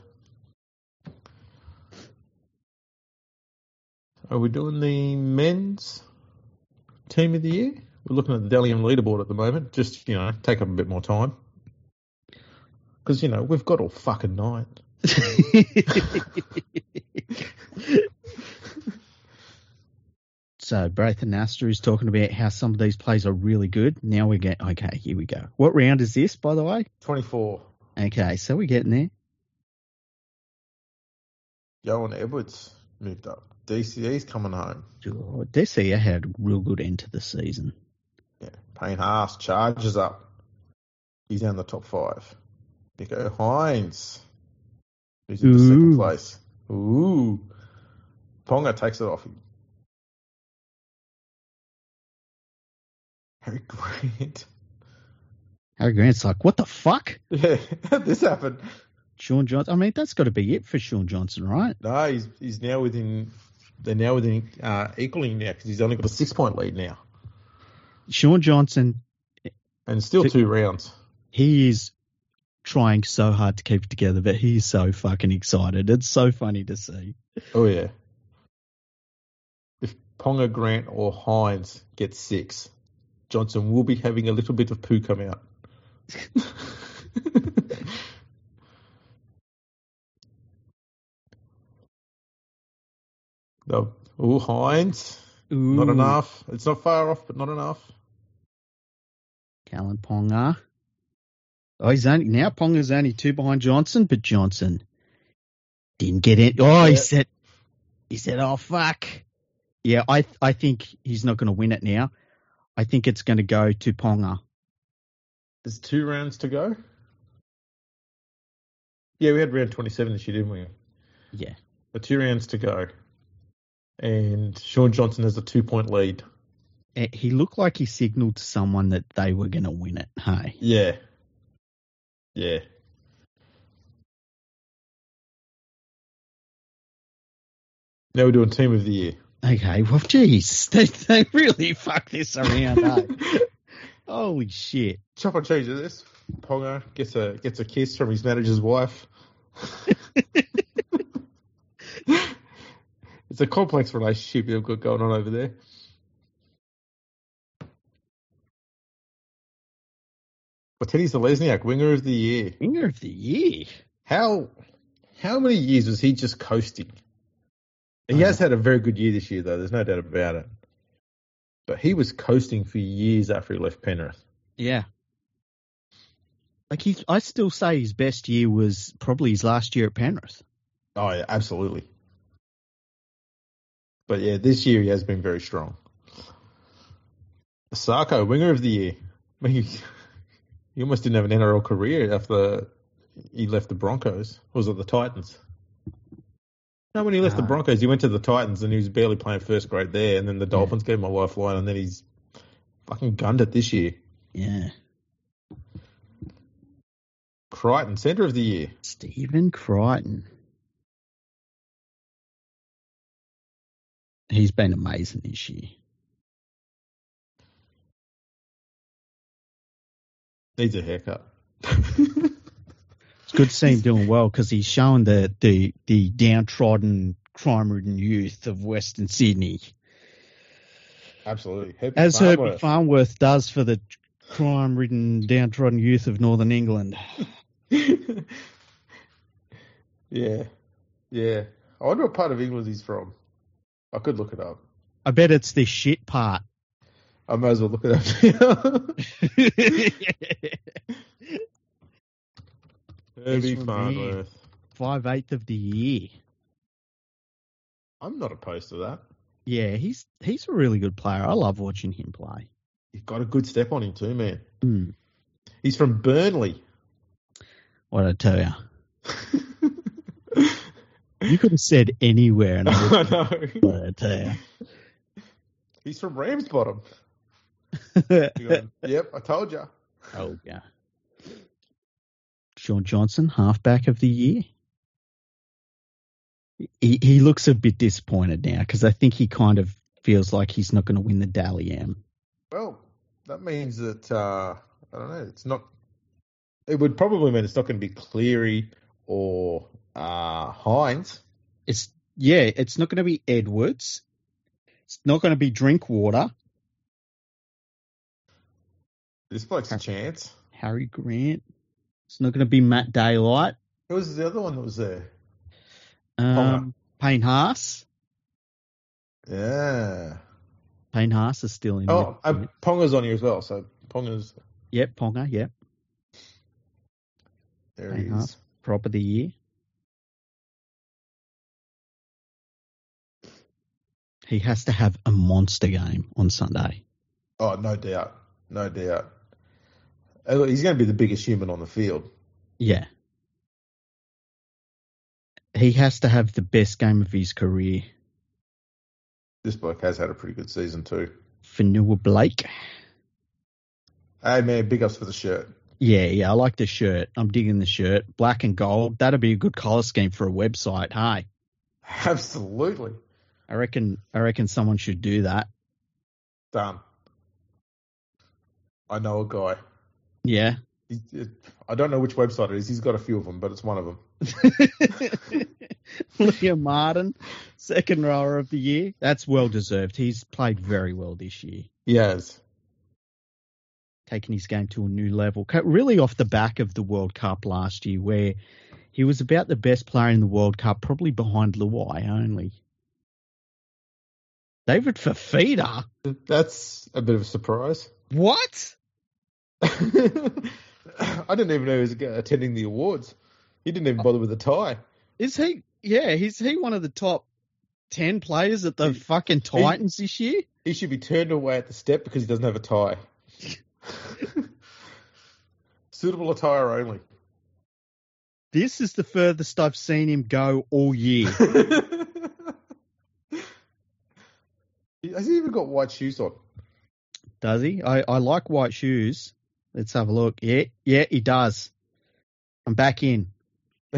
Are we doing the men's team of the year? We're looking at the Dally M leaderboard at the moment. Just you know, take up a bit more time because you know we've got all fucking night. so Braith Anasta is talking about how some of these plays are really good. Now we get okay. Here we go. What round is this, by the way? Twenty four. Okay, so we're getting there. Johan Edwards moved up. DCE's coming home. Oh, DC had a real good end to the season. Yeah, Payne Haas charges up. He's down the top five. Nicho Hynes. Who's in the second place. Ooh. Ponga takes it off him. Harry Grant. Harry Grant's like, what the fuck? Yeah, this happened? Shaun Johnson. I mean, that's got to be it for Shaun Johnson, right? No, he's he's now within. They're now within uh, equaling now because he's only got a six point lead now, Shaun Johnson, and still two rounds. he is trying so hard to keep it together, but he's so fucking excited. It's so funny to see. Oh yeah. If Ponga, Grant, or Hynes get six, Johnson will be having a little bit of poo come out. no, oh Hynes, not enough. It's not far off, but not enough. Kalyn Ponga. Oh, he's only now Ponga's only two behind Johnson, but Johnson didn't get it. Oh, he said, he said, "Oh fuck." Yeah, I I think he's not going to win it now. I think it's going to go to Ponga. There's two rounds to go. Yeah, we had round 27 this year, didn't we? Yeah, But two rounds to go. And Shaun Johnson has a two point lead. Eh, he looked like he signalled to someone that they were going to win it. Hey, Yeah. Yeah. Now we're doing team of the year. Okay, well, jeez, they, they really fuck this around. eh? Holy shit! Chop and of this. Ponga gets a gets a kiss from his manager's wife. it's a complex relationship they've got going on over there. But Teddy Zelezniak, winger of the year. Winger of the year. How how many years was he just coasting? He has had a very good year this year, though. There's no doubt about it. But he was coasting for years after he left Penrith. Yeah. Like he, I still say his best year was probably his last year at Penrith. Oh yeah, absolutely. But yeah, this year he has been very strong. Sarko, winger of the year. I mean, he, almost didn't have an NRL career after he left the Broncos. Or was it the Titans? No, when he left the Ah. Broncos, he went to the Titans and he was barely playing first grade there, and then the Dolphins gave him a lifeline, and then he's fucking gunned it this year. Yeah. Crichton, centre of the year. Stephen Crichton. He's been amazing this year. Needs a haircut. It's good to see him doing well because he's showing the, the, the downtrodden, crime ridden youth of Western Sydney, Absolutely. Herbie as Herbie Farnworth. Farnworth does for the crime ridden, downtrodden youth of Northern England. yeah, yeah. I wonder what part of England he's from. I could look it up. I bet it's the shit part. I might as well look it up. Herbie Farnworth. Five eighth of the year. I'm not opposed to that. Yeah, he's he's a really good player. I love watching him play. He's got a good step on him too, man. Hmm. He's from Burnley. What I tell you, you could have said anywhere, and I I would know. what I tell you. He's from Ramsbottom. Going, yep, I told you. oh yeah. Shaun Johnson, halfback of the year. He he looks a bit disappointed now because I think he kind of feels like he's not going to win the Dally M. Well, that means that uh, I don't know. It's not. It would probably mean it's not going to be Cleary or uh, Hynes. It's yeah, it's not going to be Edwards. It's not going to be Drinkwater. This bloke's a chance. Harry Grant. It's not going to be Matt Daylight. Who was the other one that was there? Um, Payne Haas. Yeah. Payne Haas is still in. Oh, there. uh, Ponga's on here as well. So Ponga's yep, Ponga. Yep, there. He Payne Haas, is. prop of the year. He has to have a monster game on Sunday. Oh, no doubt, no doubt. Uh, He's going to be the biggest human on the field. Yeah. He has to have the best game of his career. This bloke has had a pretty good season too. Fonua-Blake. Hey man, big ups for the shirt. Yeah, yeah, I like the shirt. I'm digging the shirt. Black and gold. That'd be a good color scheme for a website. Hey, Absolutely I reckon. I reckon someone should do that. done. I know a guy. Yeah. I don't know which website it is. He's got a few of them, but it's one of them. Liam Martin, second rower of the year. That's well deserved. He's played very well this year, He has. taking his game to a new level. Really off the back of the World Cup last year, where he was about the best player in the World Cup, probably behind Luai only. David Fifita. That's a bit of a surprise. What? I didn't even know he was uh, attending the awards. He didn't even bother with a tie. Is he? Yeah, is he one of the top ten players at the He- fucking Titans this year? He should be turned away at the step because he doesn't have a tie. Suitable attire only. This is the furthest I've seen him go all year. Has he even got white shoes on? Does he? I, I like white shoes. Let's have a look. Yeah, yeah, he does. I'm back in.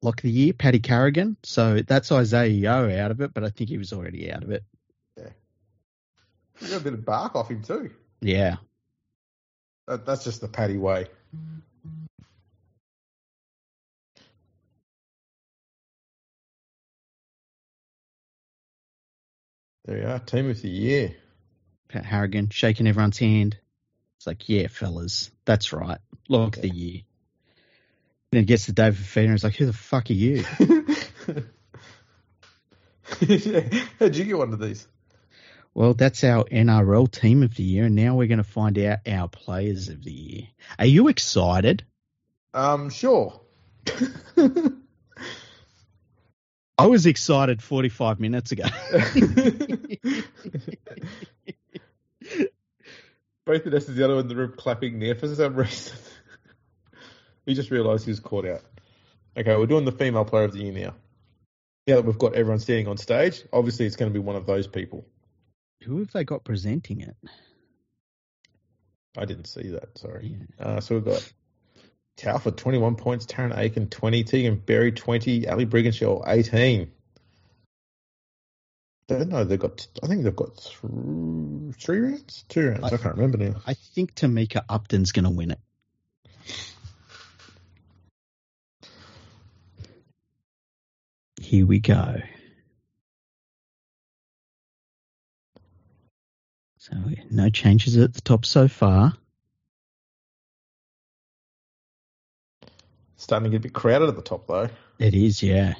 Lock of the year, Paddy Carrigan. So that's Isaah Yeo out of it, but I think he was already out of it. Yeah. You got a bit of bark off him too. Yeah. That, that's just the Paddy way. There you are, team of the year. Pat Carrigan shaking everyone's hand. It's like, yeah, fellas, that's right. Lock the year. Then he gets to David Feder and he's like, who the fuck are you? How'd you get one of these? Well, that's our NRL team of the year, and now we're going to find out our players of the year. Are you excited? Um, sure. I was excited 45 minutes ago. Both of us is the other one in the room clapping there for some reason. we just realised he was caught out. Okay, we're doing the female player of the year now. Now that we've got everyone standing on stage, obviously it's going to be one of those people. Who have they got presenting it? I didn't see that, sorry. Yeah. Uh, so we've got Taufa, 21 points, Tarryn Aiken, 20, Tegan Berry, 20, Ali Brigginshaw, 18. I Don't know, they've got, I think they've got th- three rounds? Two rounds, I, I- can't remember now. I think Tamika Upton's going to win it. Here we go. So no changes at the top so far. Starting to get a bit crowded at the top though. It is, yeah.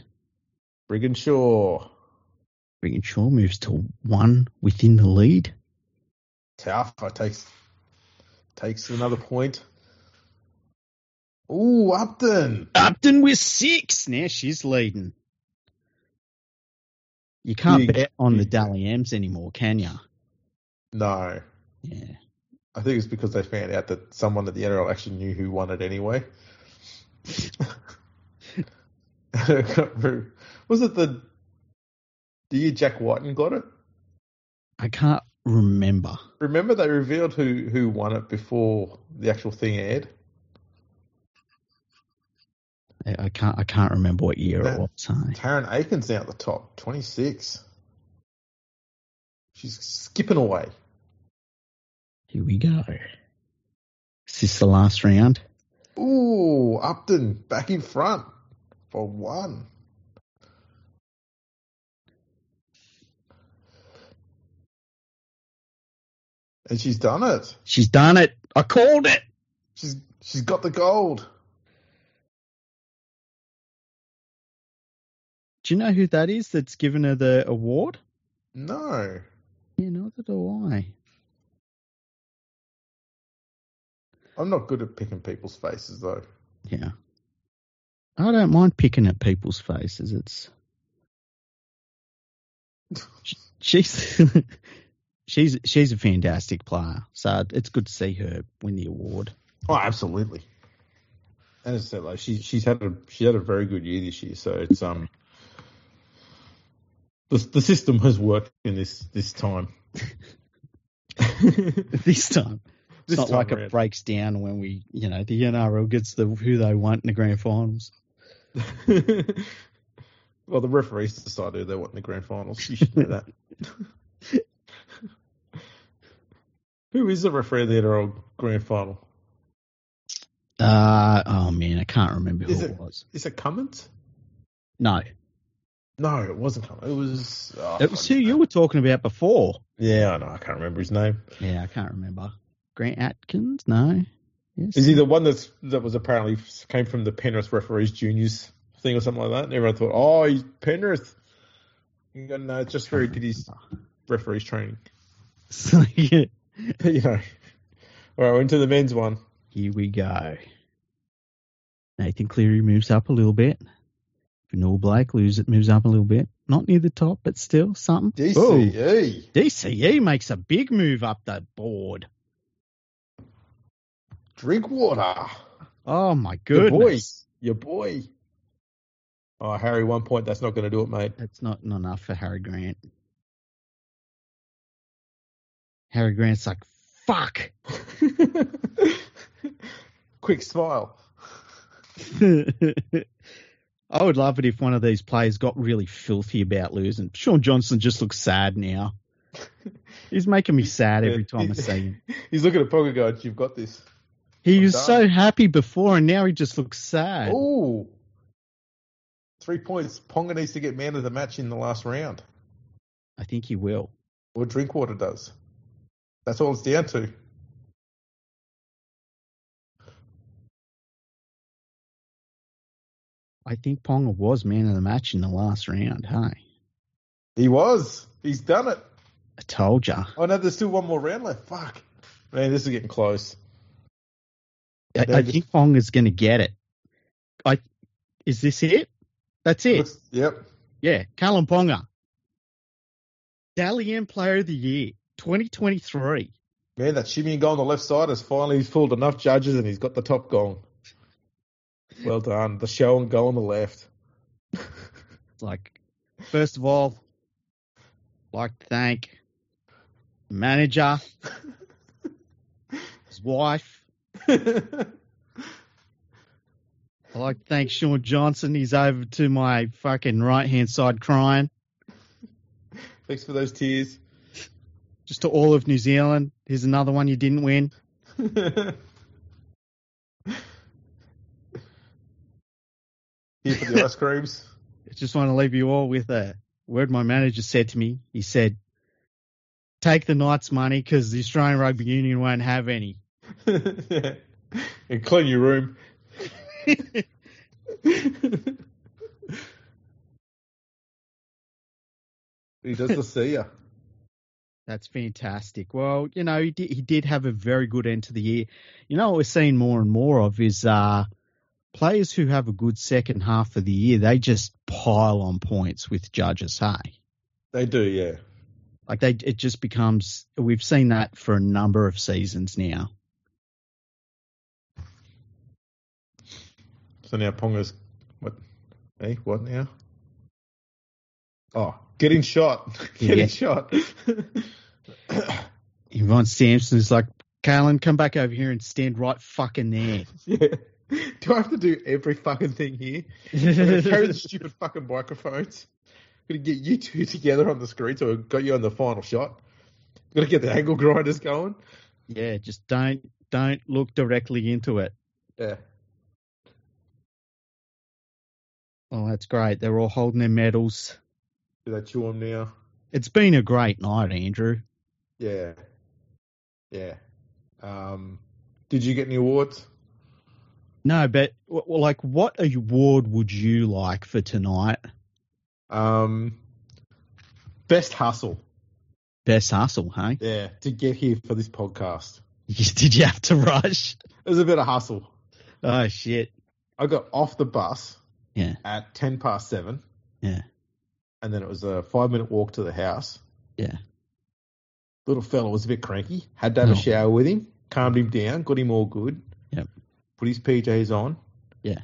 Brigginshaw, Shaw moves to one within the lead. Taufa takes, takes another point. Ooh, Upton. Upton with six. Now she's leading. You can't bet on the. Dally M's anymore, can you? No, Yeah. I think it's because they found out that someone at the NRL actually knew who won it anyway. I can't remember. Was it the the year Jack Wighton got it? I can't remember. Remember they revealed who who won it before the actual thing aired. I can't. I can't remember what year Yeah. it was. Hey. Tarryn Aiken's now at the top, twenty six. She's skipping away. Here we go. Is this the last round? Ooh, Upton back in front for one. And she's done it. She's done it. I called it. She's she's got the gold. Do you know who that is that's given her the award? No. Yeah, neither do I. I'm not good at picking people's faces though. Yeah. I don't mind picking at people's faces. It's she's she's she's a fantastic player. So it's good to see her win the award. Oh, absolutely. And as I said, like she she's had a she had a very good year this year, so it's um the the system has worked in this this time. this time. It's not like it breaks down when we, you know, the NRL gets the who they want in the grand finals. well, the referees decide who they want in the grand finals. You should know that. Who is the referee of the NRL grand final? Uh oh man, I can't remember who Is it, it- was. Is it Cummins? No, No, it wasn't Cummins. It was. Oh, it was who you were talking about before. Yeah, I know. I can't remember his name. Yeah, I can't remember. Grant Atkins? No. Yes. Is he the one that's that was apparently came from the Penrith referees juniors thing or something like that? And everyone thought, oh, he's Penrith. You go, no, it's just where he did his referees training. So, yeah. you know. All right, we're into the men's one. Here we go. Nathan Cleary moves up a little bit. Fonua-Blake moves, moves up a little bit. Not near the top, but still something. DCE. DCE makes a big move up the board. Drink water. Oh my Your boy. goodness. Your boy. Oh, Harry, one point. That's not going to do it, mate. That's not enough for Harry Grant. Harry Grant's like, fuck. Quick smile. I would love it if one of these players got really filthy about losing. Shaun Johnson just looks sad now. He's making me sad every time I see him. He's looking at Ponga going, "You've got this." He I'm was done. so happy before, and now he just looks sad. Ooh, three points. Ponga needs to get man of the match in the last round, I think he will. or Drinkwater does. That's all it's down to. I think Ponga was man of the match in the last round. Hey, He was. He's done it. I told ya. Oh no, there's still one more round left. Fuck, man, this is getting close. I, I just- think Ponga's going to get it. I is this it? That's it. Looks- yep. Yeah, Kalyn Ponga. Dally M Player of the Year, 2023. Man, that shimmying goal on the left side has finally fooled enough judges, and he's got the top goal. Well done. The show and goal on the left. Like, first of all, like to thank manager, his wife. I like to thank Shaun Johnson. He's over to my fucking right hand side crying. Thanks for those tears. Just to all of New Zealand. Here's another one you didn't win. Here for the ice creams. I just want to leave you all with a word my manager said to me. He said, take the Knights money because the Australian Rugby Union won't have any. Yeah. And clean your room. he does the see ya. That's fantastic. Well, you know, he did, he did have a very good end to the year. You know, what we're seeing more and more of is uh, players who have a good second half of the year, they just pile on points with judges, hey? They do, yeah. Like they, it just becomes. We've seen that for a number of seasons now. So now Ponga's what? Hey, what now? Oh, getting shot. getting Yeah. shot. Yvonne Sampson's like, Kalyn, come back over here and stand right fucking there. yeah. Do I have to do every fucking thing here? Carry the stupid fucking microphones. Gonna get you two together on the screen, so I've got you on the final shot. Gotta get the angle grinders going. yeah, just don't don't look directly into it. Yeah. Oh, that's great. They're all holding their medals. Do they chew them now? It's been a great night, Andrew. Yeah. Yeah. Um, did you get any awards? No, but well, like, what award would you like for tonight? Um, best hustle. Best hustle, hey? Yeah, to get here for this podcast. Did you have to rush? It was a bit of hustle. Oh shit! I got off the bus Yeah, at ten past seven, yeah, and then it was a five minute walk to the house. yeah. Little fella was a bit cranky. Had to have Oh. a shower with him, calmed him down, got him all good. Yep. Put his PJs on. Yeah.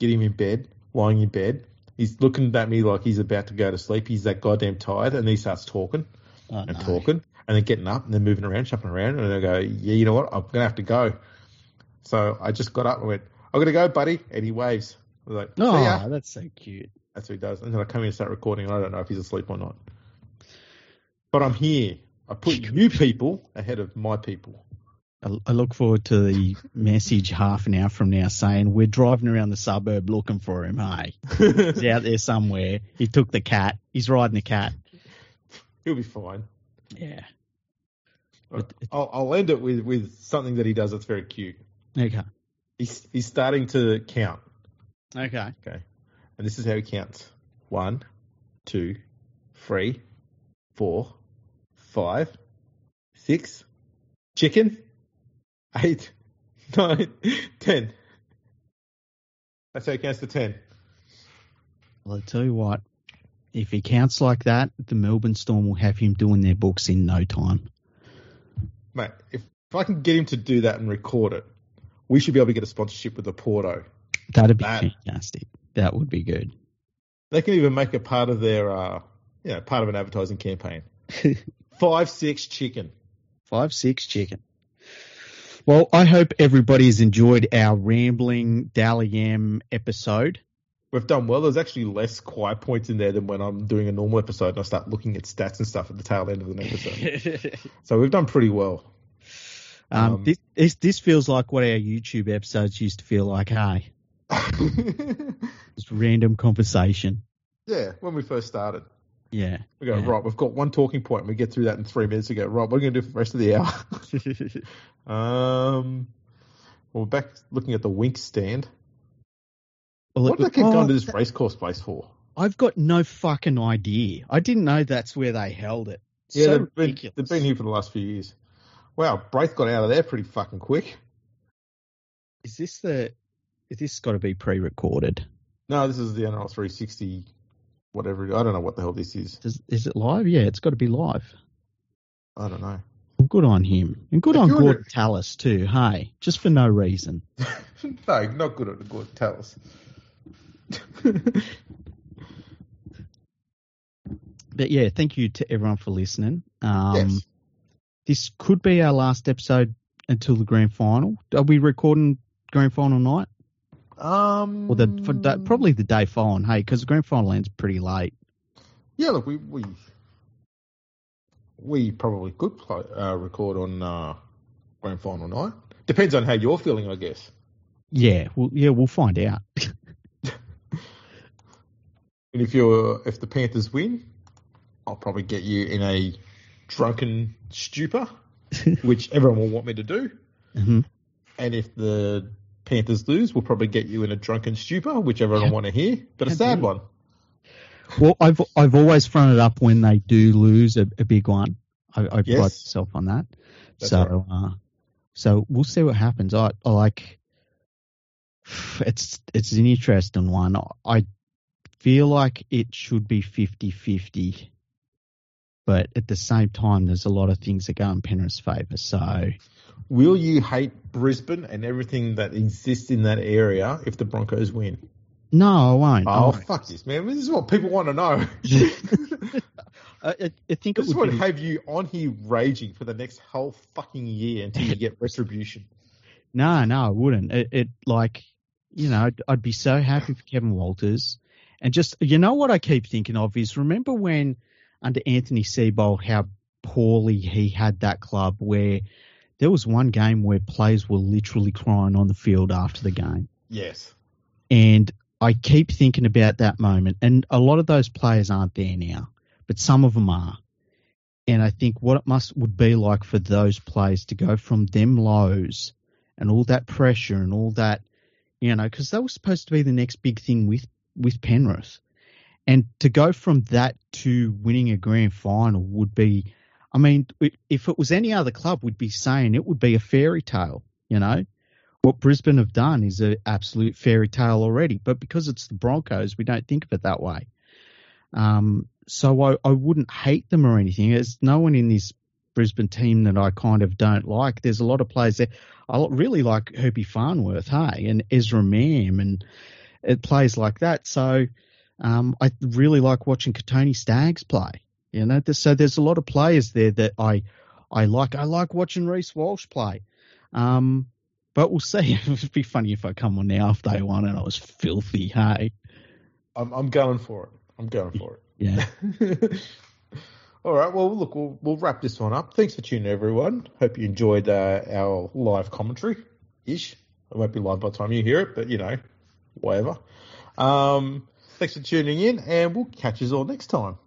Get him in bed, lying in bed. He's looking at me like he's about to go to sleep. He's that goddamn tired, and he starts talking Oh, and no. talking, and then getting up and then moving around, jumping around, and I go, "Yeah, you know what? I'm gonna have to go." So I just got up and went, "I'm gonna go, buddy," and he waves. I was like, "See Oh, that's so cute. That's what he does. And then I come in and start recording, and I don't know if he's asleep or not. But I'm here. I put you people ahead of my people. I, I look forward to the message half an hour from now saying we're driving around the suburb looking for him. Hey, he's out there somewhere. He took the cat. He's riding the cat. He'll be fine. Yeah. I'll, I'll end it with, with something that he does that's very cute. Okay. He's, he's starting to count. Okay. Okay. And this is how he counts one, two, three, four, five, six, chicken, eight, nine, ten. That's how he counts to ten. Well, I tell you what, if he counts like that, the Melbourne Storm will have him doing their books in no time. Mate, if, if I can get him to do that and record it, we should be able to get a sponsorship with the Porto. That'd be That- fantastic. That would be good. They can even make a part of their, uh, you know, part of an advertising campaign. Five, six chicken. Five six chicken. Well, I hope everybody has enjoyed our rambling Dally episode. we've done well. There's actually less quiet points in there than when I'm doing a normal episode and I start looking at stats and stuff at the tail end of an episode. so we've done pretty well. Um, Um, this, this this feels like what our YouTube episodes used to feel like. Hey, just random conversation. yeah, when we first started. Yeah. We go, Yeah. right, we've got one talking point and we get through that in three minutes ago. Right, what are we going to do for the rest of the hour? um, well, we're back looking at the wink stand. Well, What did they keep oh, going to this racecourse place for? I've got no fucking idea. I didn't know that's where they held it. Yeah, so they've, been, they've been here for the last few years. Wow, Braith got out of there pretty fucking quick. Is this the? Is this got to be pre-recorded? No, this is the NRL 360, whatever. I don't know what the hell this is. Does, is it live? Yeah, it's got to be live. I don't know. Well, good on him, and good If on Gordon Tallis too. Hey, just for no reason. no, not good good. Tell us. But yeah, thank you to everyone for listening. Um, yes. This could be our last episode until the grand final. Are we recording grand final night? Um, Or the for da- probably the day following? Hey, because the grand final ends pretty late. Yeah, look, we we we probably could play, uh, record on uh, grand final night. Depends on how you're feeling, I guess. Yeah, well, yeah, we'll find out. And if you're if the Panthers win, I'll probably get you in a drunken stupor, which everyone will want me to do. hmm And if the Panthers lose, we'll probably get you in a drunken stupor, which everyone Yeah. will want to hear. But a sad one. Well, I've I've always it up when they do lose a, a big one. I, I pride Yes. myself on that. That's so, uh, so we'll see what happens. I, I like. It's it's an interesting one. I feel like it should be 50-50, but at the same time, there's a lot of things that go in Penrith's favour. So Will you hate Brisbane and everything that exists in that area if the Broncos win? no, I won't. Oh, I Oh, won't. fuck this, man. This is what people want to know. I, I, I think it this would would be. have you on here raging for the next whole fucking year until you get retribution. No, no, I wouldn't. It, it like, you know, I'd, I'd be so happy for Kevin Walters. And just, you know what I keep thinking of is remember when under Anthony Seibold, how poorly he had that club where there was one game where players were literally crying on the field after the game. Yes. And I keep thinking about that moment. And a lot of those players aren't there now, but some of them are. And I think what it must would be like for those players to go from them lows and all that pressure and all that, you know, because they were supposed to be the next big thing with with Penrith, and to go from that to winning a grand final would be, I mean, if it was any other club, we'd be saying it would be a fairy tale, you know. What Brisbane have done is an absolute fairy tale already, but because it's the Broncos, we don't think of it that way. Um, so I, I wouldn't hate them or anything. There's no one in this Brisbane team that I kind of don't like. There's a lot of players there. I really like Herbie Farnworth, hey, and Ezra Mam and uh, players like that. So um, I really like watching Kotoni Staggs play. You know, there's, so there's a lot of players there that I I like. I like watching Reece Walsh play. Um, but we'll see. It'd be funny if I come on now after day one and I was filthy. Hey, I'm, I'm going for it. I'm going for it. yeah. All right. Well, look, we'll, we'll wrap this one up. Thanks for tuning in, everyone. Hope you enjoyed uh, our live commentary ish. It won't be live by the time you hear it, but you know, whatever. Um, thanks for tuning in, and we'll catch you all next time.